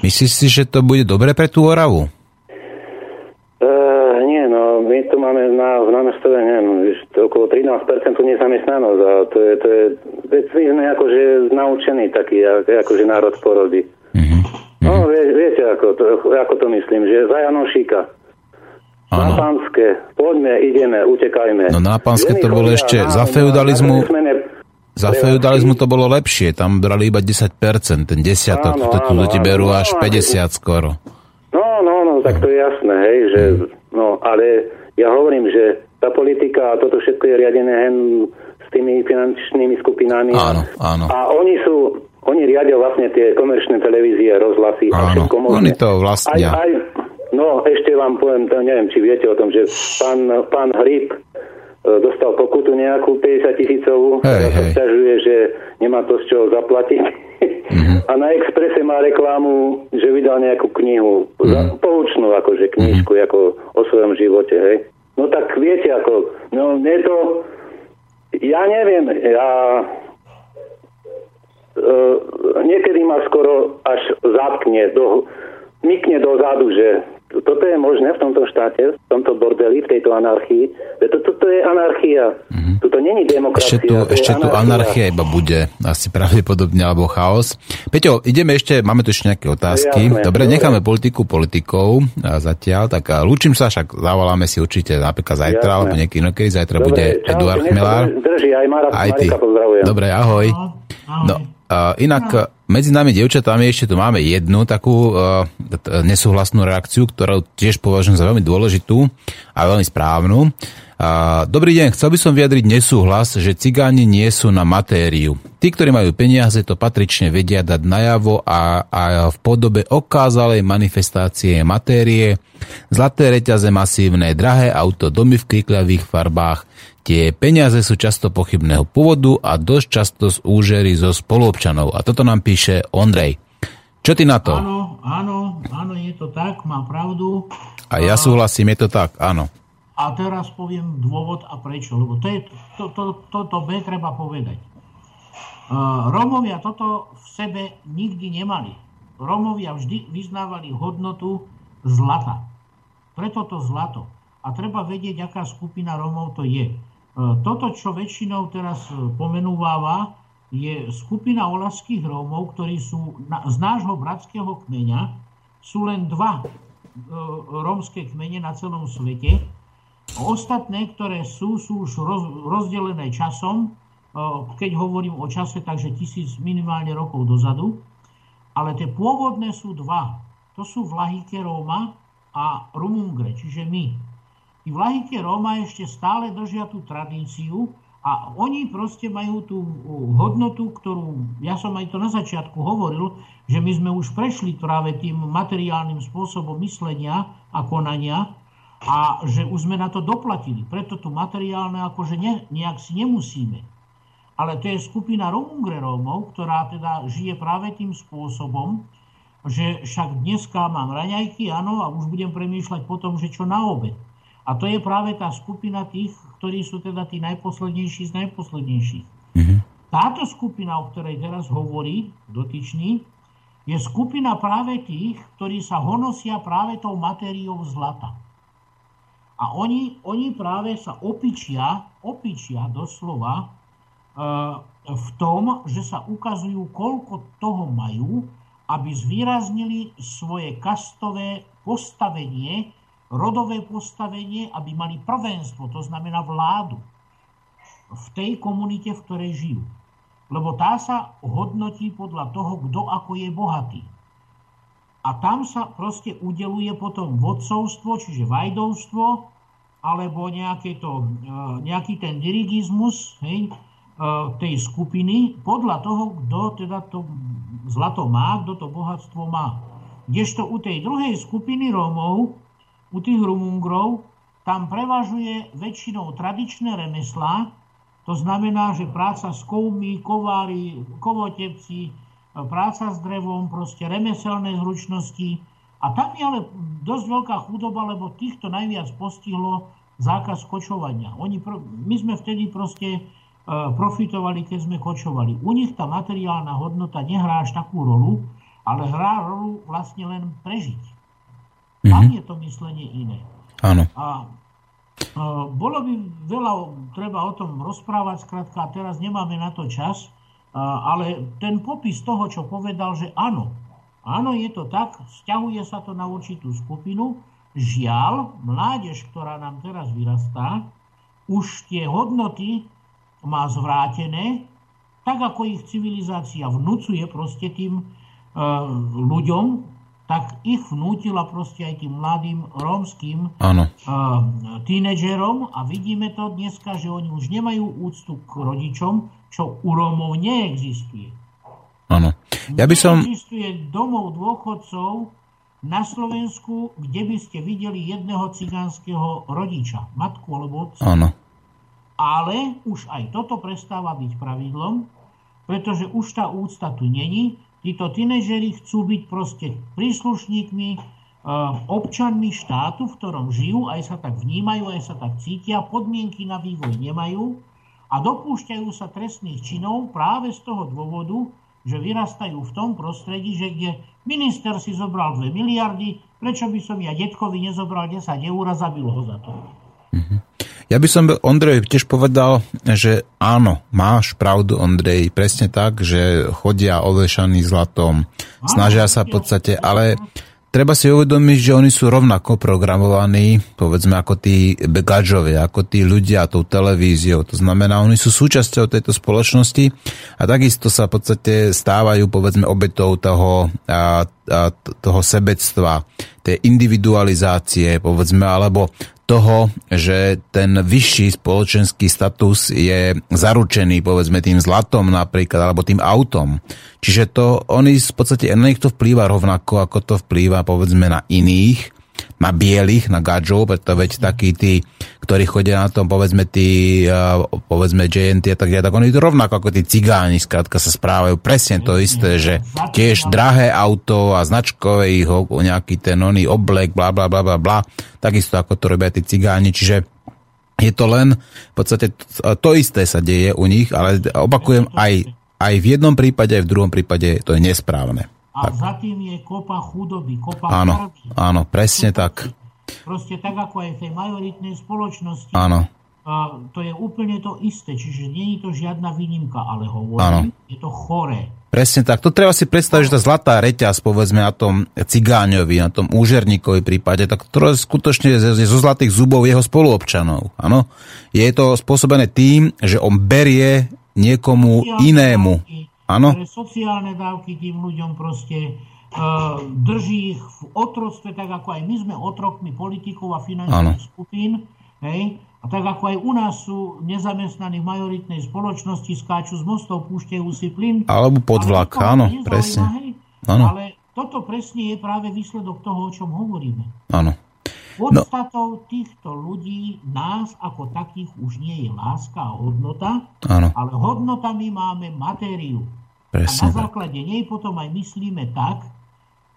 Myslíš si, že to bude dobre pre tú Oravu? my tu máme na, v námestove, okolo 13% nezamestnanosť a to je, to je, veď my sme akože naučení taký, akože národ porody. Mm-hmm. No, vie, viete, ako to, ako to myslím, že za Janošíka. Ano. Na pánske, poďme, ideme, utekajme. No na pánske to bolo ešte za feudalizmu... Za feudalizmu to bolo lepšie, tam brali iba 10%, ten desiatok, áno, to tu ti berú až 50 skoro. No, no, no, tak to je jasné, hej, že, no, ale ja hovorím, že tá politika a toto všetko je riadené hen s tými finančnými skupinami. Áno, áno. A oni sú, oni riadia vlastne tie komerčné televízie, rozhlasy áno, a všetko možné. oni to vlastne. Aj, aj, no, ešte vám poviem, to neviem, či viete o tom, že pán, pán Hryb e, dostal pokutu nejakú 50 tisícovú, hej, hej. sa že nemá to z čoho zaplatiť. Mm-hmm. A na Exprese má reklamu, že vydal nejakú knihu, mm-hmm. poučnú akože knižku mm-hmm. ako o svojom živote, hej. No tak viete ako, no nie to, ja neviem, ja uh, niekedy ma skoro až zatkne, do, mykne dozadu, že toto je možné v tomto štáte, v tomto bordeli, v tejto anarchii. Toto to je anarchia. Mm-hmm. Toto není demokracia. Ešte tu, ešte tu anarchia iba bude asi pravdepodobne, alebo chaos. Peťo, ideme ešte, máme tu ešte nejaké otázky. Jasné, dobre, dobre, necháme politiku politikou a zatiaľ, tak a lúčim sa, však zavoláme si určite napríklad zajtra, Jasné. alebo niekedy inokedy, zajtra dobre, bude čau, Eduard Chmelár. Drží, aj, Mara, aj ty. Dobre, ahoj. No, uh, inak no. medzi nami devčatami ešte tu máme jednu takú uh, nesúhlasnú reakciu, ktorú tiež považujem za veľmi dôležitú a veľmi správnu. Uh, dobrý deň, chcel by som vyjadriť nesúhlas, že cigáni nie sú na matériu. Tí, ktorí majú peniaze, to patrične vedia dať najavo a, a v podobe okázalej manifestácie matérie, zlaté reťaze masívne, drahé auto, domy v krikľavých farbách, Tie peniaze sú často pochybného pôvodu a dosť často z úžery zo spoluobčanov. A toto nám píše Ondrej. Čo ty na to? Áno, áno, áno, je to tak, má pravdu. A ja súhlasím, je to tak, áno. A teraz poviem dôvod a prečo, lebo to, je, to, to, to, to B treba povedať. Uh, Rómovia toto v sebe nikdy nemali. Rómovia vždy vyznávali hodnotu zlata. Preto to zlato. A treba vedieť, aká skupina Rómov to je. E, toto, čo väčšinou teraz e, pomenúváva, je skupina olaských Rómov, ktorí sú z nášho bratského kmeňa. Sú len dva e, rómske kmene na celom svete. Ostatné, ktoré sú, sú už roz, rozdelené časom. Keď hovorím o čase, takže tisíc minimálne rokov dozadu. Ale tie pôvodné sú dva. To sú Vlahike Róma a Rumungre, čiže my. Tí vlahike Róma ešte stále držia tú tradíciu a oni proste majú tú hodnotu, ktorú, ja som aj to na začiatku hovoril, že my sme už prešli práve tým materiálnym spôsobom myslenia a konania a že už sme na to doplatili. Preto tu materiálne akože ne, nejak si nemusíme. Ale to je skupina Romungre Rómov, ktorá teda žije práve tým spôsobom, že však dneska mám raňajky, áno, a už budem premýšľať potom, že čo na obed. A to je práve tá skupina tých, ktorí sú teda tí najposlednejší z najposlednejších. Mm-hmm. Táto skupina, o ktorej teraz hovorí dotyčný, je skupina práve tých, ktorí sa honosia práve tou matériou zlata. A oni, oni práve sa opičia, opičia doslova e, v tom, že sa ukazujú, koľko toho majú aby zvýraznili svoje kastové postavenie, rodové postavenie, aby mali prvenstvo, to znamená vládu v tej komunite, v ktorej žijú. Lebo tá sa hodnotí podľa toho, kto ako je bohatý. A tam sa proste udeluje potom vodcovstvo, čiže vajdovstvo, alebo nejaké to, e, nejaký ten dirigizmus hej, e, tej skupiny podľa toho, kto teda to zlato má, kto to bohatstvo má. Kdežto u tej druhej skupiny Rómov, u tých Rumungrov, tam prevažuje väčšinou tradičné remeslá, to znamená, že práca s kovmi, kovári, kovotepci, práca s drevom, proste remeselné zručnosti. A tam je ale dosť veľká chudoba, lebo týchto najviac postihlo zákaz kočovania. Oni, my sme vtedy proste e, profitovali, keď sme kočovali. U nich tá materiálna hodnota nehrá až takú rolu, ale hrá rolu vlastne len prežiť. Tam mm-hmm. je to myslenie iné. Áno. A bolo by veľa treba o tom rozprávať, skrátka, teraz nemáme na to čas, ale ten popis toho, čo povedal, že áno, áno, je to tak, vzťahuje sa to na určitú skupinu, žiaľ, mládež, ktorá nám teraz vyrastá, už tie hodnoty má zvrátené, tak ako ich civilizácia vnúcuje proste tým uh, ľuďom, tak ich vnútila proste aj tým mladým rómským uh, tínedžerom. A vidíme to dneska, že oni už nemajú úctu k rodičom, čo u Rómov neexistuje. Áno. Ja by som... Neexistuje domov dôchodcov na Slovensku, kde by ste videli jedného cigánskeho rodiča, matku alebo otca. Áno. Ale už aj toto prestáva byť pravidlom, pretože už tá úcta tu není títo tínežeri chcú byť proste príslušníkmi, e, občanmi štátu, v ktorom žijú, aj sa tak vnímajú, aj sa tak cítia, podmienky na vývoj nemajú a dopúšťajú sa trestných činov práve z toho dôvodu, že vyrastajú v tom prostredí, že kde minister si zobral 2 miliardy, prečo by som ja detkovi nezobral 10 eur a zabil ho za to. Mm-hmm. Ja by som Ondrej tiež povedal, že áno, máš pravdu, Ondrej, presne tak, že chodia ovešaní zlatom, snažia sa v podstate, ale treba si uvedomiť, že oni sú rovnako programovaní, povedzme ako tí gadžovia, ako tí ľudia tou televíziou. To znamená, oni sú súčasťou tejto spoločnosti a takisto sa v podstate stávajú, povedzme, obetou toho, a, a, toho sebectva, tej individualizácie, povedzme, alebo toho, že ten vyšší spoločenský status je zaručený, povedzme, tým zlatom napríklad, alebo tým autom. Čiže to, oni v podstate, na nich to vplýva rovnako, ako to vplýva, povedzme, na iných na bielých, na gadžov, preto veď takí tí, ktorí chodia na tom, povedzme tí, povedzme JNT a tak ďalej, tak oni rovnako ako tí cigáni, skrátka sa správajú presne to isté, že tiež drahé auto a značkové ich nejaký ten oný oblek, bla bla bla bla bla, takisto ako to robia tí cigáni, čiže je to len v podstate to, to isté sa deje u nich, ale opakujem, aj, aj v jednom prípade, aj v druhom prípade to je nesprávne. A tak. za tým je kopa chudoby, kopa áno, krvi. Áno, presne kopa, tak. Proste tak, ako aj v tej majoritnej spoločnosti. Áno. A to je úplne to isté, čiže nie je to žiadna výnimka, ale hovorím, je to choré. Presne tak. To treba si predstaviť, že tá zlatá reťaz, povedzme na tom cigáňovi, na tom úžerníkovi prípade, tak to skutočne je zo zlatých zubov jeho spoluobčanov. Áno. Je to spôsobené tým, že on berie niekomu inému. Áno. Pre sociálne dávky tým ľuďom proste drží ich v otroctve, tak ako aj my sme otrokmi politikov a finančných ano. skupín. Hej? A tak ako aj u nás sú nezamestnaní v majoritnej spoločnosti, skáču z mostov, púšťajú si plyn. Alebo pod vlak, áno, presne. Ano. Ale toto presne je práve výsledok toho, o čom hovoríme. Áno. Podstatou no. týchto ľudí, nás ako takých, už nie je láska a hodnota, ano. ale hodnotami máme matériu. Presne a na základe tak. nej potom aj myslíme tak,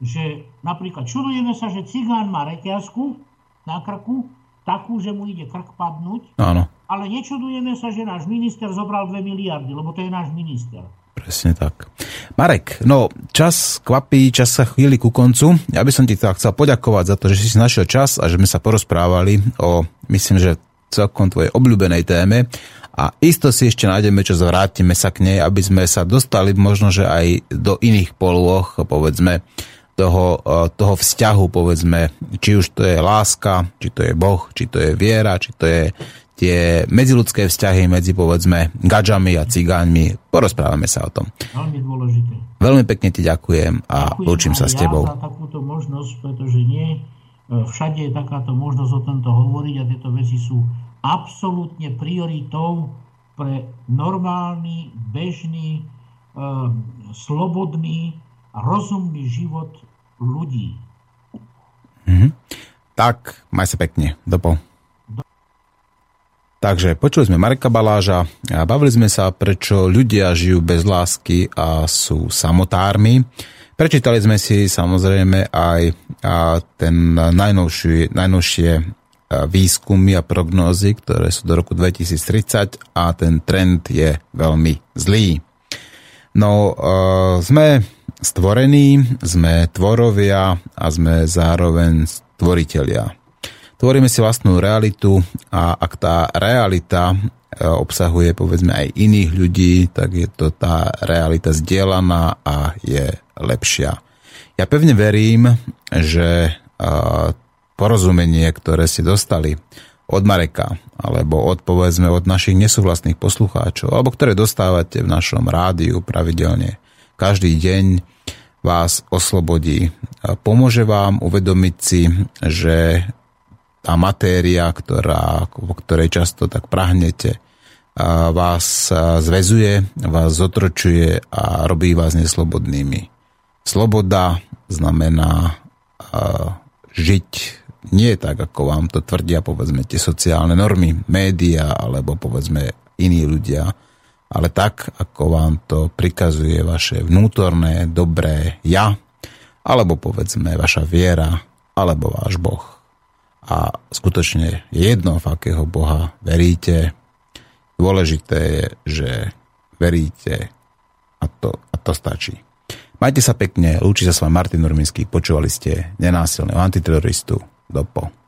že napríklad čudujeme sa, že cigán má reťazku na krku, takú, že mu ide krk padnúť, Áno. ale nečudujeme sa, že náš minister zobral 2 miliardy, lebo to je náš minister. Presne tak. Marek, no čas kvapí, čas sa chvíli ku koncu. Ja by som ti tak chcel poďakovať za to, že si našiel čas a že sme sa porozprávali o, myslím, že celkom tvojej obľúbenej téme a isto si ešte nájdeme čo vrátime sa k nej, aby sme sa dostali možno, že aj do iných polôch, povedzme, toho, e, toho vzťahu, povedzme, či už to je láska, či to je Boh, či to je viera, či to je tie medziludské vzťahy medzi, povedzme, gadžami a cigáňmi. Porozprávame sa o tom. Veľmi dôležité. Veľmi pekne ti ďakujem a ďakujem lúčim sa s tebou. Ja za takúto možnosť, pretože nie e, všade je takáto možnosť o tomto hovoriť a tieto veci sú absolútne prioritou pre normálny, bežný, e, slobodný rozumný život ľudí. Mm-hmm. Tak, maj sa pekne. Dopo. Takže počuli sme Marka Baláža a bavili sme sa, prečo ľudia žijú bez lásky a sú samotármi. Prečítali sme si samozrejme aj ten najnovšie, najnovšie výskumy a prognózy, ktoré sú do roku 2030 a ten trend je veľmi zlý. No, sme stvorení, sme tvorovia a sme zároveň stvoriteľia. Tvoríme si vlastnú realitu a ak tá realita e, obsahuje povedzme aj iných ľudí, tak je to tá realita zdieľaná a je lepšia. Ja pevne verím, že e, porozumenie, ktoré si dostali od Mareka, alebo od povedzme od našich nesúhlasných poslucháčov, alebo ktoré dostávate v našom rádiu pravidelne, každý deň vás oslobodí. Pomôže vám uvedomiť si, že tá matéria, ktorá, po ktorej často tak prahnete, vás zväzuje, vás zotročuje a robí vás neslobodnými. Sloboda znamená žiť nie tak, ako vám to tvrdia povedzme tie sociálne normy, média alebo povedzme iní ľudia, ale tak, ako vám to prikazuje vaše vnútorné, dobré ja, alebo povedzme vaša viera, alebo váš Boh. A skutočne je jedno, v akého Boha veríte. Dôležité je, že veríte a to, a to stačí. Majte sa pekne, lúči sa s vami Martin Norminský, počúvali ste nenásilného antiteroristu. Dopo.